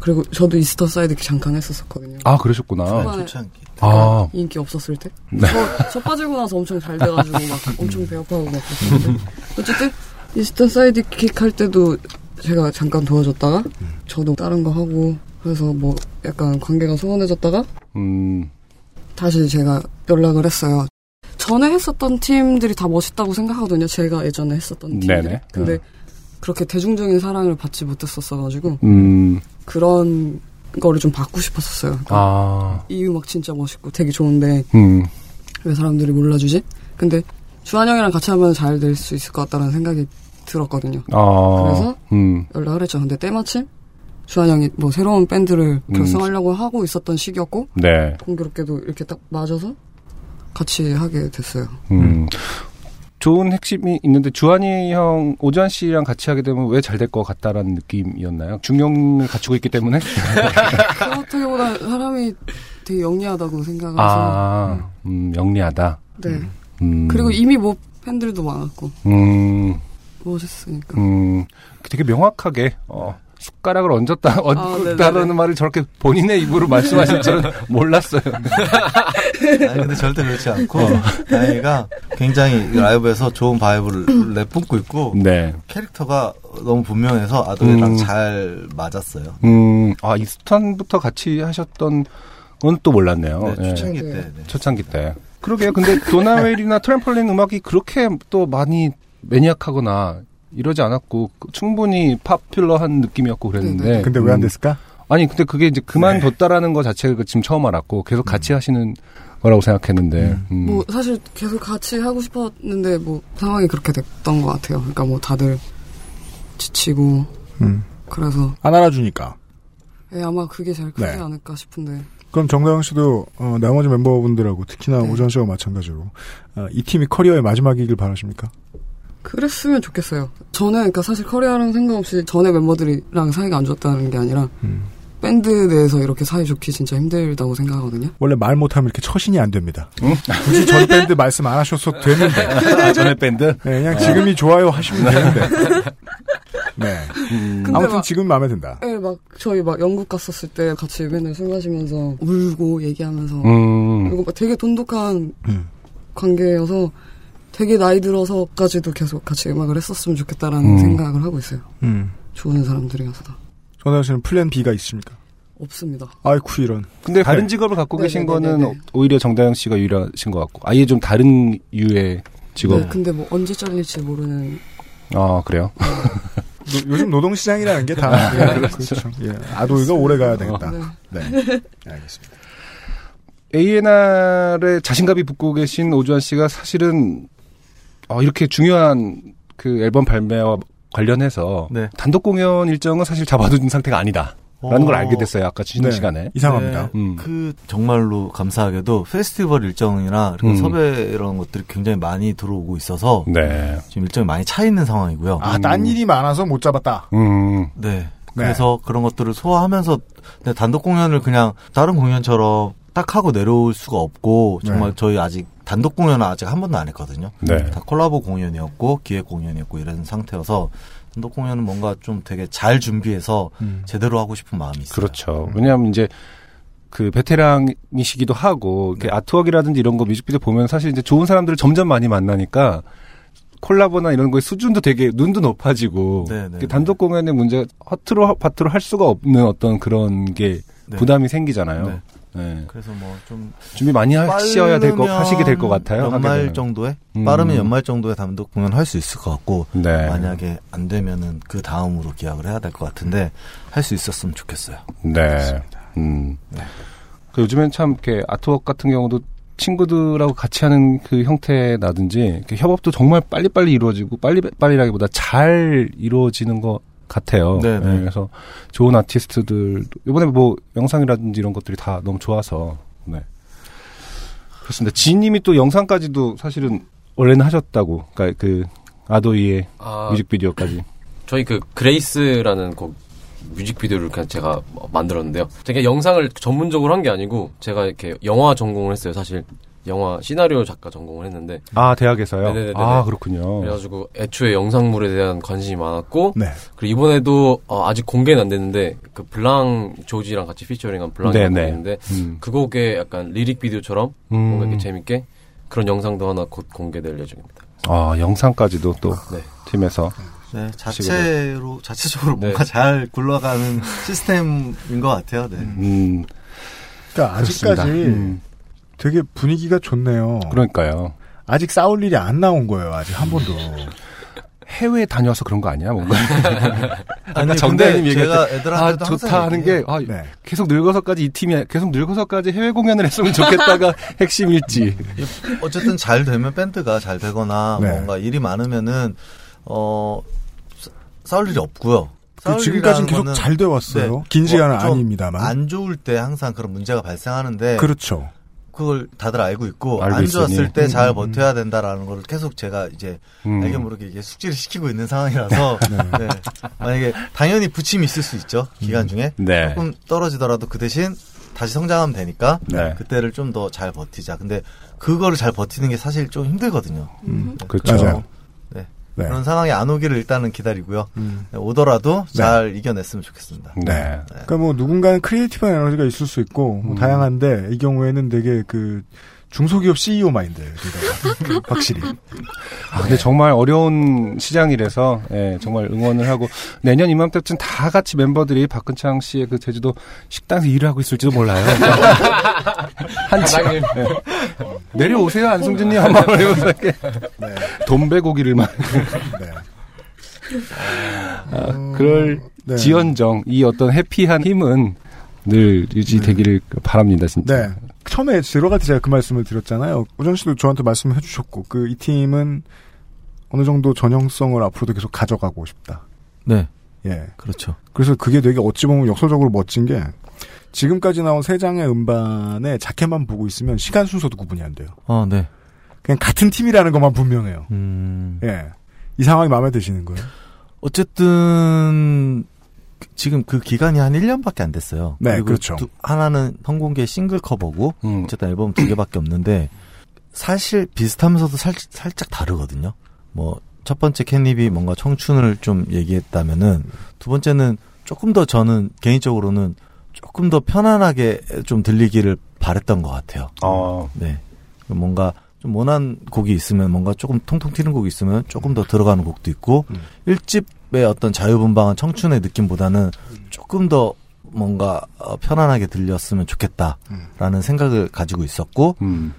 그리고 저도 Eastern Side 잠깐 했었었거든요. 아 그러셨구나. 초반에 아. 인기 없었을 때. 네. 저, 저 빠지고 나서 엄청 잘 돼가지고 막 엄청 배 아파하고 막 그랬는데 어쨌든 Eastern Sidekick 할 때도 제가 잠깐 도와줬다가 저도 다른 거 하고 그래서 뭐 약간 관계가 소원해졌다가 음. 다시 제가 연락을 했어요. 전에 했었던 팀들이 다 멋있다고 생각하거든요. 제가 예전에 했었던 팀들. 네네. 근데 그렇게 대중적인 사랑을 받지 못했었어가지고 음. 그런 거를 좀 받고 싶었었어요. 아. 이 음악 진짜 멋있고 되게 좋은데 음. 왜 사람들이 몰라주지? 근데 주한 형이랑 같이 하면 잘 될 수 있을 것 같다는 생각이 들었거든요. 아. 그래서 음. 연락을 했죠. 근데 때마침 주한 형이 뭐 새로운 밴드를 음. 결성하려고 하고 있었던 시기였고 네. 공교롭게도 이렇게 딱 맞아서 같이 하게 됐어요. 음. 좋은 핵심이 있는데 주한이 형, 오주환 씨랑 같이 하게 되면 왜 잘 될 것 같다라는 느낌이었나요? 중용을 갖추고 있기 때문에? 그렇다기 보다 사람이 되게 영리하다고 생각을 해서 아, 음, 영리하다. 네. 음. 그리고 이미 뭐 팬들도 많았고 음, 멋있으니까 음, 되게 명확하게, 어, 숟가락을 얹었다, 아, 네네네. 얹다라는 말을 저렇게 본인의 입으로 말씀하실 줄은 몰랐어요. 아니 근데 절대 그렇지 않고 다영이가 굉장히 라이브에서 좋은 vibe를 내뿜고 있고 네. 캐릭터가 너무 분명해서 아도이랑 음. 잘 맞았어요. 음, 아, Eastern부터 같이 하셨던 건 또 몰랐네요. 네, 예. 초창기 때. 네. 초창기 때. 그러게요. 근데 도나웨일이나 트램펄린 음악이 그렇게 또 많이 매니악하거나 이러지 않았고 그 충분히 파퓰러한 느낌이었고 그랬는데. 근데 왜안 음, 됐을까? 아니 근데 그게 이제 그만뒀다라는 거 자체가 지금 처음 알았고 계속 같이 하시는 거라고 생각했는데. 음. 뭐 사실 계속 같이 하고 싶었는데 뭐 상황이 그렇게 됐던 것 같아요. 그러니까 뭐 다들 지치고 음. 그래서 안 알아주니까. 예, 아마 그게 제일 크지 네. 않을까 싶은데 그럼 정다영 씨도 어, 나머지 멤버분들하고 특히나 네. 오전 씨와 마찬가지로 어, 이 팀이 커리어의 마지막이길 바라십니까? 그랬으면 좋겠어요. 저는 그러니까 사실 커리어랑 상관없이 전에 멤버들이랑 사이가 안 좋았다는 게 아니라 음. 밴드 내에서 이렇게 사이 좋기 진짜 힘들다고 생각하거든요. 원래 말 못하면 이렇게 처신이 안 됩니다. 굳이 전 밴드 말씀 안 하셨어도 되는데. 아, 전에 밴드? 네, 그냥 지금이 좋아요 하시면 되는데. 네. 근데 아무튼 막- 지금 마음에 든다. 네, 막 저희 막 영국 갔었을 때 같이 맨날 술 마시면서 울고 얘기하면서 음. 그리고 막 되게 돈독한 음. 관계여서 되게 나이 들어서까지도 계속 같이 음악을 했었으면 좋겠다라는 음. 생각을 하고 있어요. 음. 좋은 사람들이어서 다 정다영 씨는 플랜 B가 있습니까? 없습니다. 아이쿠 이런. 근데 다른 네. 직업을 갖고 계신 네네네네. 거는 오히려 정다영 씨가 유일하신 것 같고 아예 좀 다른 유의 직업. 네, 근데 뭐 언제 잘릴지 모르는 아 그래요? 노- 요즘 노동시장이라는 게 다. 예, 그렇죠. 예, 아도이가 오래 가야 되겠다. 네. 알겠습니다. A&R에 자신감이 붙고 계신 오주환 씨가 사실은 어, 이렇게 중요한 그 앨범 발매와 관련해서 네. 단독 공연 일정은 사실 잡아둔 상태가 아니다. 라는 걸 어. 알게 됐어요. 아까 쉬는 네. 시간에. 이상합니다. 음. 그 정말로 감사하게도 페스티벌 일정이나 음. 섭외 이런 것들이 굉장히 많이 들어오고 있어서 네. 지금 일정이 많이 차 있는 상황이고요. 아, 딴 일이 많아서 못 잡았다. 음. 네. 그래서 그런 것들을 소화하면서 네, 단독 공연을 그냥 다른 공연처럼 딱 하고 내려올 수가 없고 정말 네. 저희 아직 단독 공연은 아직 한 번도 안 했거든요. 네. 다 콜라보 공연이었고 기획 공연이었고 이런 상태여서 단독 공연은 뭔가 좀 되게 잘 준비해서 음. 제대로 하고 싶은 마음이 있어요. 그렇죠. 왜냐하면 이제 그 베테랑이시기도 하고 네. 이렇게 아트웍이라든지 이런 거 뮤직비디오 보면 사실 이제 좋은 사람들을 점점 많이 만나니까 콜라보나 이런 거의 수준도 되게 눈도 높아지고 네, 네, 이렇게 단독 공연의 문제 허투루 파트로 할 수가 없는 어떤 그런 게 네. 부담이 생기잖아요. 네. 네. 그래서 뭐 좀 준비 많이 하셔야 될거 빠르면 하시게 될 것 같아요. 연말. 정도에 음. 빠르면 연말 정도에 단독 공연 할 수 있을 것 같고 네. 만약에 안 되면은 그 다음으로 기약을 해야 될 것 같은데 할 수 있었으면 좋겠어요. 네. 음. 그 요즘엔 참 이렇게 아트웍 같은 경우도 친구들하고 같이 하는 그 형태라든지 협업도 정말 빨리빨리 이루어지고 빨리 빨리라기보다 잘 이루어지는 것 같아요. 네, 네. 그래서 좋은 아티스트들 이번에 뭐 영상이라든지 이런 것들이 다 너무 좋아서 네. 그렇습니다. 지님이 또 영상까지도 사실은 원래는 하셨다고. 그러니까 그 아도이의 아. 뮤직비디오까지. 저희 그 그레이스라는 곡 뮤직비디오를 그냥 제가 만들었는데요. 제가 영상을 전문적으로 한 게 아니고 제가 이렇게 영화 전공을 했어요. 사실 영화 시나리오 작가 전공을 했는데 아 대학에서요. 네네네네. 아 그렇군요. 그래가지고 애초에 영상물에 대한 관심이 많았고 네. 그리고 이번에도 어, 아직 공개는 안 됐는데 그 블랑 조지랑 같이 피처링한 블랑이 네네. 있는데 음. 그 곡에 약간 리릭 비디오처럼 음. 뭔가 이렇게 재밌게 그런 영상도 하나 곧 공개될 예정입니다. 아 영상까지도 또 네. 팀에서 네, 자체로 자체적으로 네. 뭔가 잘 굴러가는 시스템인 것 같아요. 네. 음. 그러니까 그렇습니다. 아직까지 음. 되게 분위기가 좋네요. 그러니까요. 아직 싸울 일이 안 나온 거예요. 아직 한 번도. 해외에 다녀와서 그런 거 아니야? 뭔가. 아까 정대님 애들한테도 아, 좋다 하는 게. 아, 네. 계속 늙어서까지 이 팀이, 계속 늙어서까지 해외 공연을 했으면 좋겠다가 핵심일지. 어쨌든 잘 되면 밴드가 잘 되거나 네. 뭔가 일이 많으면은 어 싸- 싸울 일이 없고요. 그 싸울 지금까지는 계속 잘 돼 왔어요. 네, 긴 시간은 좀 아닙니다만. 안 좋을 때 항상 그런 문제가 발생하는데 그렇죠. 그걸 다들 알고 있고 알고 안. 좋았을 때잘 음, 음, 버텨야 된다라는 걸 계속 제가 이제 음. 알게 모르게 이게 숙지를 시키고 있는 상황이라서 네. 만약에 당연히 부침이 있을 수 있죠 기간 중에 네. 조금 떨어지더라도 그 대신 다시 성장하면 되니까 네. 그때를 좀 더 잘 버티자. 근데 그거를 잘 버티는 게 사실 좀 힘들거든요. 음. 네, 그렇죠. 맞아요. 네. 네. 그런 상황이 안 오기를 일단은 기다리고요. 음. 네, 오더라도 잘 이겨냈으면 좋겠습니다. 네. 그러니까 뭐 누군가는 creative한 에너지가 있을 수 있고 뭐 음. 다양한데 이 경우에는 되게 그 중소기업 CEO 마인드 확실히. 아, 근데 정말 어려운 시장이라서, 예, 정말 응원을 하고, 내년 이맘때쯤 다 같이 멤버들이 박근창 씨의 그 제주도 식당에서 일을 하고 있을지도 몰라요. 한치. 예. 내려오세요, 안승준님. 한번 해보세요. 네. 돈배고기를 만. 네. 아, 그럴 네. 지연정, 이 어떤 해피한 힘은 늘 유지되기를 바랍니다, 진짜. 네. 처음에 들어갈 때 제가 그 말씀을 드렸잖아요. 우정 씨도 저한테 말씀을 해주셨고 그 이 팀은 어느 정도 전형성을 앞으로도 계속 가져가고 싶다. 네. 예. 그렇죠. 그래서 그게 되게 어찌 보면 역설적으로 멋진 게 지금까지 나온 세 장의 음반의 자켓만 보고 있으면 시간 순서도 구분이 안 돼요. 어, 네. 그냥 같은 팀이라는 것만 분명해요. 음. 예. 이 상황이 마음에 드시는 거예요? 어쨌든 그- 지금 그 기간이 한 1년밖에 안 됐어요. 네, 그리고 그렇죠. 두- 하나는 성공개 싱글 커버고 음. 어쨌든 앨범 두 개밖에 없는데 사실 비슷하면서도 살, 살짝 다르거든요. 뭐 첫 번째 캣닙이 뭔가 청춘을 좀 얘기했다면은 두 번째는 조금 더 저는 개인적으로는 조금 더 편안하게 좀 들리기를 바랬던 것 같아요. 어, 네. 뭔가 좀 원한 곡이 있으면 뭔가 조금 통통 튀는 곡이 있으면 조금 더 들어가는 곡도 있고 음. 일집의 어떤 자유분방한 청춘의 느낌보다는 조금 더 뭔가 어, 편안하게 들렸으면 좋겠다라는 생각을 가지고 있었고 음.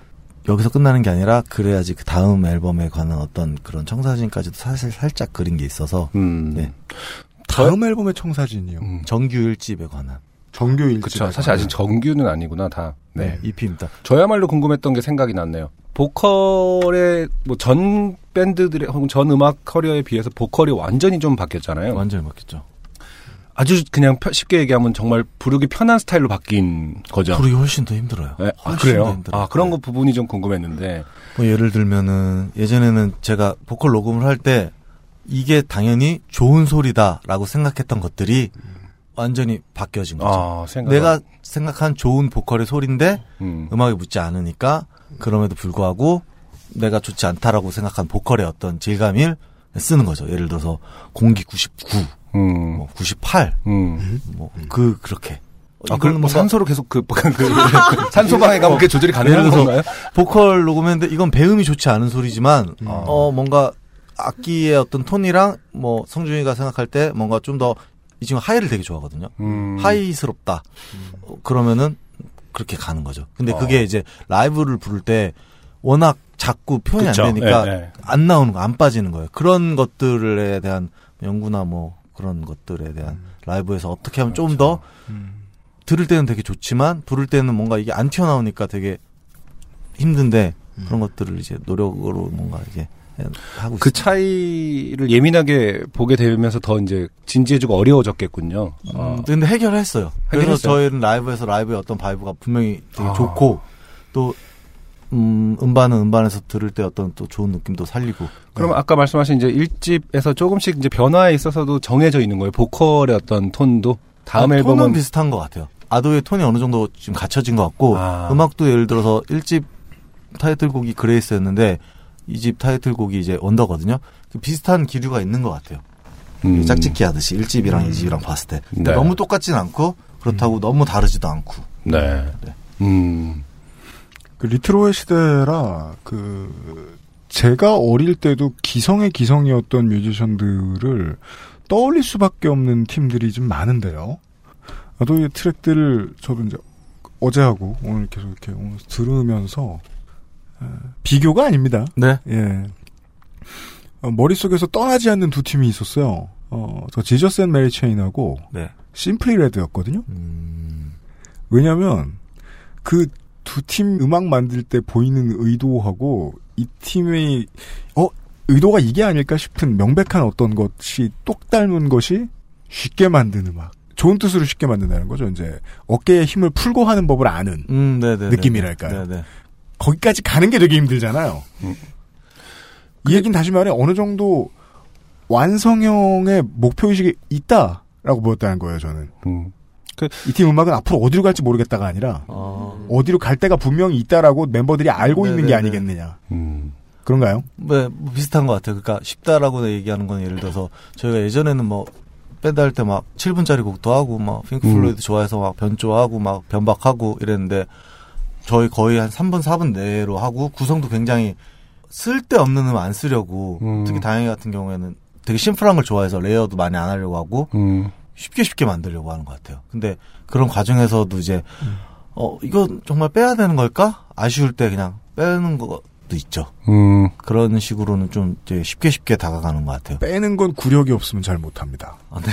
여기서 끝나는 게 아니라 그래야지 그 다음 앨범에 관한 어떤 그런 청사진까지도 사실 살짝 그린 게 있어서 음. 네. 다음 앨범의 청사진이요. 음. 정규 일집에 관한 정규 일집. 그렇죠. 사실 아직 정규는 아니구나 다. 네. EP입니다. 저야말로 궁금했던 게 생각이 났네요. 보컬의 뭐 전 밴드들의 혹은 전 음악 커리어에 비해서 보컬이 완전히 좀 바뀌었잖아요. 완전히 바뀌었죠. 아주 그냥 펴- 쉽게 얘기하면 정말 부르기 편한 스타일로 바뀐 거죠. 부르기 훨씬 더 힘들어요. 네. 아, 그래요? 힘들어요. 아, 그런 거 부분이 좀 궁금했는데. 뭐 예를 들면은 예전에는 제가 보컬 녹음을 할 때 이게 당연히 좋은 소리다라고 생각했던 것들이 완전히 바뀌어진 거죠. 아, 생각은- 내가 생각한 좋은 보컬의 소리인데 음. 음. 악에 묻지 않으니까 그럼에도 불구하고 내가 좋지 않다라고 생각한 보컬의 어떤 질감을 쓰는 거죠. 예를 들어서 공기 99, 음. 뭐 98, 음. 뭐그 그렇게. 아, 그럼 뭐 산소로 계속 그, 그, 그 산소 방에 가면 그게 조절이 가능한 건가요? 보컬 녹음했는데 이건 배음이 좋지 않은 소리지만 음. 어 뭔가 악기의 어떤 톤이랑 뭐 성준이가 생각할 때 뭔가 좀 더 이 친구 하이를 되게 좋아하거든요. 음. 하이스럽다. 어, 그러면은 그렇게 가는 거죠. 근데 어. 그게 이제 라이브를 부를 때 워낙 자꾸 표현이 그쵸. 안 되니까 예, 예. 안 나오는 거, 안 빠지는 거예요. 그런 것들에 대한 연구나 뭐 그런 것들에 대한 라이브에서 어떻게 하면 좀더 들을 때는 되게 좋지만 부를 때는 뭔가 이게 안 튀어나오니까 되게 힘든데 그런 것들을 이제 노력으로 뭔가 이제 하고 그 차이를 예민하게 보게 되면서 더 이제 진지해지고 어려워졌겠군요. 어. 음, 근데 해결했어요. 그래서 해결했어요? 저희는 라이브에서 라이브의 어떤 vibe가 분명히 되게 아. 좋고 또 음, 음반은 음반에서 들을 때 어떤 또 좋은 느낌도 살리고. 그럼 아까 말씀하신 이제 1집에서 조금씩 이제 변화에 있어서도 정해져 있는 거예요. 보컬의 어떤 톤도 다음 아, 앨범은 톤은 비슷한 것 같아요. 아도의 톤이 어느 정도 지금 갖춰진 것 같고 아. 음악도 예를 들어서 1집 타이틀곡이 그레이스였는데 2집 타이틀곡이 이제 원더거든요. 그 비슷한 기류가 있는 것 같아요. 음. 짝짓기 하듯이 1집이랑 2집이랑 봤을 때 네. 너무 똑같진 않고 그렇다고 너무 다르지도 않고. 네. 음. 그 레트로의 시대라 그 제가 어릴 때도 기성의 기성이었던 뮤지션들을 떠올릴 수밖에 없는 팀들이 좀 많은데요. 나도 이 트랙들을 저도 이제 어제 하고 오늘 계속 이렇게 오늘 들으면서 어, 비교가 아닙니다. 네. 예. 어, 머릿속에서 떠나지 않는 두 팀이 있었어요. 어, 저 Jesus and Mary Chain하고 네. Simply Red였거든요. 음. 왜냐면 그 두 팀 음악 만들 때 보이는 의도하고 이 팀의 어 의도가 이게 아닐까 싶은 명백한 어떤 것이 똑 닮은 것이 쉽게 만든 음악. 좋은 뜻으로 쉽게 만든다는 거죠. 이제 어깨에 힘을 풀고 하는 법을 아는 음, 네네. 느낌이랄까요. 네네. 거기까지 가는 게 되게 힘들잖아요. 이 얘기는 다시 말해 어느 정도 완성형의 목표의식이 있다라고 보였다는 거예요, 저는. 이팀 음악은 앞으로 어디로 갈지 모르겠다가 아니라 어디로 갈 데가 분명히 있다라고 member들이 알고 있는 게 네네네. 아니겠느냐. 그런가요? 네, 뭐 비슷한 것 같아요. 그러니까 쉽다라고 얘기하는 건 예를 들어서 저희가 예전에는 뭐 밴드 할 때 막 7분짜리 곡도 하고 막 Pink 음. Floyd 좋아해서 막 변조하고 막 변박하고 이랬는데 저희 거의 한 3분 4분 내로 하고 구성도 굉장히 쓸데없는 음. 안 쓰려고 특히 다영이 같은 경우에는 되게 심플한 걸 좋아해서 layer도 많이 안 하려고 하고 음. 쉽게 쉽게 만들려고 하는 것 같아요. 근데 그런 과정에서도 이제 어 이거 정말 빼야 되는 걸까? 아쉬울 때 그냥 빼는 것도 있죠. 음. 그런 식으로는 좀 이제 쉽게 쉽게 다가가는 것 같아요. 빼는 건 구력이 없으면 잘 못합니다. 아, 네.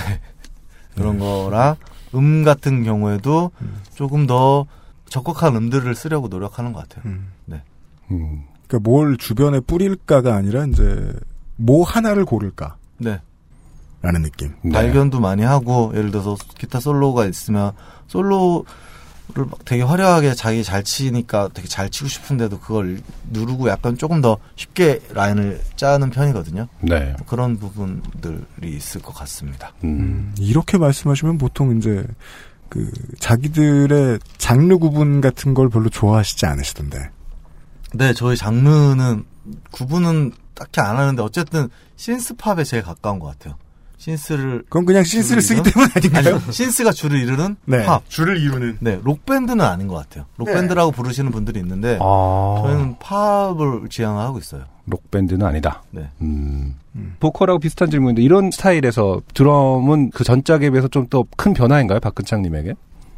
그런 거랑 음 같은 경우에도 조금 더 적극한 음들을 쓰려고 노력하는 것 같아요. 네. 그러니까 뭘 주변에 뿌릴까가 아니라 이제 뭐 하나를 고를까. 네. 라는 느낌. 발견도 많이 하고 예를 들어서 기타 솔로가 있으면 솔로를 막 되게 화려하게 자기 잘 치니까 되게 잘 치고 싶은데도 그걸 누르고 약간 조금 더 쉽게 라인을 짜는 편이거든요. 네. 그런 부분들이 있을 것 같습니다. 음, 이렇게 말씀하시면 보통 이제 그 자기들의 장르 구분 같은 걸 별로 좋아하시지 않으시던데. 네, 저희 장르는 구분은 딱히 안 하는데 어쨌든 신스팝에 제일 가까운 것 같아요. 신스를 그건 그냥 신스를 쓰기 때문 아닌가요? 아니요, 신스가 줄을 이루는 네, 팝. 줄을 이루는. 네, 록 밴드는 아닌 것 같아요. 록 네. 밴드라고 부르시는 분들이 있는데 아. 저희는 팝을 지향하고 있어요. 록밴드는 아니다. 네. 음. 보컬하고 비슷한 질문인데 이런 스타일에서 드럼은 그 전작에 비해서 좀 더 큰 변화인가요? 박근창님에게?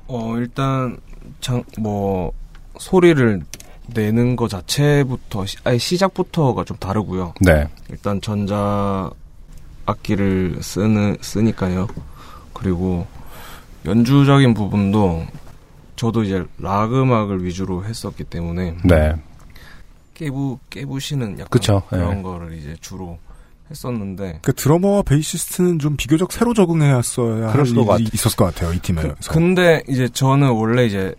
어, 일단, 장, 뭐, 소리를 내는 거 자체부터, 시, 아예 시작부터가 좀 다르고요. 네. 일단 전자 악기를 쓰는, 쓰니까요. 그리고 연주적인 부분도 저도 이제 락 음악을 위주로 했었기 때문에 네. 깨부 깨부시는 약간 그쵸, 그런 예. 거를 이제 주로 했었는데 그 드러머와 베이시스트는 좀 비교적 새로 적응해왔어야 할 수도 일이 같- 있었을 것 같아요 이 팀에서. 그, 근데 이제 저는 원래 이제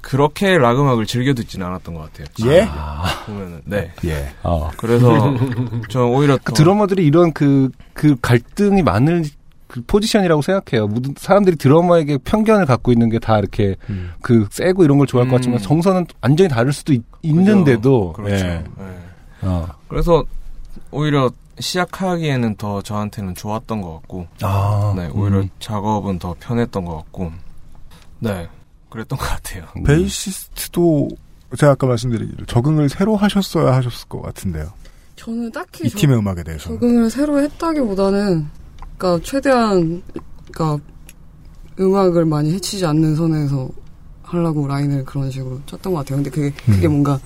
그렇게 락 음악을 즐겨 듣지는 않았던 것 같아요. 예? 보면은 네. 예. 어. 그래서 저는 오히려 그 더- 드러머들이 이런 그, 그 갈등이 많을 그 포지션이라고 생각해요. 모든 사람들이 드러머에게 편견을 갖고 있는 게 다 이렇게 음. 그 세고 이런 걸 좋아할 것 같지만 정서는 완전히 다를 수도 있, 는데도 그렇죠. 예. 네. 어. 그래서 오히려 시작하기에는 더 저한테는 좋았던 것 같고, 아, 네 오히려 음. 작업은 더 편했던 것 같고, 네 그랬던 것 같아요. 베이시스트도 제가 아까 말씀드리기를 적응을 새로 하셨어야 하셨을 것 같은데요. 저는 딱히 이 저- 팀의 음악에 대해서. 적응을 새로 했다기보다는 그러니까 최대한 그러니까 음악을 많이 해치지 않는 선에서 하려고 라인을 그런 식으로 짰던 것 같아요. 근데 그게 그게 음. 뭔가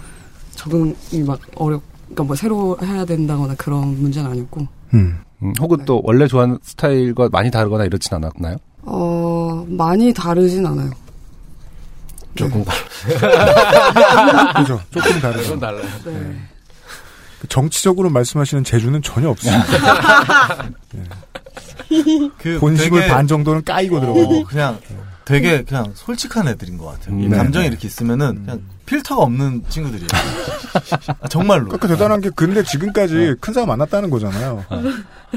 적응이 막 어렵 그러니까 뭐 새로 해야 된다거나 그런 문제는 아니었고 음, 혹은 또 원래 좋아하는 스타일과 많이 다르거나 이렇진 않았나요? 어 많이 다르진 않아요. 조금 그죠. 조금 다르죠. 좀 달라요. 네. 정치적으로 말씀하시는 재주는 전혀 없습니다. 그 본심을 되게- 반 정도는 까이고 어, 들어가고. 그냥 되게 그냥 솔직한 애들인 것 같아요. 이 네. 감정이 이렇게 있으면은 그냥 필터가 없는 친구들이에요. 아, 정말로. 그러니까 대단한 게 근데 지금까지 큰 사람 만났다는 거잖아요.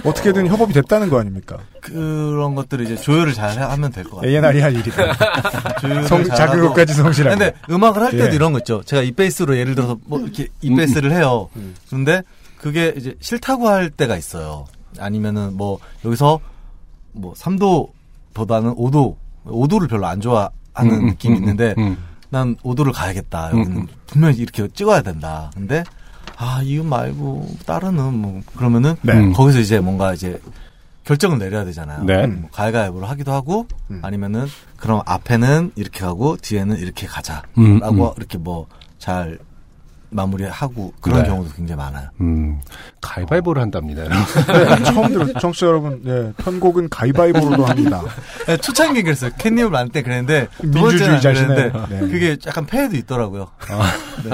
어떻게든 협업이 됐다는 거 아닙니까? 그런 것들을 이제 조율을 잘 하면 될 것 같아요. ANR이 할 일이다. 조율을 성-. 작은 것까지 성실하게. 근데 음악을 할 때도 예. 이런 거 있죠. 제가 이 베이스로 예를 들어서 뭐 이렇게 이 베이스를 해요. 그런데 그게 이제 싫다고 할 때가 있어요. 아니면은 뭐 여기서 뭐 3도보다는 5도, 5도를 별로 안 좋아하는 음, 음, 느낌이 음, 있는데 음. 난 5도를 가야겠다. 여기는 음, 분명히 이렇게 찍어야 된다. 근데 아, 이음 말고 다른은 뭐 그러면은 네. 거기서 이제 뭔가 이제 결정을 내려야 되잖아요. 네. 뭐 가위가위보를 하기도 하고 아니면은 그럼 앞에는 이렇게 가고 뒤에는 이렇게 가자라고 음, 음. 이렇게 뭐 잘 마무리하고 그런 네. 경우도 굉장히 많아요. 음, 가위바위보를 한답니다. 네, 처음 들었 청취자 여러분, 예, 편곡은 가위바위보로도 합니다. 네, 초창기 그랬어요. 캣닙을 만들 때 그랬는데 민주주의자시네. 그랬는데 네. 그게 약간 폐해도 있더라고요. 네.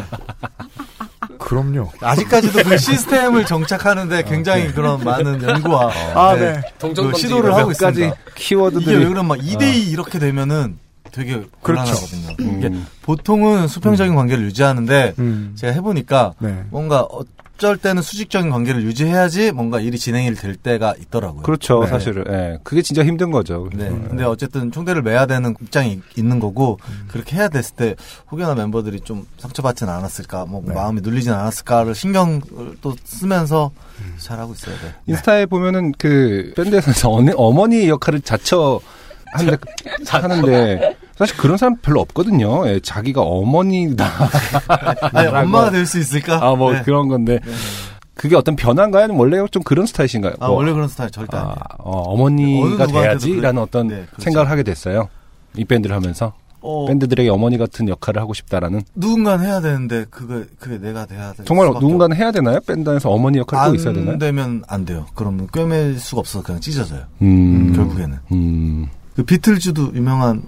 그럼요. 아직까지도 그 시스템을 정착하는데 굉장히 그런 많은 연구와 아, 네. 그 시도를 하고 있습니다. 키워드들이- 이게 왜 그러면 막 2대2 어. 이렇게 되면은 되게 그렇죠. 곤란하거든요. 음. 이게 보통은 수평적인 관계를 유지하는데 음. 제가 해보니까 네. 뭔가 어쩔 때는 수직적인 관계를 유지해야지 뭔가 일이 진행이 될 때가 있더라고요. 그렇죠, 네. 사실은. 예. 그게 진짜 힘든 거죠. 네. 근데 어쨌든 총대를 매야 되는 입장이 있- 있는 거고 음. 그렇게 해야 됐을 때 혹여나 멤버들이 좀 상처받지는 않았을까, 뭐 네. 마음이 눌리진 않았을까를 신경을 또 쓰면서 음. 잘하고 있어야 돼. 인스타에 보면은 그 밴드에서 어머니 역할을 자처 하는데, 하는데 사실 그런 사람 별로 없거든요. 예, 자기가 어머니다. 아니, 엄마가 될 수 있을까? 아, 뭐 네. 그런 건데. 그게 어떤 변화인가요? 아니면 원래 좀 그런 스타일이신가요? 아, 뭐, 원래 그런 스타일 절대 아, 아니에요. 어, 어머니가 누구한테도 돼야지라는. 어떤 네, 그렇죠. 생각을 하게 됐어요. 이 밴드를 하면서. 어. 밴드들에게 어머니 같은 역할을 하고 싶다라는. 누군가는 해야 되는데 그게 그게 내가 돼야 돼. 정말 누군가는 해야 되나요? 밴드 안에서 어머니 역할을 꼭 있어야 되나요? 안 되면 안 돼요. 그러면 꿰맬 수가 없어서 그냥 찢어져요. 음. 결국에는. 음. 그 비틀즈도 유명한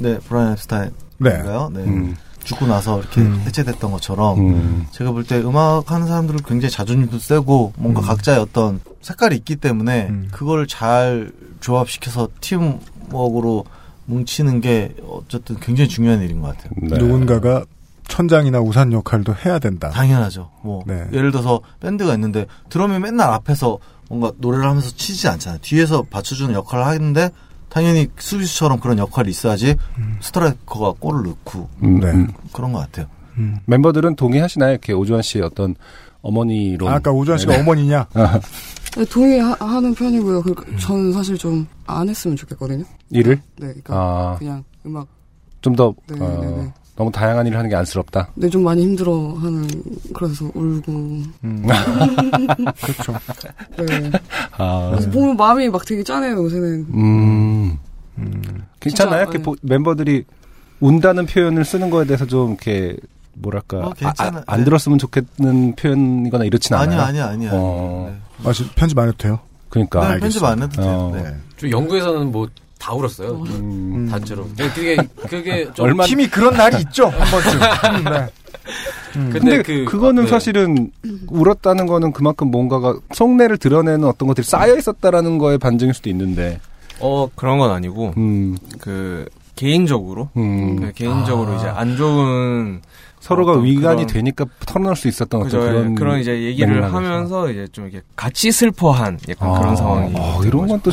네 브라이언 앱스타인인가요? 네. 음. 죽고 나서 이렇게 음. 해체됐던 것처럼 음. 제가 볼 때 음악 하는 사람들은 굉장히 자존심도 세고 음. 뭔가 각자의 어떤 색깔이 있기 때문에 그걸 잘 조합시켜서 팀워크로 뭉치는 게 어쨌든 굉장히 중요한 일인 것 같아요. 네. 누군가가 천장이나 우산 역할도 해야 된다. 당연하죠. 뭐 네. 예를 들어서 밴드가 있는데 드럼이 맨날 앞에서 뭔가 노래를 하면서 치지 않잖아요. 뒤에서 받쳐주는 역할을 하는데 당연히 수비수처럼 그런 역할이 있어야지 스트라이커가 골을 넣고 음, 네. 음. 그런 것 같아요. 멤버들은 동의하시나요? 이렇게 오주환 씨의 어떤 어머니로. 아, 아까 오주환 씨가 네네. 어머니냐? 네, 동의하는 편이고요. 그, 저는 사실 좀 안 했으면 좋겠거든요. 일을? 네, 그러니까 아. 그냥 음악 좀 더, 네, 어, 네, 네. 너무 다양한 일을 하는 게 안쓰럽다. 네, 좀 많이 힘들어하는 그래서 울고. 음. 그렇죠. 네. 아. 그래서 보면 마음이 막 되게 짠해요 요새는. 음. 괜찮아요? 진짜, 이렇게 네. 보- 멤버들이 운다는 표현을 쓰는 거에 대해서 좀 이렇게 뭐랄까 어, 괜찮아. 아, 안 네. 들었으면 좋겠는 표현이거나 이렇진 않아요. 아니요, 아니요, 아니요. 어, 아, 지- 편집 안 해도 돼요? 그러니까 네, 편집 안 해도 돼요. 어. 네. 좀 영국에서는 뭐 다 울었어요. 음. 단체로. 그게 그게 좀 얼마 팀이 그런 날이 있죠 한 번쯤. 음, 네. 근데, 근데 그- 그거는 네. 사실은 울었다는 거는 그만큼 뭔가가 속내를 드러내는 어떤 것들이 쌓여 있었다라는 거의 반증일 수도 있는데. 어 그런 건 아니고 음. 그 개인적으로 음. 그 개인적으로 아. 이제 안 좋은 서로가 위관이 그런- 되니까 털어낼 수 있었던 그죠, 어떤 그런 그런 이제 얘기를 맥락에서. 하면서 이제 좀 이렇게 같이 슬퍼한 약간 그런 아, 상황이 어, 이런 건 또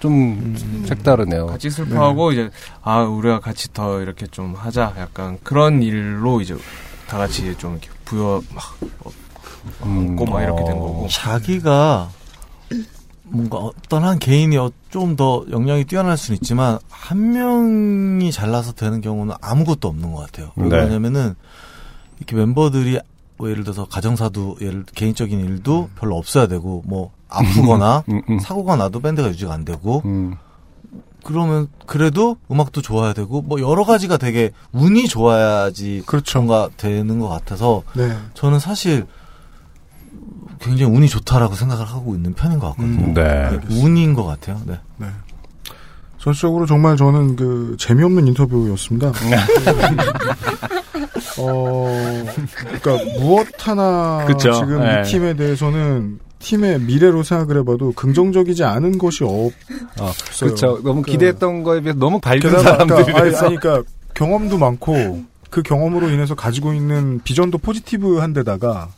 좀 색다르네요. 같이 슬퍼하고 이제 아 우리가 같이 더 이렇게 좀 하자 약간 그런 일로 이제 다 같이 좀 이렇게 부여 막 음. 얻고 막 이렇게 된 거고 자기가 뭔가 어떤 한 개인이 좀 더 역량이 뛰어날 수는 있지만 한 명이 잘나서 되는 경우는 아무것도 없는 것 같아요. 왜 네. 그러냐면은 이렇게 멤버들이 뭐 예를 들어서 가정사도 예를 개인적인 일도 별로 없어야 되고 뭐 아프거나 음, 사고가 나도 밴드가 유지가 안 되고 그러면 그래도 음악도 좋아야 되고 뭐 여러 가지가 되게 운이 좋아야지 그렇죠. 뭔가 되는 것 같아서 네. 저는 사실 굉장히 운이 좋다라고 생각을 하고 있는 편인 것 같거든요. 음, 네. 운인 것 같아요. 네. 네. 전적으로 정말 저는 그 재미없는 인터뷰였습니다. 어, 그러니까 무엇 하나 그쵸. 지금 네. 이 팀에 대해서는 팀의 미래로 생각을 해봐도 긍정적이지 않은 것이 없어요. 그렇죠. 너무 그- 기대했던 거에 비해서 너무 밝은 사람들이 아니, 아니, 그러니까 경험도 많고 그 경험으로 인해서 가지고 있는 비전도 포지티브한데다가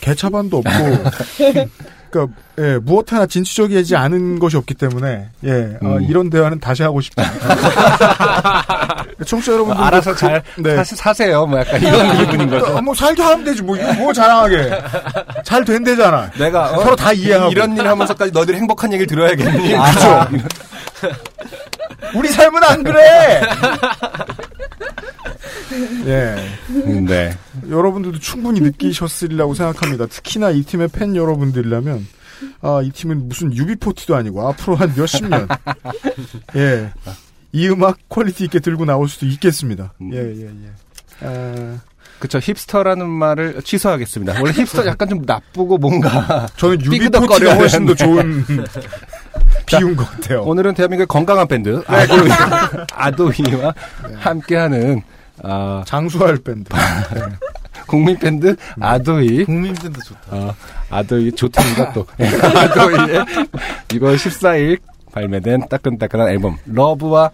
개차반도 없고 그러니까 예, 무엇 하나 진취적이지 않은 것이 없기 때문에 예 어, 음. 이런 대화는 다시 하고 싶습니다. 청취자 여러분 들 알아서 잘 사- 사세요. 뭐 약간 이런 기분인 거죠. 뭐 살게 하면 되지 뭐 이거 뭐 자랑하게 잘 된대잖아. 내가 어, 서로 다 이해하고 이런 일 하면서까지 너희들이 행복한 얘기를 들어야겠니? 아, 그죠. 우리 삶은 안 그래. 예. 네. 여러분들도 충분히 느끼셨으리라고 생각합니다. 특히나 이 팀의 팬 여러분들이라면 아, 이 팀은 무슨 UB40도 아니고 앞으로 한 몇십 년 예. 이 음악 quality 있게 들고 나올 수도 있겠습니다. 예, 예, 예. 아, 그쵸 hipster라는 말을 취소하겠습니다. 원래 힙스터 약간 좀 나쁘고 뭔가 저는 UB40가 훨씬 더. 좋은 비유인 것 같아요. 오늘은 대한민국의 건강한 밴드 아도이, 아도이와 함께하는 아, 장수할 밴드 국민 밴드 아도이 국민 밴드 좋다. 어, 아도이 좋답니다 또 예, 아도이의 이번 14일 발매된 따끈따끈한 앨범 러브와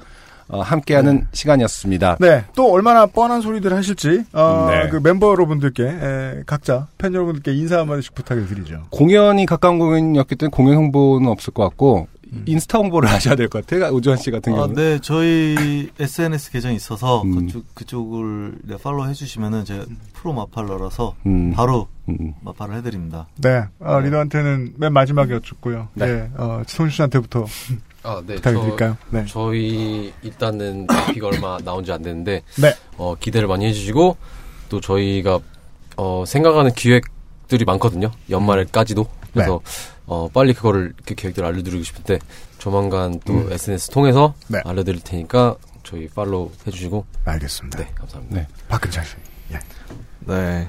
어, 함께하는 시간이었습니다. 네, 또 얼마나 뻔한 소리들 하실지 어, 네. 그 멤버 여러분들께 에, 각자 팬 여러분들께 인사 한 마디씩 부탁을 드리죠. 공연이 가까운 공연이었기 때문에 공연 홍보는 없을 것 같고 인스타 홍보를 하셔야 될 것 같아요. 우주환 씨 같은 아, 경우는. 네, 저희 SNS 계정이 있어서 음. 그쪽 그쪽을 네, 팔로우 해주시면은 제가 프로 마팔러라서 음. 바로 음. 마팔을 해드립니다. 네, 어, 리더한테는 맨 마지막에 여쭙고요. 네. 네, 어, 지성 씨한테부터 아, 네. 부탁드릴까요? 저, 네. 저희 일단은 비가 얼마 나온 지 안 됐는데 네. 어, 기대를 많이 해주시고 또 저희가 어, 생각하는 기획들이 많거든요. 연말까지도. 그래서 어, 빨리 그거를 그 계획들을 알려드리고 싶은데 조만간 또 음. SNS 통해서 네. 알려드릴 테니까 저희 팔로우 해주시고 알겠습니다. 네, 감사합니다. 네. 박근찬 씨. 예. 네.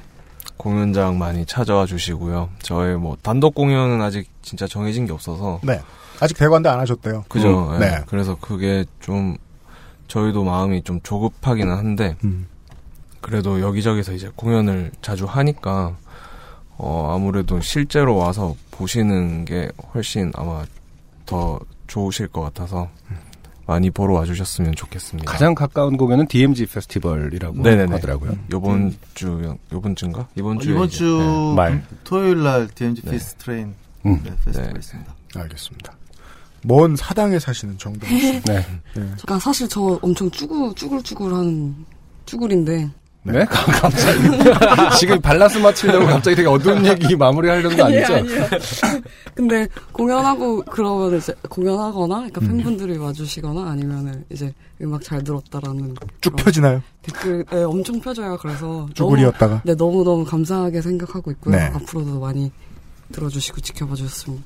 공연장 많이 찾아와 주시고요. 저의 뭐 단독 공연은 아직 진짜 정해진 게 없어서. 네. 아직 대관도 안 하셨대요. 그죠. 음, 네. 네. 그래서 그게 좀 저희도 마음이 좀 조급하기는 한데 음. 그래도 여기저기서 이제 공연을 자주 하니까 어 아무래도 실제로 와서 보시는 게 훨씬 아마 더 좋으실 것 같아서 많이 보러 와주셨으면 좋겠습니다. 가장 가까운 공연은 DMZ 페스티벌이라고 네네네. 하더라고요. 요번 주 요번 주인가? 이번 어, 주에 이번 주 네. 말. 토요일 날 DMZ 네. Peace Train 음. 네, 페스티벌 네. 있습니다. 알겠습니다. 먼 사당에 사시는 정동 씨. 네. 그러니까 사실 저 엄청 쭈글 쭈글쭈글한 쭈글인데 네? 갑자기 지금 발라스 맞추려고 갑자기 되게 어두운 얘기 마무리하려는 거 아니죠? 아니에요. 근데 공연하고 그러면 이제 공연하거나 그러니까 음. 팬분들이 와주시거나 아니면은 이제 음악 잘 들었다라는 쭉 펴지나요? 댓글 네, 엄청 펴져요. 그래서? 너무, 네 너무 너무 감사하게 생각하고 있고요. 네. 앞으로도 많이 들어주시고 지켜봐 주셨으면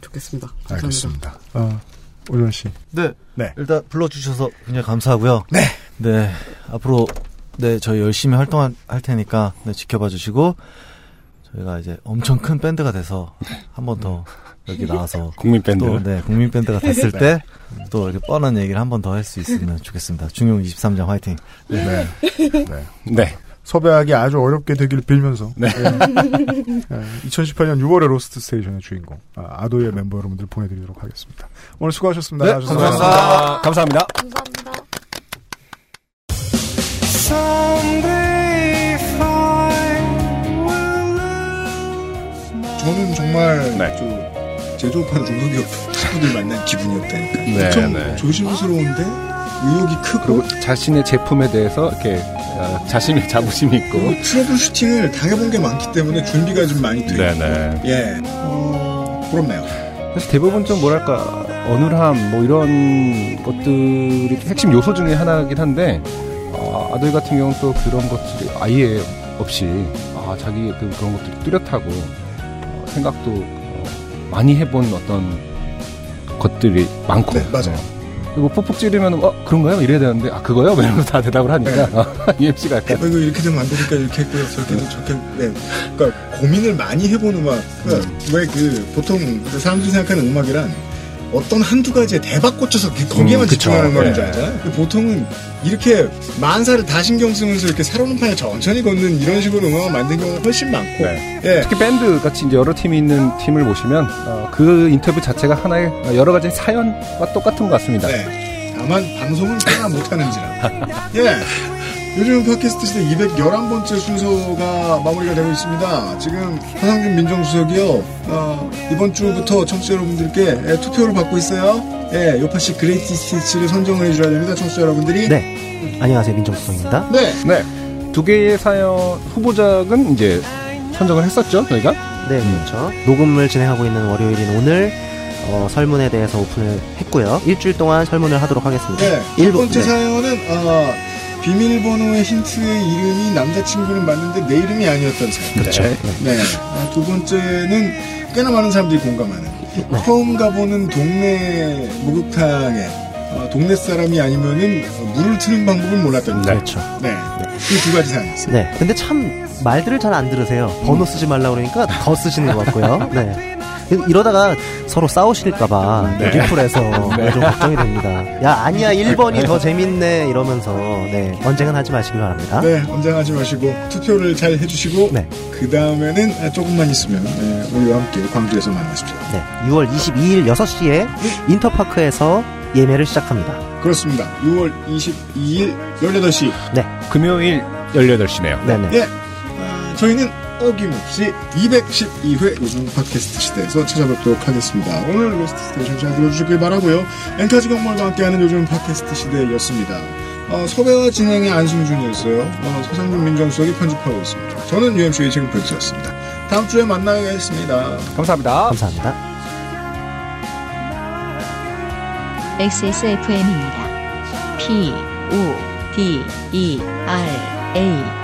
좋겠습니다. 감사합니다. 알겠습니다. 어, 오전 씨. 네. 네. 일단 불러주셔서 굉장히 감사하고요. 네. 네. 앞으로, 네, 저희 열심히 활동할 테니까, 네, 지켜봐 주시고, 저희가 이제 엄청 큰 밴드가 돼서, 한 번 더 여기 나와서 국민 밴드. 또, 네, 국민 밴드가 됐을 네. 때또 이렇게 뻔한 얘기를 한 번 더 할 수 있으면 좋겠습니다. 중용 23장 화이팅. 네. 네. 네. 섭외하기 아주 어렵게 되길 빌면서 네. 2018년 6월의 로스트 스테이션의 주인공 아도이 멤버 여러분들 보내드리도록 하겠습니다. 오늘 수고하셨습니다. 네, 나와주셔서 감사합니다. 감사합니다. 저는 정말 네. 저 제조업하는 중소기업 친구들 만난 기분이었다니까. 네, 엄청 네. 조심스러운데 의욕이 크고 자신의 제품에 대해서 이렇게 어, 자신의 자부심이 있고. 트러블 슈팅을 당해본 게 많기 때문에 준비가 좀 많이 돼. 네네. 예, 어, 부럽네요. 사실 대부분 좀 뭐랄까 어눌함 뭐 이런 것들이 핵심 요소 중에 하나이긴 한데 어, 아 들 같은 경우는 또 그런 것들이 아예 없이 아 자기 그 그런 것들이 뚜렷하고 어, 생각도 어, 많이 해본 어떤 것들이 많고 네, 맞아요. 그리고 뽁뽁 찌르면 어 그런가요 이래야 되는데 아 그거요 이러면서 다 대답을 하니까 UMC가 약간 어, 이거 이렇게 되면 안 되니까 이렇게 했고요. 저렇게 해서 저렇게, 네. 그러니까 고민을 많이 해본 음악. 그러니까 왜그 보통 사람들이 생각하는 음악이란 어떤 한두 가지에 대박 꽂혀서 그- 거기에만 음. 집중하는 음악인 줄 네. 알잖아요. 보통은 이렇게 만사를 다 신경 쓰면서 이렇게 살아오는 판에 천천히 걷는 이런 식으로 음악을 만든 경우가 훨씬 많고. 네. 예. 특히 밴드 같이 이제 여러 팀이 있는 팀을 보시면 어, 그 인터뷰 자체가 하나의 여러 가지 사연과 똑같은 것 같습니다. 네. 다만 방송은 꽤나 못하는지라. 예. 요즘 팟캐스트 시대 211번째 순서가 마무리가 되고 있습니다. 지금 화상준 민정수석이요, 어, 이번 주부터 청취자 여러분들께 예, 투표를 받고 있어요. 예, 요파시 그레이티 스티치를 선정을 해줘야 됩니다, 청취자 여러분들이. 네. 안녕하세요. 민정수석입니다. 네. 네. 두 개의 사연 후보작은 이제 선정을 했었죠, 저희가? 네, 그렇죠. 녹음을 진행하고 있는 월요일인 오늘 어, 설문에 대해서 오픈을 했고요. 일주일 동안 설문을 하도록 하겠습니다. 네. 첫 번째 네. 사연은, 어, 비밀번호의 힌트의 이름이 남자친구는 맞는데 내 이름이 아니었던 사연. 그렇죠. 네. 네. 아, 두 번째는 꽤나 많은 사람들이 공감하는 처음 가보는 동네 목욕탕에 어, 동네 사람이 아니면은 물을 트는 방법을 몰랐던 그렇죠. 네. 이두 가지 사연이었어요. 네. 근데 참 말들을 잘 안 들으세요. 번호 쓰지 말라 그러니까 더 쓰시는 것 같고요. 네. 이러다가 서로 싸우실까봐 네. 리플에서 네. 좀 걱정이 됩니다. 야 아니야 1번이 더 재밌네 이러면서 네 언쟁은 하지 마시기 바랍니다. 네, 언쟁하지 마시고 투표를 잘 해주시고 그 다음에는 조금만 있으면 네, 우리와 함께 광주에서 만나십시오. 네, 6월 22일 6시에 인터파크에서 예매를 시작합니다. 그렇습니다. 6월 22일 18시. 네. 금요일 18시네요. 네네. 예. 아, 저희는 어김없이 212회 요즘 팟캐스트 시대에서 찾아뵙도록 하겠습니다. 오늘 Lost Station 잘 들어주시길 바라고요 엔카 직영몰과 함께하는 요즘 팟캐스트 시대였습니다. 어, 섭외와 진행의 안승준이었어요. 어, 서상준 민정수석이 편집하고 있습니다. 저는 UMC의 책임 프로듀서였습니다. 다음 주에 만나겠습니다. 감사합니다. 감사합니다. XSFM입니다. P, O, D, E, R, A.